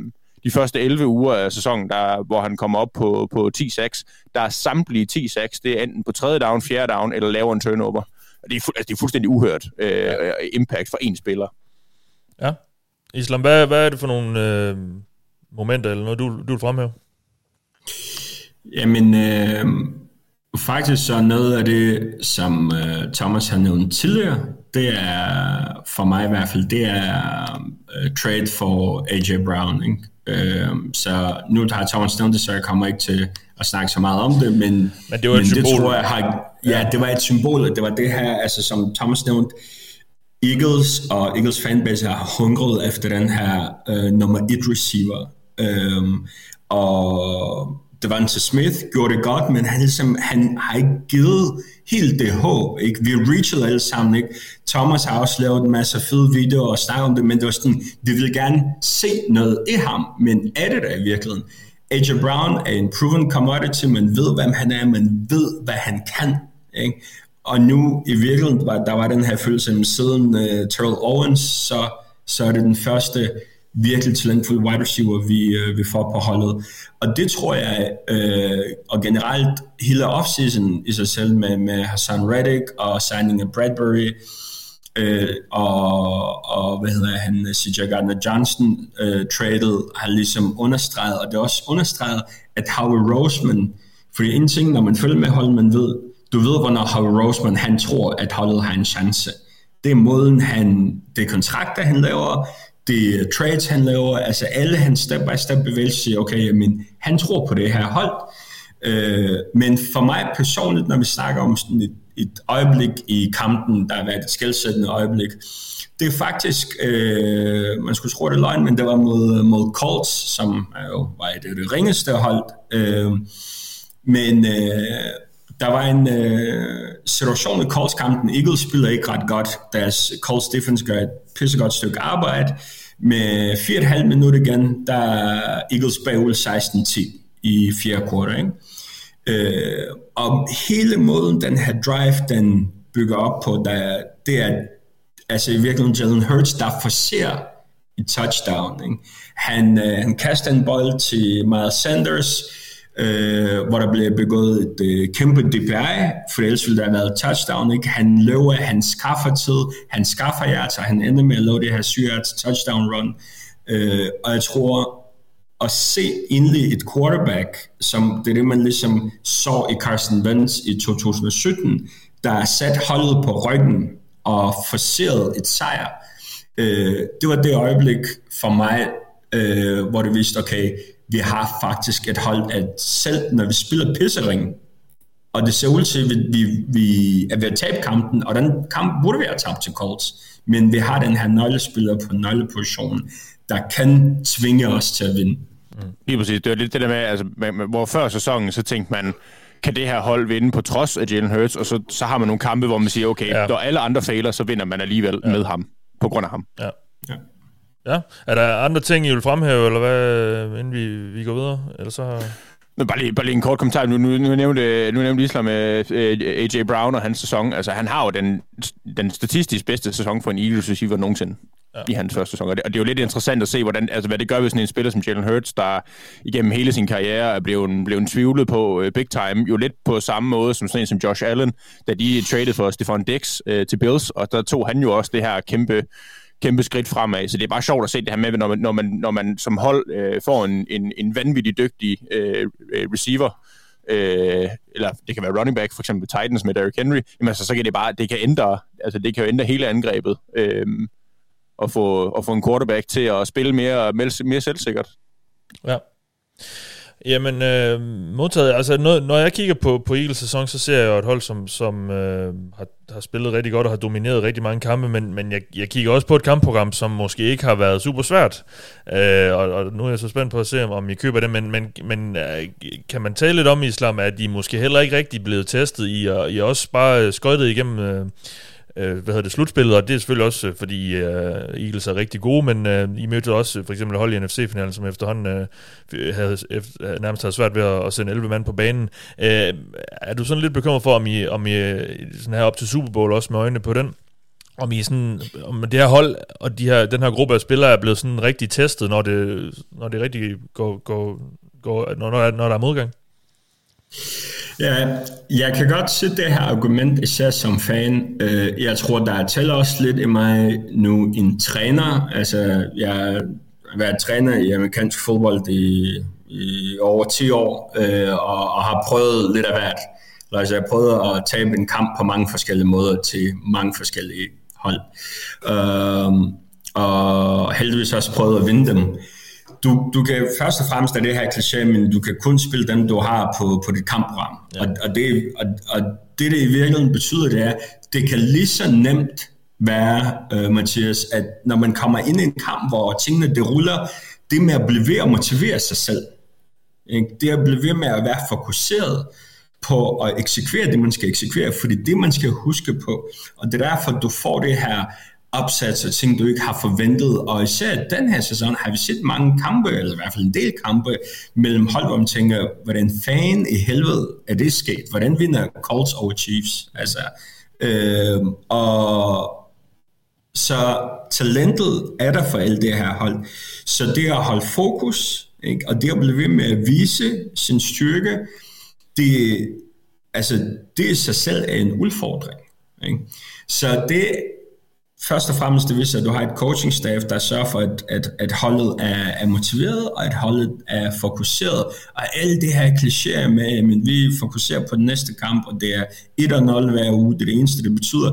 de første 11 uger af sæsonen, der, hvor han kommer op på, på 10-6, der er samtlige 10-6, det er enten på tredje down, fjerde down eller lavere en turnover. Og det er, fu- altså, det er fuldstændig uhørt øh, ja. impact for en spiller. Ja. Islam, hvad, hvad er det for nogle øh, momenter, eller noget, du, du vil fremhæve? Jamen, øh, Faktisk så noget af det, som uh, Thomas har nævnt tidligere, det er for mig i hvert fald, det er uh, trade for AJ Brown. Ikke? Uh, så nu har Thomas nævnt det, så jeg kommer ikke til at snakke så meget om det, men, men det var et men symbol. Det, tror jeg har, ja, det var et symbol, det var det her, altså som Thomas nævnte, Eagles og Eagles fanbase har hungret efter den her uh, nummer et receiver. Um, og Devante Smith gjorde det godt, men han, ligesom, han har ikke givet helt det håb. Ikke? Vi reachede alle sammen. Ikke? Thomas har også lavet en masse fede videoer og snakket om det, men det var sådan, vi vil gerne se noget i ham, men er det der i virkeligheden? AJ Brown er en proven commodity, man ved, hvem han er, man ved, hvad han kan. Ikke? Og nu i virkeligheden, var, der var den her følelse, siden uh, Terrell Owens, så, så er det den første virkelig talentfulde wide receiver, vi, øh, vi får på holdet. Og det tror jeg, øh, og generelt hele offseason i sig selv med, med Hassan Reddick og signing af Bradbury, øh, og, og hvad hedder han, CJ Gardner-Johnson øh, traded, har ligesom understreget, og det er også understreget, at Howard Roseman, fordi en ting, når man følger med holdet, man ved, du ved, hvornår Howard Roseman, han tror, at holdet har en chance. Det er måden, han, det er kontrakter, han laver, det øh, trades, han laver, altså alle hans step-by-step bevægelser siger, okay, jamen, han tror på det her hold. Øh, men for mig personligt, når vi snakker om sådan et, et øjeblik i kampen, der har været et skældsættende øjeblik, det er faktisk, øh, man skulle tro det løgn, men det var mod, mod Colts, som er jo var det, det ringeste hold. Øh, men øh, der var en øh, situation i Colts-kampen. Eagles spiller ikke ret godt. Deres Colts defense gør et pissegodt stykke arbejde. Med 4,5 minutter igen, der er Eagles bagud 16-10 i fjerde kvartal. Ikke? Øh, og hele måden, den her drive, den bygger op på, der, det er altså i virkeligheden Jalen Hurts, der forser et touchdown. Ikke? Han, øh, han kaster en bold til Miles Sanders, øh, hvor der blev begået et øh, kæmpe DPI, for ellers ville der have været touchdown. Ikke? Han løber, han skaffer tid, han skaffer yards, og han ender med at lave det her 7 touchdown run. Øh, og jeg tror, at se egentlig et quarterback, som det er det, man ligesom så i Carson Wentz i 2017, der sat holdet på ryggen og forserede et sejr. Øh, det var det øjeblik for mig, øh, hvor det viste, okay, vi har faktisk et hold, at selv når vi spiller pissering, og det ser ud til, at vi, vi er ved at tabe kampen, og den kamp burde vi have tabt til Colts, men vi har den her nøglespiller på nøglepositionen, der kan tvinge os til at vinde. Mm. Lige præcis. Det var lidt det der med, altså, hvor før sæsonen, så tænkte man, kan det her hold vinde på trods af Jalen Hurts, og så, så har man nogle kampe, hvor man siger, okay, ja. når alle andre fejler, så vinder man alligevel ja. med ham, på grund af ham. Ja. ja. Ja, er der andre ting, I vil fremhæve, eller hvad, inden vi, vi går videre? Eller så... Men bare lige, bare lige en kort kommentar. Nu, nu, nu nævnte, nu nævnte Islam med uh, AJ Brown og hans sæson. Altså, han har jo den, den statistisk bedste sæson for en Eagles receiver nogensinde ja. i hans første sæson. Og det, og det er jo lidt interessant at se, hvordan, altså, hvad det gør ved sådan en spiller som Jalen Hurts, der igennem hele sin karriere er blevet, blevet tvivlet på uh, big time. Jo lidt på samme måde som sådan en som Josh Allen, da de traded for Stephon Dix uh, til Bills, og der tog han jo også det her kæmpe kæmpe skridt fremad. Så det er bare sjovt at se det her med, når man, når man, når man som hold øh, får en, en, en vanvittig dygtig øh, øh, receiver, øh, eller det kan være running back, for eksempel Titans med Derrick Henry, jamen altså, så kan det bare, det kan ændre, altså det kan jo ændre hele angrebet, øh, og få, og få en quarterback til at spille mere, mere, mere selvsikkert. Ja. Jamen, øh, modtaget. Altså, når, når jeg kigger på, på Eagles sæson, så ser jeg jo et hold, som, som øh, har, har spillet rigtig godt og har domineret rigtig mange kampe, men, men jeg, jeg kigger også på et kampprogram, som måske ikke har været super svært. Øh, og, og nu er jeg så spændt på at se, om I køber det, men, men, men øh, kan man tale lidt om Islam, at de måske heller ikke rigtig blevet testet i, og I også bare skøjtet igennem... Øh, øh, hvad hedder det, slutspillet, og det er selvfølgelig også, øh, fordi øh, Eagles er rigtig gode, men øh, I mødte også øh, for eksempel hold i NFC-finalen, som efterhånden øh, havde, efter, øh, nærmest havde svært ved at, at sende 11 mand på banen. Øh, er du sådan lidt bekymret for, om I, om I sådan her op til Super Bowl også med øjnene på den? om I sådan, om det her hold og de her, den her gruppe af spillere er blevet sådan rigtig testet, når det, når det rigtig går, går, går når, når, når der er modgang? Ja, jeg kan godt se det her argument, især som fan. Øh, jeg tror, der er til også lidt i mig nu en træner. Altså, jeg har været træner i amerikansk fodbold i, i over 10 år, øh, og, og har prøvet lidt af hvert. Altså, jeg har prøvet at tabe en kamp på mange forskellige måder til mange forskellige hold. Øh, og heldigvis også prøvet at vinde dem du, du kan først og fremmest af det her kliché, men du kan kun spille dem, du har på, på dit kampprogram. Ja. Og, og, det, og, og det, det i virkeligheden betyder, det er, det kan lige så nemt være, uh, Mathias, at når man kommer ind i en kamp, hvor tingene det ruller, det med at blive ved at motivere sig selv. Ikke? Det at blive ved med at være fokuseret på at eksekvere det, man skal eksekvere, fordi det, man skal huske på, og det er derfor, du får det her opsats og ting, du ikke har forventet. Og især den her sæson har vi set mange kampe, eller i hvert fald en del kampe, mellem hold, hvor man tænker, hvordan fan i helvede er det sket? Hvordan vinder Colts over Chiefs? Altså, øh, og så talentet er der for alle det her hold. Så det at holde fokus, ikke? og det at blive ved med at vise sin styrke, det, altså, det i sig selv er en udfordring. Ikke? Så det først og fremmest det vil at du har et coaching staff, der sørger for, at, at, at holdet er, er motiveret, og at holdet er fokuseret. Og alle det her klichéer med, men vi fokuserer på den næste kamp, og det er 1-0 hver uge, det er det eneste, det betyder.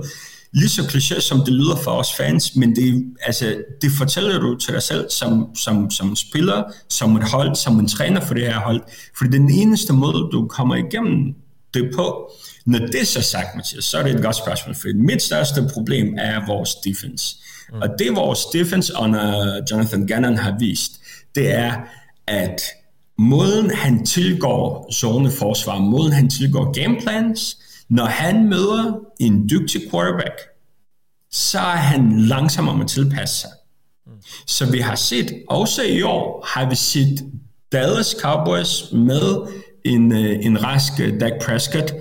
Lige så kliché, som det lyder for os fans, men det, altså, det fortæller du til dig selv som, som, som spiller, som et hold, som en træner for det her hold. For det er den eneste måde, du kommer igennem det på. Når det er så sagt, Mathias, så er det et godt spørgsmål, for mit største problem er vores defense. Mm. Og det vores defense under Jonathan Gannon har vist, det er, at måden han tilgår zoneforsvar, måden han tilgår gameplans, når han møder en dygtig quarterback, så er han langsom om at tilpasse sig. Mm. Så vi har set, også i år, har vi set Dallas Cowboys med en, øh, en rask Dak Prescott,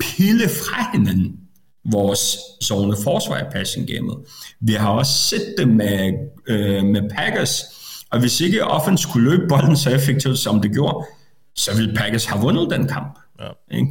pille fra hinanden vores zone forsvar i passing gamet. Vi har også set det med, øh, med Packers, og hvis ikke offense skulle løbe bolden så effektivt, som det gjorde, så ville Packers have vundet den kamp. Ja. Ikke?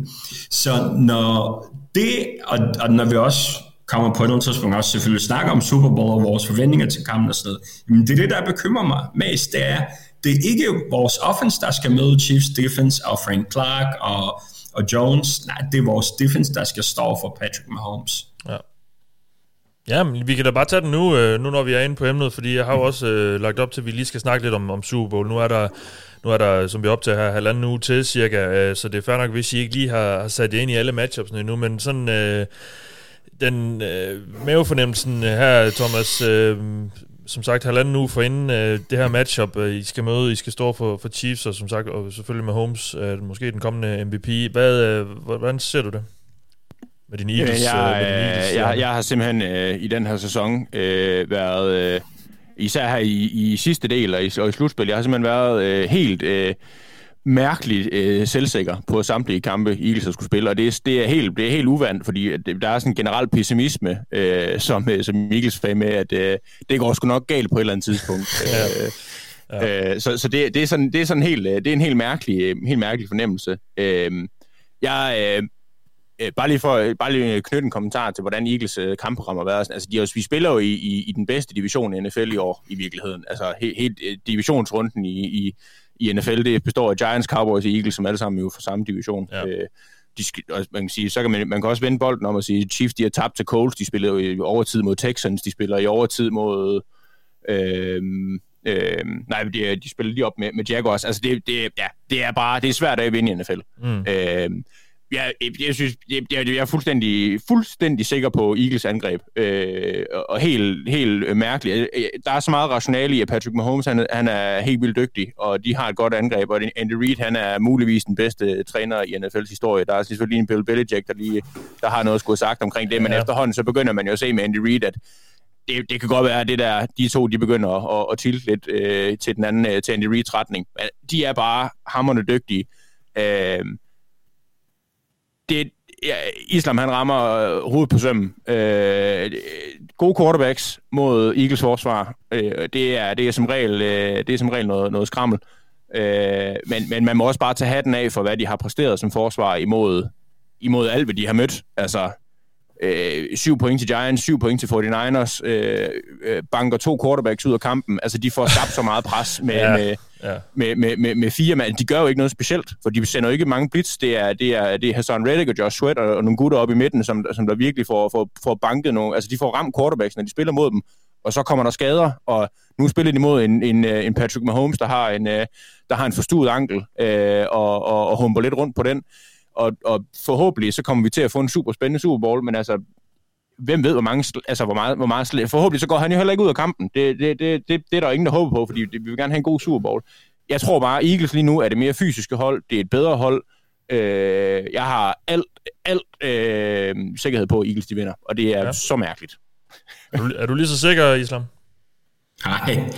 Så når det, og, og når vi også kommer på et tidspunkt også selvfølgelig snakke om Super Bowl og vores forventninger til kampen og sådan noget, men det er det, der bekymrer mig mest, det er, det er ikke vores offense, der skal møde Chiefs defense og Frank Clark og og Jones, nej, det er vores defense, der skal stå for Patrick Mahomes. Ja. Ja, men vi kan da bare tage den nu, øh, nu når vi er inde på emnet, fordi jeg har jo også øh, lagt op til, at vi lige skal snakke lidt om, om Super Bowl. Nu er der, nu er der som vi op til her, halvanden uge til cirka, øh, så det er fair nok, hvis I ikke lige har, har sat jer ind i alle matchupsene endnu, men sådan... Øh, den øh, mavefornemmelsen her, Thomas, øh, som sagt halvanden uge for inden øh, det her matchup, øh, I skal møde, I skal stå for, for Chiefs, og som sagt, og selvfølgelig med Holmes, øh, måske den kommende MVP. Hvad, øh, hvordan ser du det? Med din Eagles? Jeg, øh, med din Eagles, øh, jeg, jeg har simpelthen øh, i den her sæson øh, været, øh, især her i, i sidste del og i, og i slutspil, jeg har simpelthen været øh, helt... Øh, mærkeligt øh, selvsikker på samtlige kampe, Eagles har skulle spille, og det er, det er, helt, det er helt uvandt, fordi der er sådan en generel pessimisme, øh, som, øh, som Eagles fan med, at øh, det går sgu nok galt på et eller andet tidspunkt. [LAUGHS] ja. Øh, ja. øh, så så det, det, er sådan, det er sådan helt, øh, det er en helt mærkelig, øh, helt mærkelig fornemmelse. Øh, jeg, øh, bare lige for bare lige knytte en kommentar til, hvordan Eagles øh, kampprogram har været. Altså, de, har, vi spiller jo i, i, i den bedste division i NFL i år, i virkeligheden. Altså, helt, helt divisionsrunden i, i, i NFL, det består af Giants, Cowboys og Eagles, som alle sammen er jo fra samme division. Ja. Øh, de, man kan sige, så kan man, man kan også vende bolden om at sige, Chiefs, de har tabt til Colts, de spiller jo i overtid mod Texans, de spiller i overtid mod... Øh, øh, nej, de, de spiller lige op med, med Jaguars. Altså, det, det, ja, det er bare, det er svært at vinde i NFL. Mm. Øh, jeg, jeg, synes, jeg, jeg er fuldstændig, fuldstændig sikker på Eagles angreb, øh, og helt, helt mærkeligt. Der er så meget rationale i, at Patrick Mahomes han, han er helt vildt dygtig, og de har et godt angreb, og Andy Reid han er muligvis den bedste træner i NFL's historie. Der er selvfølgelig en Bill Belichick, der, lige, der har noget at skulle sagt omkring det, men ja. efterhånden så begynder man jo at se med Andy Reid, at det, det kan godt være, at det der, de to de begynder at, at tilte lidt øh, til den anden, øh, til Andy Reids retning. De er bare hammerne dygtige. Øh, det, ja, Islam han rammer øh, hovedet på sømmen. Øh, gode quarterbacks mod Eagles forsvar, øh, det, er, det er som regel, øh, det er som regel noget, noget skrammel. Øh, men, men man må også bare tage hatten af for, hvad de har præsteret som forsvar imod, imod alt, hvad de har mødt. Altså, øh, syv point til Giants, syv point til 49ers, øh, øh, banker to quarterbacks ud af kampen. Altså, de får skabt så meget pres med, ja, med, ja. med, med, med, med fire mand. De gør jo ikke noget specielt, for de sender jo ikke mange blitz. Det er, det er, det er Hassan Reddick og Josh Sweat og, og nogle gutter op i midten, som, som der virkelig får, får, får banket nogle... Altså, de får ramt quarterbacks, når de spiller mod dem, og så kommer der skader, og nu spiller de mod en, en, øh, en Patrick Mahomes, der har en, øh, der har en forstuet ankel, øh, og, og, og humper lidt rundt på den og, og forhåbentlig så kommer vi til at få en super spændende Super Bowl, men altså, hvem ved, hvor, mange, altså, hvor meget, hvor meget forhåbentlig så går han jo heller ikke ud af kampen. Det, det, det, det, det er der ingen, der håber på, fordi vi vil gerne have en god Super Bowl. jeg tror bare, Eagles lige nu er det mere fysiske hold, det er et bedre hold. Øh, jeg har alt, alt øh, sikkerhed på, at Eagles de vinder, og det er ja. så mærkeligt. Er du, er du lige så sikker, Islam? Nej,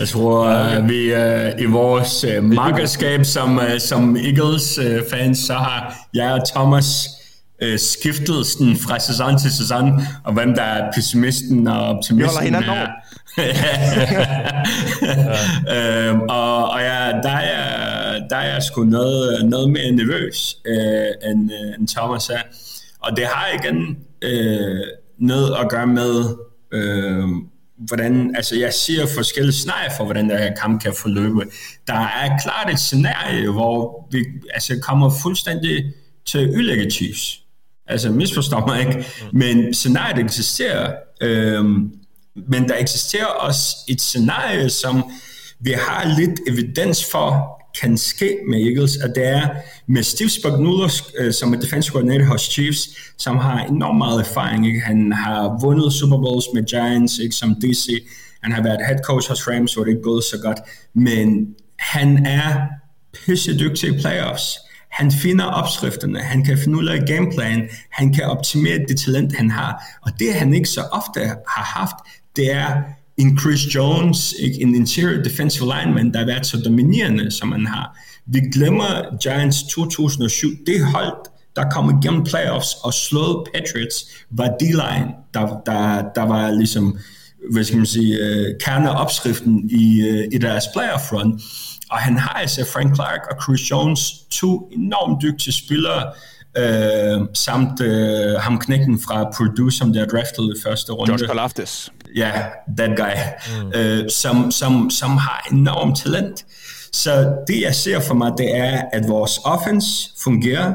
jeg tror, at vi uh, i vores uh, markedskab som, uh, som Eagles-fans, uh, så har jeg og Thomas uh, skiftet sådan fra sæson til sæson, og hvem der er pessimisten og optimisten. Vi holder hinanden [LAUGHS] øhm, og, og ja, der er jeg, der er jeg sgu noget, noget mere nervøs uh, end, uh, end Thomas er. Og det har igen uh, noget at gøre med, uh, hvordan, altså jeg siger forskellige scenarier for, hvordan der her kamp kan forløbe. Der er klart et scenarie, hvor vi altså, kommer fuldstændig til at ødelægge Chiefs. Altså misforstår mig ikke, men scenariet eksisterer. Øhm, men der eksisterer også et scenarie, som vi har lidt evidens for, kan ske med Eagles, og det er med Steve Spagnuolo, øh, som er defensive coordinator hos Chiefs, som har enormt meget erfaring. Ikke? Han har vundet Super Bowls med Giants, ikke? som DC. Han har været head coach hos Rams, hvor det ikke gået så godt. Men han er pisse dygtig i playoffs. Han finder opskrifterne, han kan finde ud af gameplan, han kan optimere det talent, han har. Og det han ikke så ofte har haft, det er en Chris Jones, ikke? en interior defensive lineman, der har været så dominerende, som han har. Vi glemmer Giants 2007. Det hold, der kom igennem playoffs og slået Patriots, var D-line, der, der, der var ligesom, hvad skal man sige, uh, kerneopskriften i, uh, i deres playoff run. Og han har altså Frank Clark og Chris Jones, to enormt dygtige spillere, uh, samt uh, ham knækken fra Purdue, som der draftede i første runde. Josh Kalafdis. Ja, yeah, that guy. Mm. Uh, som, som, som har enormt talent. Så det, jeg ser for mig, det er, at vores offense fungerer,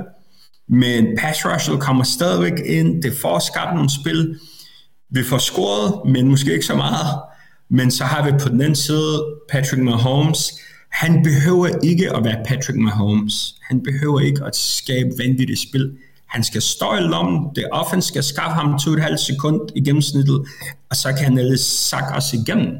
men pass rush kommer stadigvæk ind. Det får skabt nogle spil. Vi får scoret, men måske ikke så meget. Men så har vi på den anden side Patrick Mahomes. Han behøver ikke at være Patrick Mahomes. Han behøver ikke at skabe vanvittigt spil. Han skal stå i lommen. Det offense skal skaffe ham 2,5 sekund i gennemsnittet, og så kan han ellers sakke os igennem.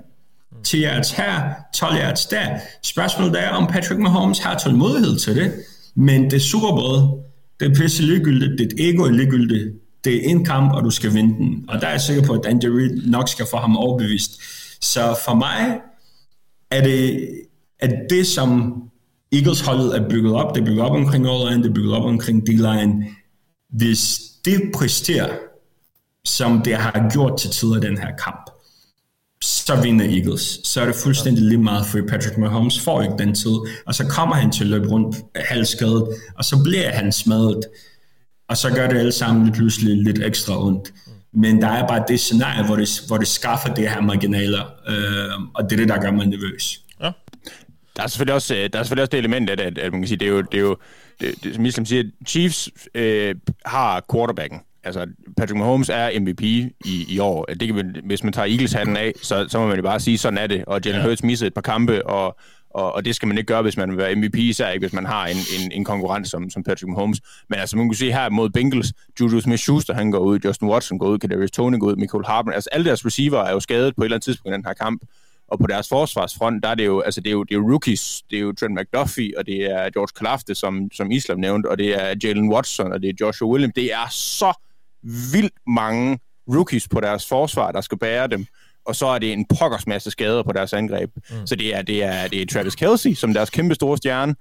10 yards her, 12 yards der. Spørgsmålet er, om Patrick Mahomes har tålmodighed til det, men det er Super Bowl. Det er pisse ligegyldigt. Dit ego er ligegyldigt. Det er en kamp, og du skal vinde den. Og der er jeg sikker på, at Andy Reid nok skal få ham overbevist. Så for mig er det, at det, som Eagles-holdet er bygget op, det er bygget op omkring all det er bygget op omkring D-line. Hvis det præsterer, som det har gjort til tider den her kamp, så vinder Eagles. Så er det fuldstændig lige meget, for Patrick Mahomes får ikke den tid, og så kommer han til at løbe rundt halvskadet, og så bliver han smadret, og så gør det alle sammen lidt pludselig lidt ekstra ondt. Men der er bare det scenarie, hvor det, hvor det skaffer det her marginaler, øh, og det er det, der gør mig nervøs. Der er selvfølgelig også, øh, der er selvfølgelig også det element, at, at, at man kan sige, det er jo, det er jo det, det, som Islam siger, Chiefs øh, har quarterbacken, altså Patrick Mahomes er MVP i, i år. Det kan man, hvis man tager Eagles-hatten af, så, så må man jo bare sige, sådan er det. Og Jalen ja. Hurts missede et par kampe, og, og, og det skal man ikke gøre, hvis man vil være MVP, især ikke hvis man har en, en, en konkurrent som, som Patrick Mahomes. Men altså, man kan se her mod Bengals, Juju Smith-Schuster, han går ud, Justin Watson går ud, Kadarius Tony går ud, Michael Hartman. Altså, alle deres receiver er jo skadet på et eller andet tidspunkt i den her kamp. Og på deres forsvarsfront, der er det jo, altså det er jo, det er jo rookies. Det er jo Trent McDuffie, og det er George Kalafte, som, som Islam nævnte, og det er Jalen Watson, og det er Joshua Williams. Det er så vildt mange rookies på deres forsvar, der skal bære dem, og så er det en pokkers masse skader på deres angreb. Mm. Så det er, det, er, det er Travis Kelsey, som deres kæmpe store stjerne,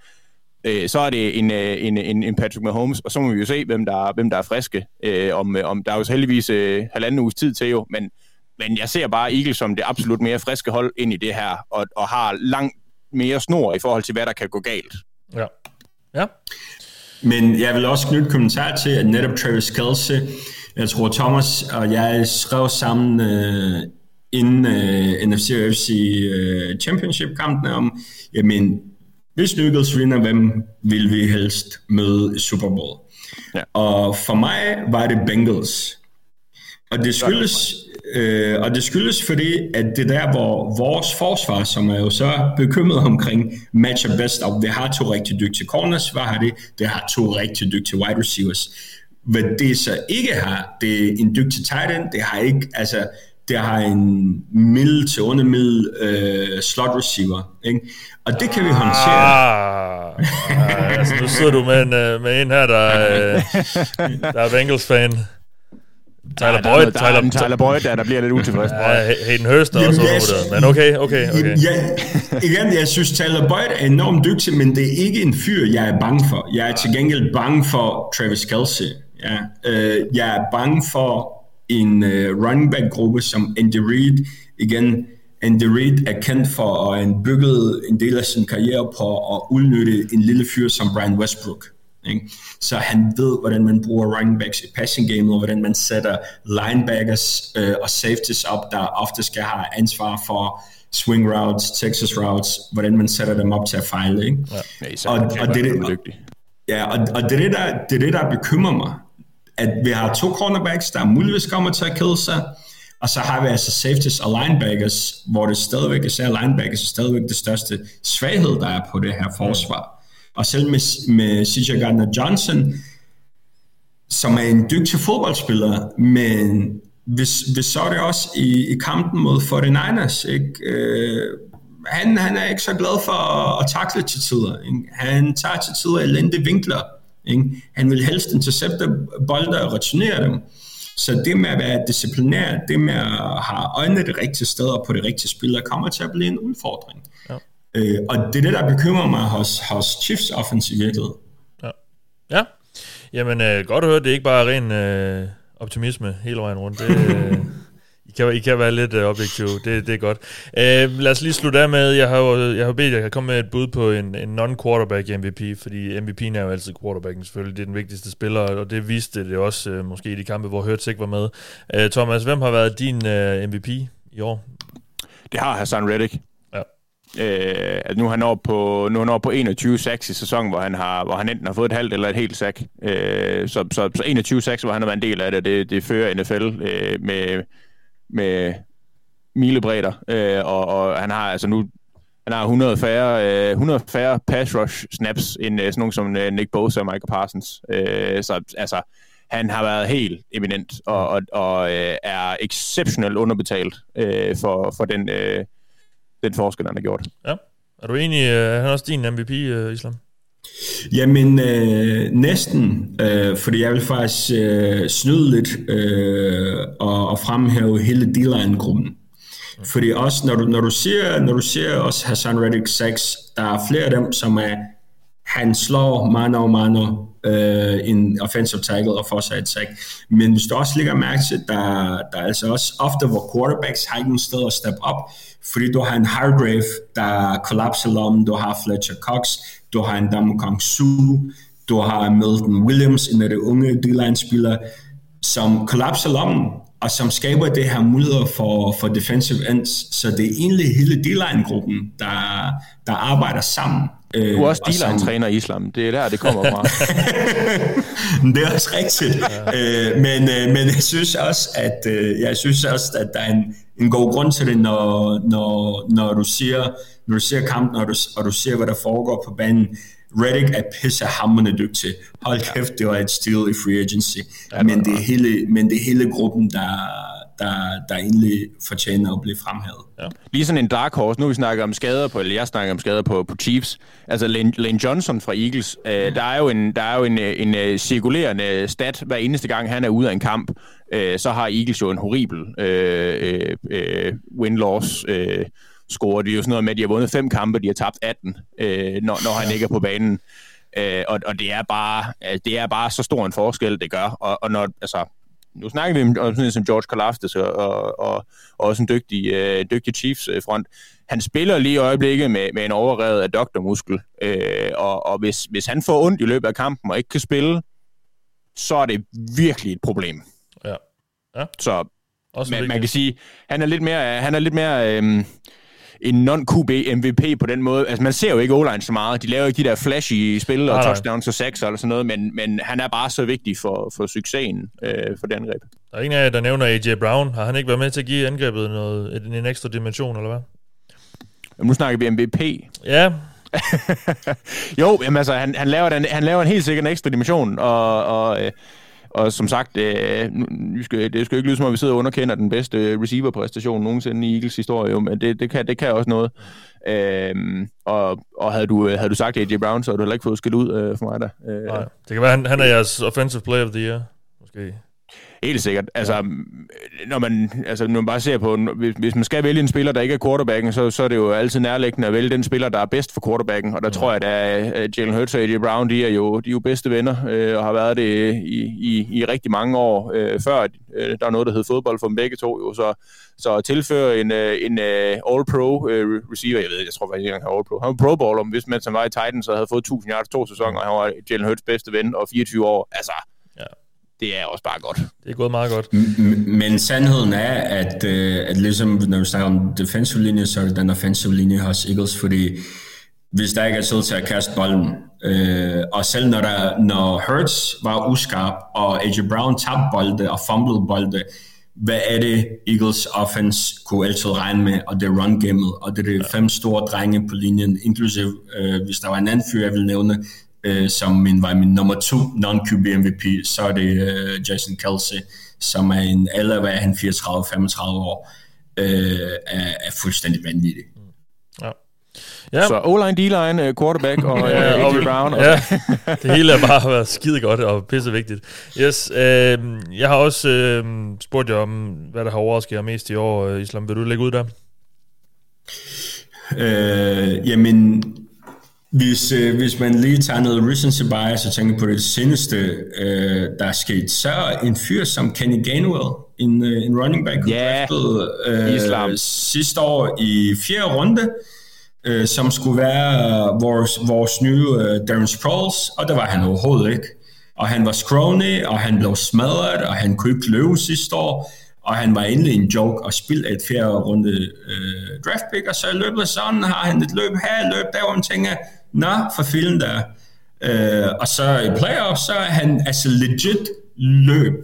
øh, så er det en, øh, en, en, en Patrick Mahomes, og så må vi jo se, hvem der, hvem der er friske. Øh, om, om, der er jo heldigvis øh, halvanden uges tid til jo, men, men jeg ser bare Eagles som det absolut mere friske hold ind i det her, og, og har langt mere snor i forhold til, hvad der kan gå galt. Ja. Ja. Men jeg vil også knytte kommentar til, at netop Travis Kelce, jeg tror Thomas og jeg skrev sammen uh, inden uh, NFC og FC uh, Championship-kampene om, jamen, hvis Eagles vinder, hvem vil vi helst møde i Super Bowl? Ja. Og for mig var det Bengals. Og det skyldes, øh, og det skyldes fordi, at det der, hvor vores forsvar, som er jo så bekymret omkring matcher best op, det har to rigtig dygtige corners, hvad har det? Det har to rigtig dygtige wide receivers. Hvad det så ikke har, det er en dygtig tight end, det har ikke, altså, der har en middel til undermiddel øh, slot receiver. Ikke? Og det kan vi håndtere. Ah, ah, altså, nu sidder du med en, øh, med en her, der, er, øh, [LAUGHS] der er Bengals-fan. Tyler er Boyd. noget- der er en Tyler Boyd, der, der bliver lidt utilfreds. Ja, Hayden Hurst er også undervurderet. Men okay, okay, okay. Ja, igen, jeg synes, Tyler Boyd er enormt dygtig, men det er ikke en fyr, jeg er bange for. Jeg er til gengæld bange for Travis Kelce. Ja. Øh, jeg er bange for en uh, running back-gruppe som Andy Reid. Igen, Andy Reid er kendt for at have bygget en del af sin karriere på at udnytte en lille fyr som Brian Westbrook. Ikke? Så han ved, hvordan man bruger running backs i passing game, og hvordan man sætter linebackers øh, og safeties op, der ofte skal have ansvar for swing routes, Texas routes, hvordan man sætter dem op til at fejle. Ikke? Ja, især og, og, det, dygtig. ja, og, og det, er det, der, det er det, der bekymrer mig. At vi har to cornerbacks, der muligvis kommer til at kede sig, og så har vi altså safeties og linebackers, hvor det stadigvæk, især linebackers, er stadigvæk det største svaghed, der er på det her forsvar. Og selv med, med CJ Gardner-Johnson, som er en dygtig fodboldspiller, men hvis, hvis så er det også i, i kampen mod 49ers, ikke? Øh, han, han er ikke så glad for at, at takle til tider. Ikke? Han tager til tider elendige vinkler. Ikke? Han vil helst intercepte bolde og returnere dem. Så det med at være disciplinær, det med at have øjnene det rigtige sted og på det rigtige spiller, kommer til at blive en udfordring. Ja. Øh, og det er det, der bekymrer mig hos, hos Chiefs offensiv. Ja. ja. Jamen, øh, godt at høre, det er ikke bare ren øh, optimisme hele vejen rundt. Det, øh, I, kan, I kan være lidt øh, objektive, det, det er godt. Øh, lad os lige slutte af med, jeg har jo jeg har bedt, jeg kan komme med et bud på en, en non-quarterback MVP, fordi MVP'en er jo altid quarterbacken selvfølgelig, det er den vigtigste spiller, og det viste det også øh, måske i de kampe, hvor Hurts ikke var med. Øh, Thomas, hvem har været din øh, MVP i år? Det har Hassan Reddick. Øh, altså nu er han oppe på, nu er han oppe på 21 sacks i sæsonen, hvor han, har, hvor han enten har fået et halvt eller et helt sack. Øh, så, så, så 21 sacks, hvor han har været en del af det, det, det fører NFL øh, med, med milebredder. Øh, og, og han har altså nu han har 100 færre, øh, 100 færre pass rush snaps end øh, sådan nogen som øh, Nick Bosa og Michael Parsons. Øh, så altså, han har været helt eminent og, og, og øh, er exceptionelt underbetalt øh, for, for den, øh, den forskel, han har gjort. Ja. Er du enig, øh, han er også din MVP, øh, Islam? Jamen, øh, næsten, øh, fordi jeg vil faktisk øh, snyde lidt øh, og, og fremhæve hele D-line-gruppen. Fordi også, når du, når du siger, når du siger også Hassan Reddick 6, der er flere af dem, som er, han slår mano mano øh, en offensive tackle og får sig et sack. Men hvis du også lægger mærke til, der, der er altså også ofte, hvor quarterbacks har ikke nogen sted at steppe op, fordi du har en Hargrave, der kollapser lommen, du har Fletcher Cox, du har en Damokong Su, du har Milton Williams, en af de unge D-line-spillere, som kollapser lommen, og som skaber det her muligheder for, for defensive ends. Så det er egentlig hele D-line-gruppen, der, der arbejder sammen. Øh, Du er også og som- D-line-træner i Islam. Det er der, det kommer fra. [LAUGHS] det er også rigtigt. Øh, men, øh, men jeg synes også, at øh, jeg synes også, at der er en, en god grund til det, når, når, når du siger, når du ser kampen, og du, og du ser, hvad der foregår på banen. Reddick er pissehammerende dygtig. Hold kæft, det var et steal i free agency. Ja, men, det er hele, men det er hele gruppen, der, der, der egentlig fortjener at blive fremhævet. Ja. Lige sådan en dark horse. Nu vi snakket om skader på, eller jeg snakker om skader på, på Chiefs. Altså Lane, Lane Johnson fra Eagles. Øh, der er jo en, der er jo en, øh, en, en cirkulerende stat, hver eneste gang han er ude af en kamp. Øh, så har Eagles jo en horribel øh, øh, win-loss øh, score. Det er jo sådan noget med, at de har vundet fem kampe, de har tabt 18, øh, når, når han ikke er på banen. Øh, og, og det er bare øh, det er bare så stor en forskel, det gør. Og, og når, altså, nu snakker vi om sådan som George Kalafdis og, og, og, og også en dygtig, øh, dygtig Chiefs-front. Han spiller lige i øjeblikket med, med en overrevet af doktormuskel, øh, og, og hvis, hvis han får ondt i løbet af kampen og ikke kan spille, så er det virkelig et problem. Ja. ja. Så Også man, man kan sige, han er lidt mere, han er lidt mere øhm, en non-QB MVP på den måde. Altså, man ser jo ikke o så meget. De laver ikke de der flashy spil og Nej, touchdowns og sacks eller sådan noget, men, men han er bare så vigtig for, for succesen øh, for det angreb. Der er ingen af jer, der nævner AJ Brown. Har han ikke været med til at give angrebet noget, en, en ekstra dimension, eller hvad? Men nu snakker vi MVP. Ja. [LAUGHS] jo, jamen altså, han, han, laver den, han laver en helt sikkert en ekstra dimension, og, og øh, og som sagt, øh, nu, skal, det skal jo ikke lyde som om, vi sidder og underkender den bedste receiver-præstation nogensinde i Eagles historie, men det, det, kan, det kan også noget. Øhm, og, og havde du, øh, havde du sagt AJ Brown, så havde du heller ikke fået skilt ud øh, for mig der. Øh, Nej, det kan være, han, han er jeres offensive player of the year, måske. Helt sikkert. Altså, når man, altså, når man bare ser på, hvis, hvis man skal vælge en spiller, der ikke er quarterbacken, så, så er det jo altid nærliggende at vælge den spiller, der er bedst for quarterbacken. Og der ja. tror jeg, at Jalen Hurts og AJ Brown, de er jo, de er jo bedste venner, øh, og har været det i, i, i rigtig mange år øh, før. Øh, der er noget, der hedder fodbold for dem begge to. Jo, så, så at tilføre en, øh, en uh, all-pro uh, receiver, jeg ved, jeg tror faktisk ikke, han har all-pro. Han var pro bowler, hvis man som var i Titans, så havde fået 1000 yards to sæsoner, og han var Jalen Hurts bedste ven, og 24 år. Altså, det er også bare godt. Det er gået meget godt. Men sandheden er, at, uh, at ligesom når vi snakker om defensive linje, så er det den offensive linje hos Eagles, fordi hvis der ikke er tid til at kaste bolden, uh, og selv når, der, når Hurts var uskarp, og AJ Brown tabte bolde og fumblede bolde, hvad er det Eagles offense kunne altid regne med, og det run gamet, og det er de fem store drenge på linjen, inklusive, uh, hvis der var en anden fyr, jeg vil nævne, øh, som min, var min nummer to non-QB MVP, så er det øh, Jason Kelsey, som er en alder, hvad er han, 34-35 år, øh, er, er fuldstændig vanvittig. Ja. Ja. Så O-line, D-line, quarterback og [LAUGHS] ja, AJ Brown. Og ja, det hele er bare været skide godt og pisse vigtigt. Yes, øh, jeg har også øh, spurgt jer om, hvad der har overrasket jer mest i år. Islam, vil du lægge ud der? Øh, jamen, hvis, øh, hvis man lige tager noget recency bias og tænker på det seneste, øh, der er sket, så er en fyr som Kenny Gainwell, en, øh, en running back, yeah. øh, Islam. sidste år i fjerde runde, øh, som skulle være vores, vores nye øh, Darren Sproles, og det var han overhovedet ikke. Og han var scrawny, og han blev smadret, og han kunne ikke løbe sidste år, og han var endelig en joke og spille et fjerde runde øh, draft pick, og så i løbet af sådan har han et løb her, et løb der, hvor man tænker, nå, for filen der. Øh, og så i playoffs, så er han altså legit løb,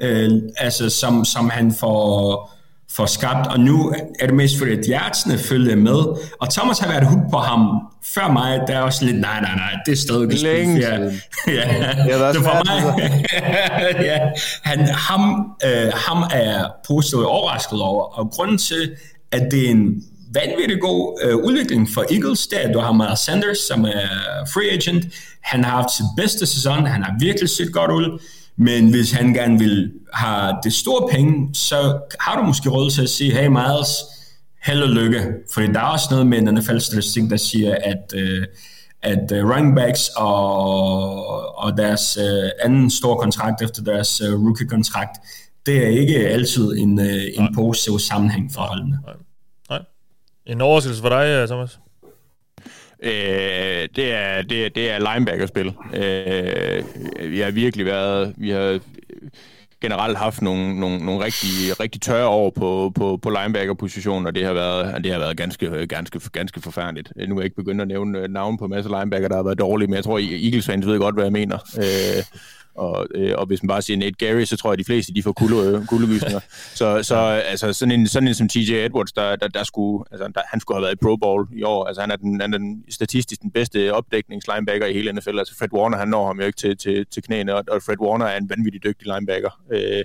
øh, altså som, som han får, får skabt, og nu er det mest fordi, at hjertene følger med, og Thomas har været hooked på ham før mig, der er også lidt, nej, nej, nej, det er stadig ikke Længe [LAUGHS] ja, ja, det er for mig. [LAUGHS] ja, han, ham, øh, ham er positivt overrasket over, og grunden til, at det er en vanvittig god øh, udvikling for Eagles, er, at du har Miles Sanders, som er free agent. Han har haft sit bedste sæson, han har virkelig set godt ud, men hvis han gerne vil have det store penge, så har du måske råd til at sige, hey Miles, held og lykke. Fordi der er også noget med en NFL-statistik, der siger, at, øh, at uh, running backs og, og deres uh, anden store kontrakt efter deres uh, rookie-kontrakt, det er ikke altid en, uh, en positiv sammenhæng for holdene. Nej. En overraskelse for dig, øh, Thomas? Øh, det, er, det, er, det er linebackerspil. Øh, vi har virkelig været... Vi har generelt haft nogle, nogle, nogle rigtig, rigtig tørre år på, på, på linebacker-positionen, og det har været, det har været ganske, ganske, ganske forfærdeligt. Øh, nu er jeg ikke begyndt at nævne øh, navn på en masse linebacker, der har været dårlige, men jeg tror, Eagles fans ved godt, hvad jeg mener. Øh, og, øh, og hvis man bare siger Nate Gary, så tror jeg, at de fleste de får kulde, kuldegysninger. [LAUGHS] så så altså, sådan, en, sådan en som TJ Edwards, der, der, der skulle, altså, der, han skulle have været i Pro Bowl i år. Altså, han er den, han er den statistisk den bedste opdækningslinebacker i hele NFL. Altså, Fred Warner, han når ham jo ikke til, til, til knæene, og Fred Warner er en vanvittig dygtig linebacker. Øh,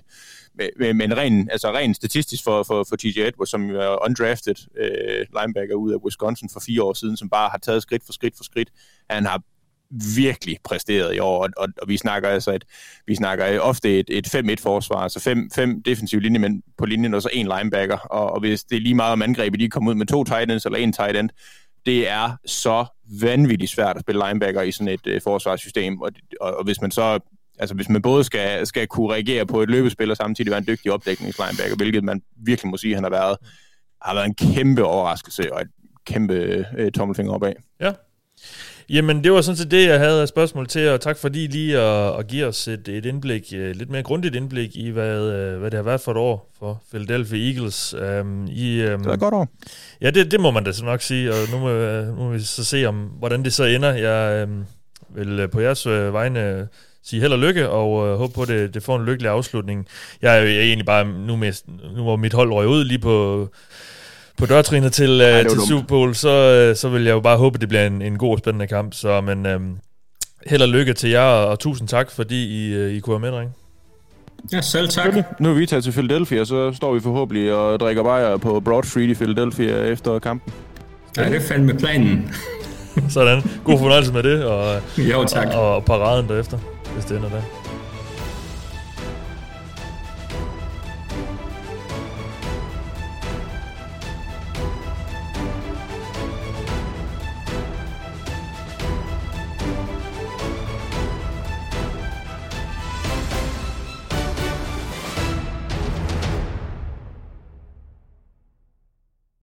men, men ren, altså ren statistisk for, for, for TJ Edwards, som er undrafted øh, linebacker ud af Wisconsin for fire år siden, som bare har taget skridt for skridt for skridt. Han har virkelig præsteret i år, og, og, og vi snakker altså et, vi snakker ofte et, et 5-1 forsvar, altså fem, fem defensive linjemænd på linjen, og så en linebacker, og, og hvis det er lige meget om angrebet, de kommer ud med to tight ends eller en tight end, det er så vanvittigt svært at spille linebacker i sådan et øh, forsvarssystem, og, og, og hvis man så altså hvis man både skal, skal kunne reagere på et løbespil og samtidig være en dygtig opdækningslinebacker, hvilket man virkelig må sige, han har været, har været en kæmpe overraskelse og et kæmpe øh, tommelfinger opad. Ja, Jamen, det var sådan set det, jeg havde af spørgsmål til, og tak fordi lige at, at give os et, et indblik, øh, lidt mere grundigt indblik i, hvad, øh, hvad det har været for et år for Philadelphia Eagles. Um, i, um, det var et godt år. Ja, det, det må man da så nok sige, og nu må, nu må vi så se, om hvordan det så ender. Jeg um, vil på jeres vegne sige held og lykke, og uh, håbe på, at det, det får en lykkelig afslutning. Jeg er jo egentlig bare, nu, med, nu hvor mit hold røg ud lige på på dørtrinet til, Ej, uh, til Super Bowl, så, uh, så vil jeg jo bare håbe, at det bliver en, en god og spændende kamp. Så men um, held og lykke til jer, og, tusind tak, fordi I, uh, I kunne være med, drenge. Ja, selv tak. Nu er vi taget til Philadelphia, så står vi forhåbentlig og drikker bajer på Broad Street i Philadelphia efter kampen. Ja, det er fandme planen. Sådan. God fornøjelse med det, og, Jo, tak. og, og paraden derefter, hvis det ender der.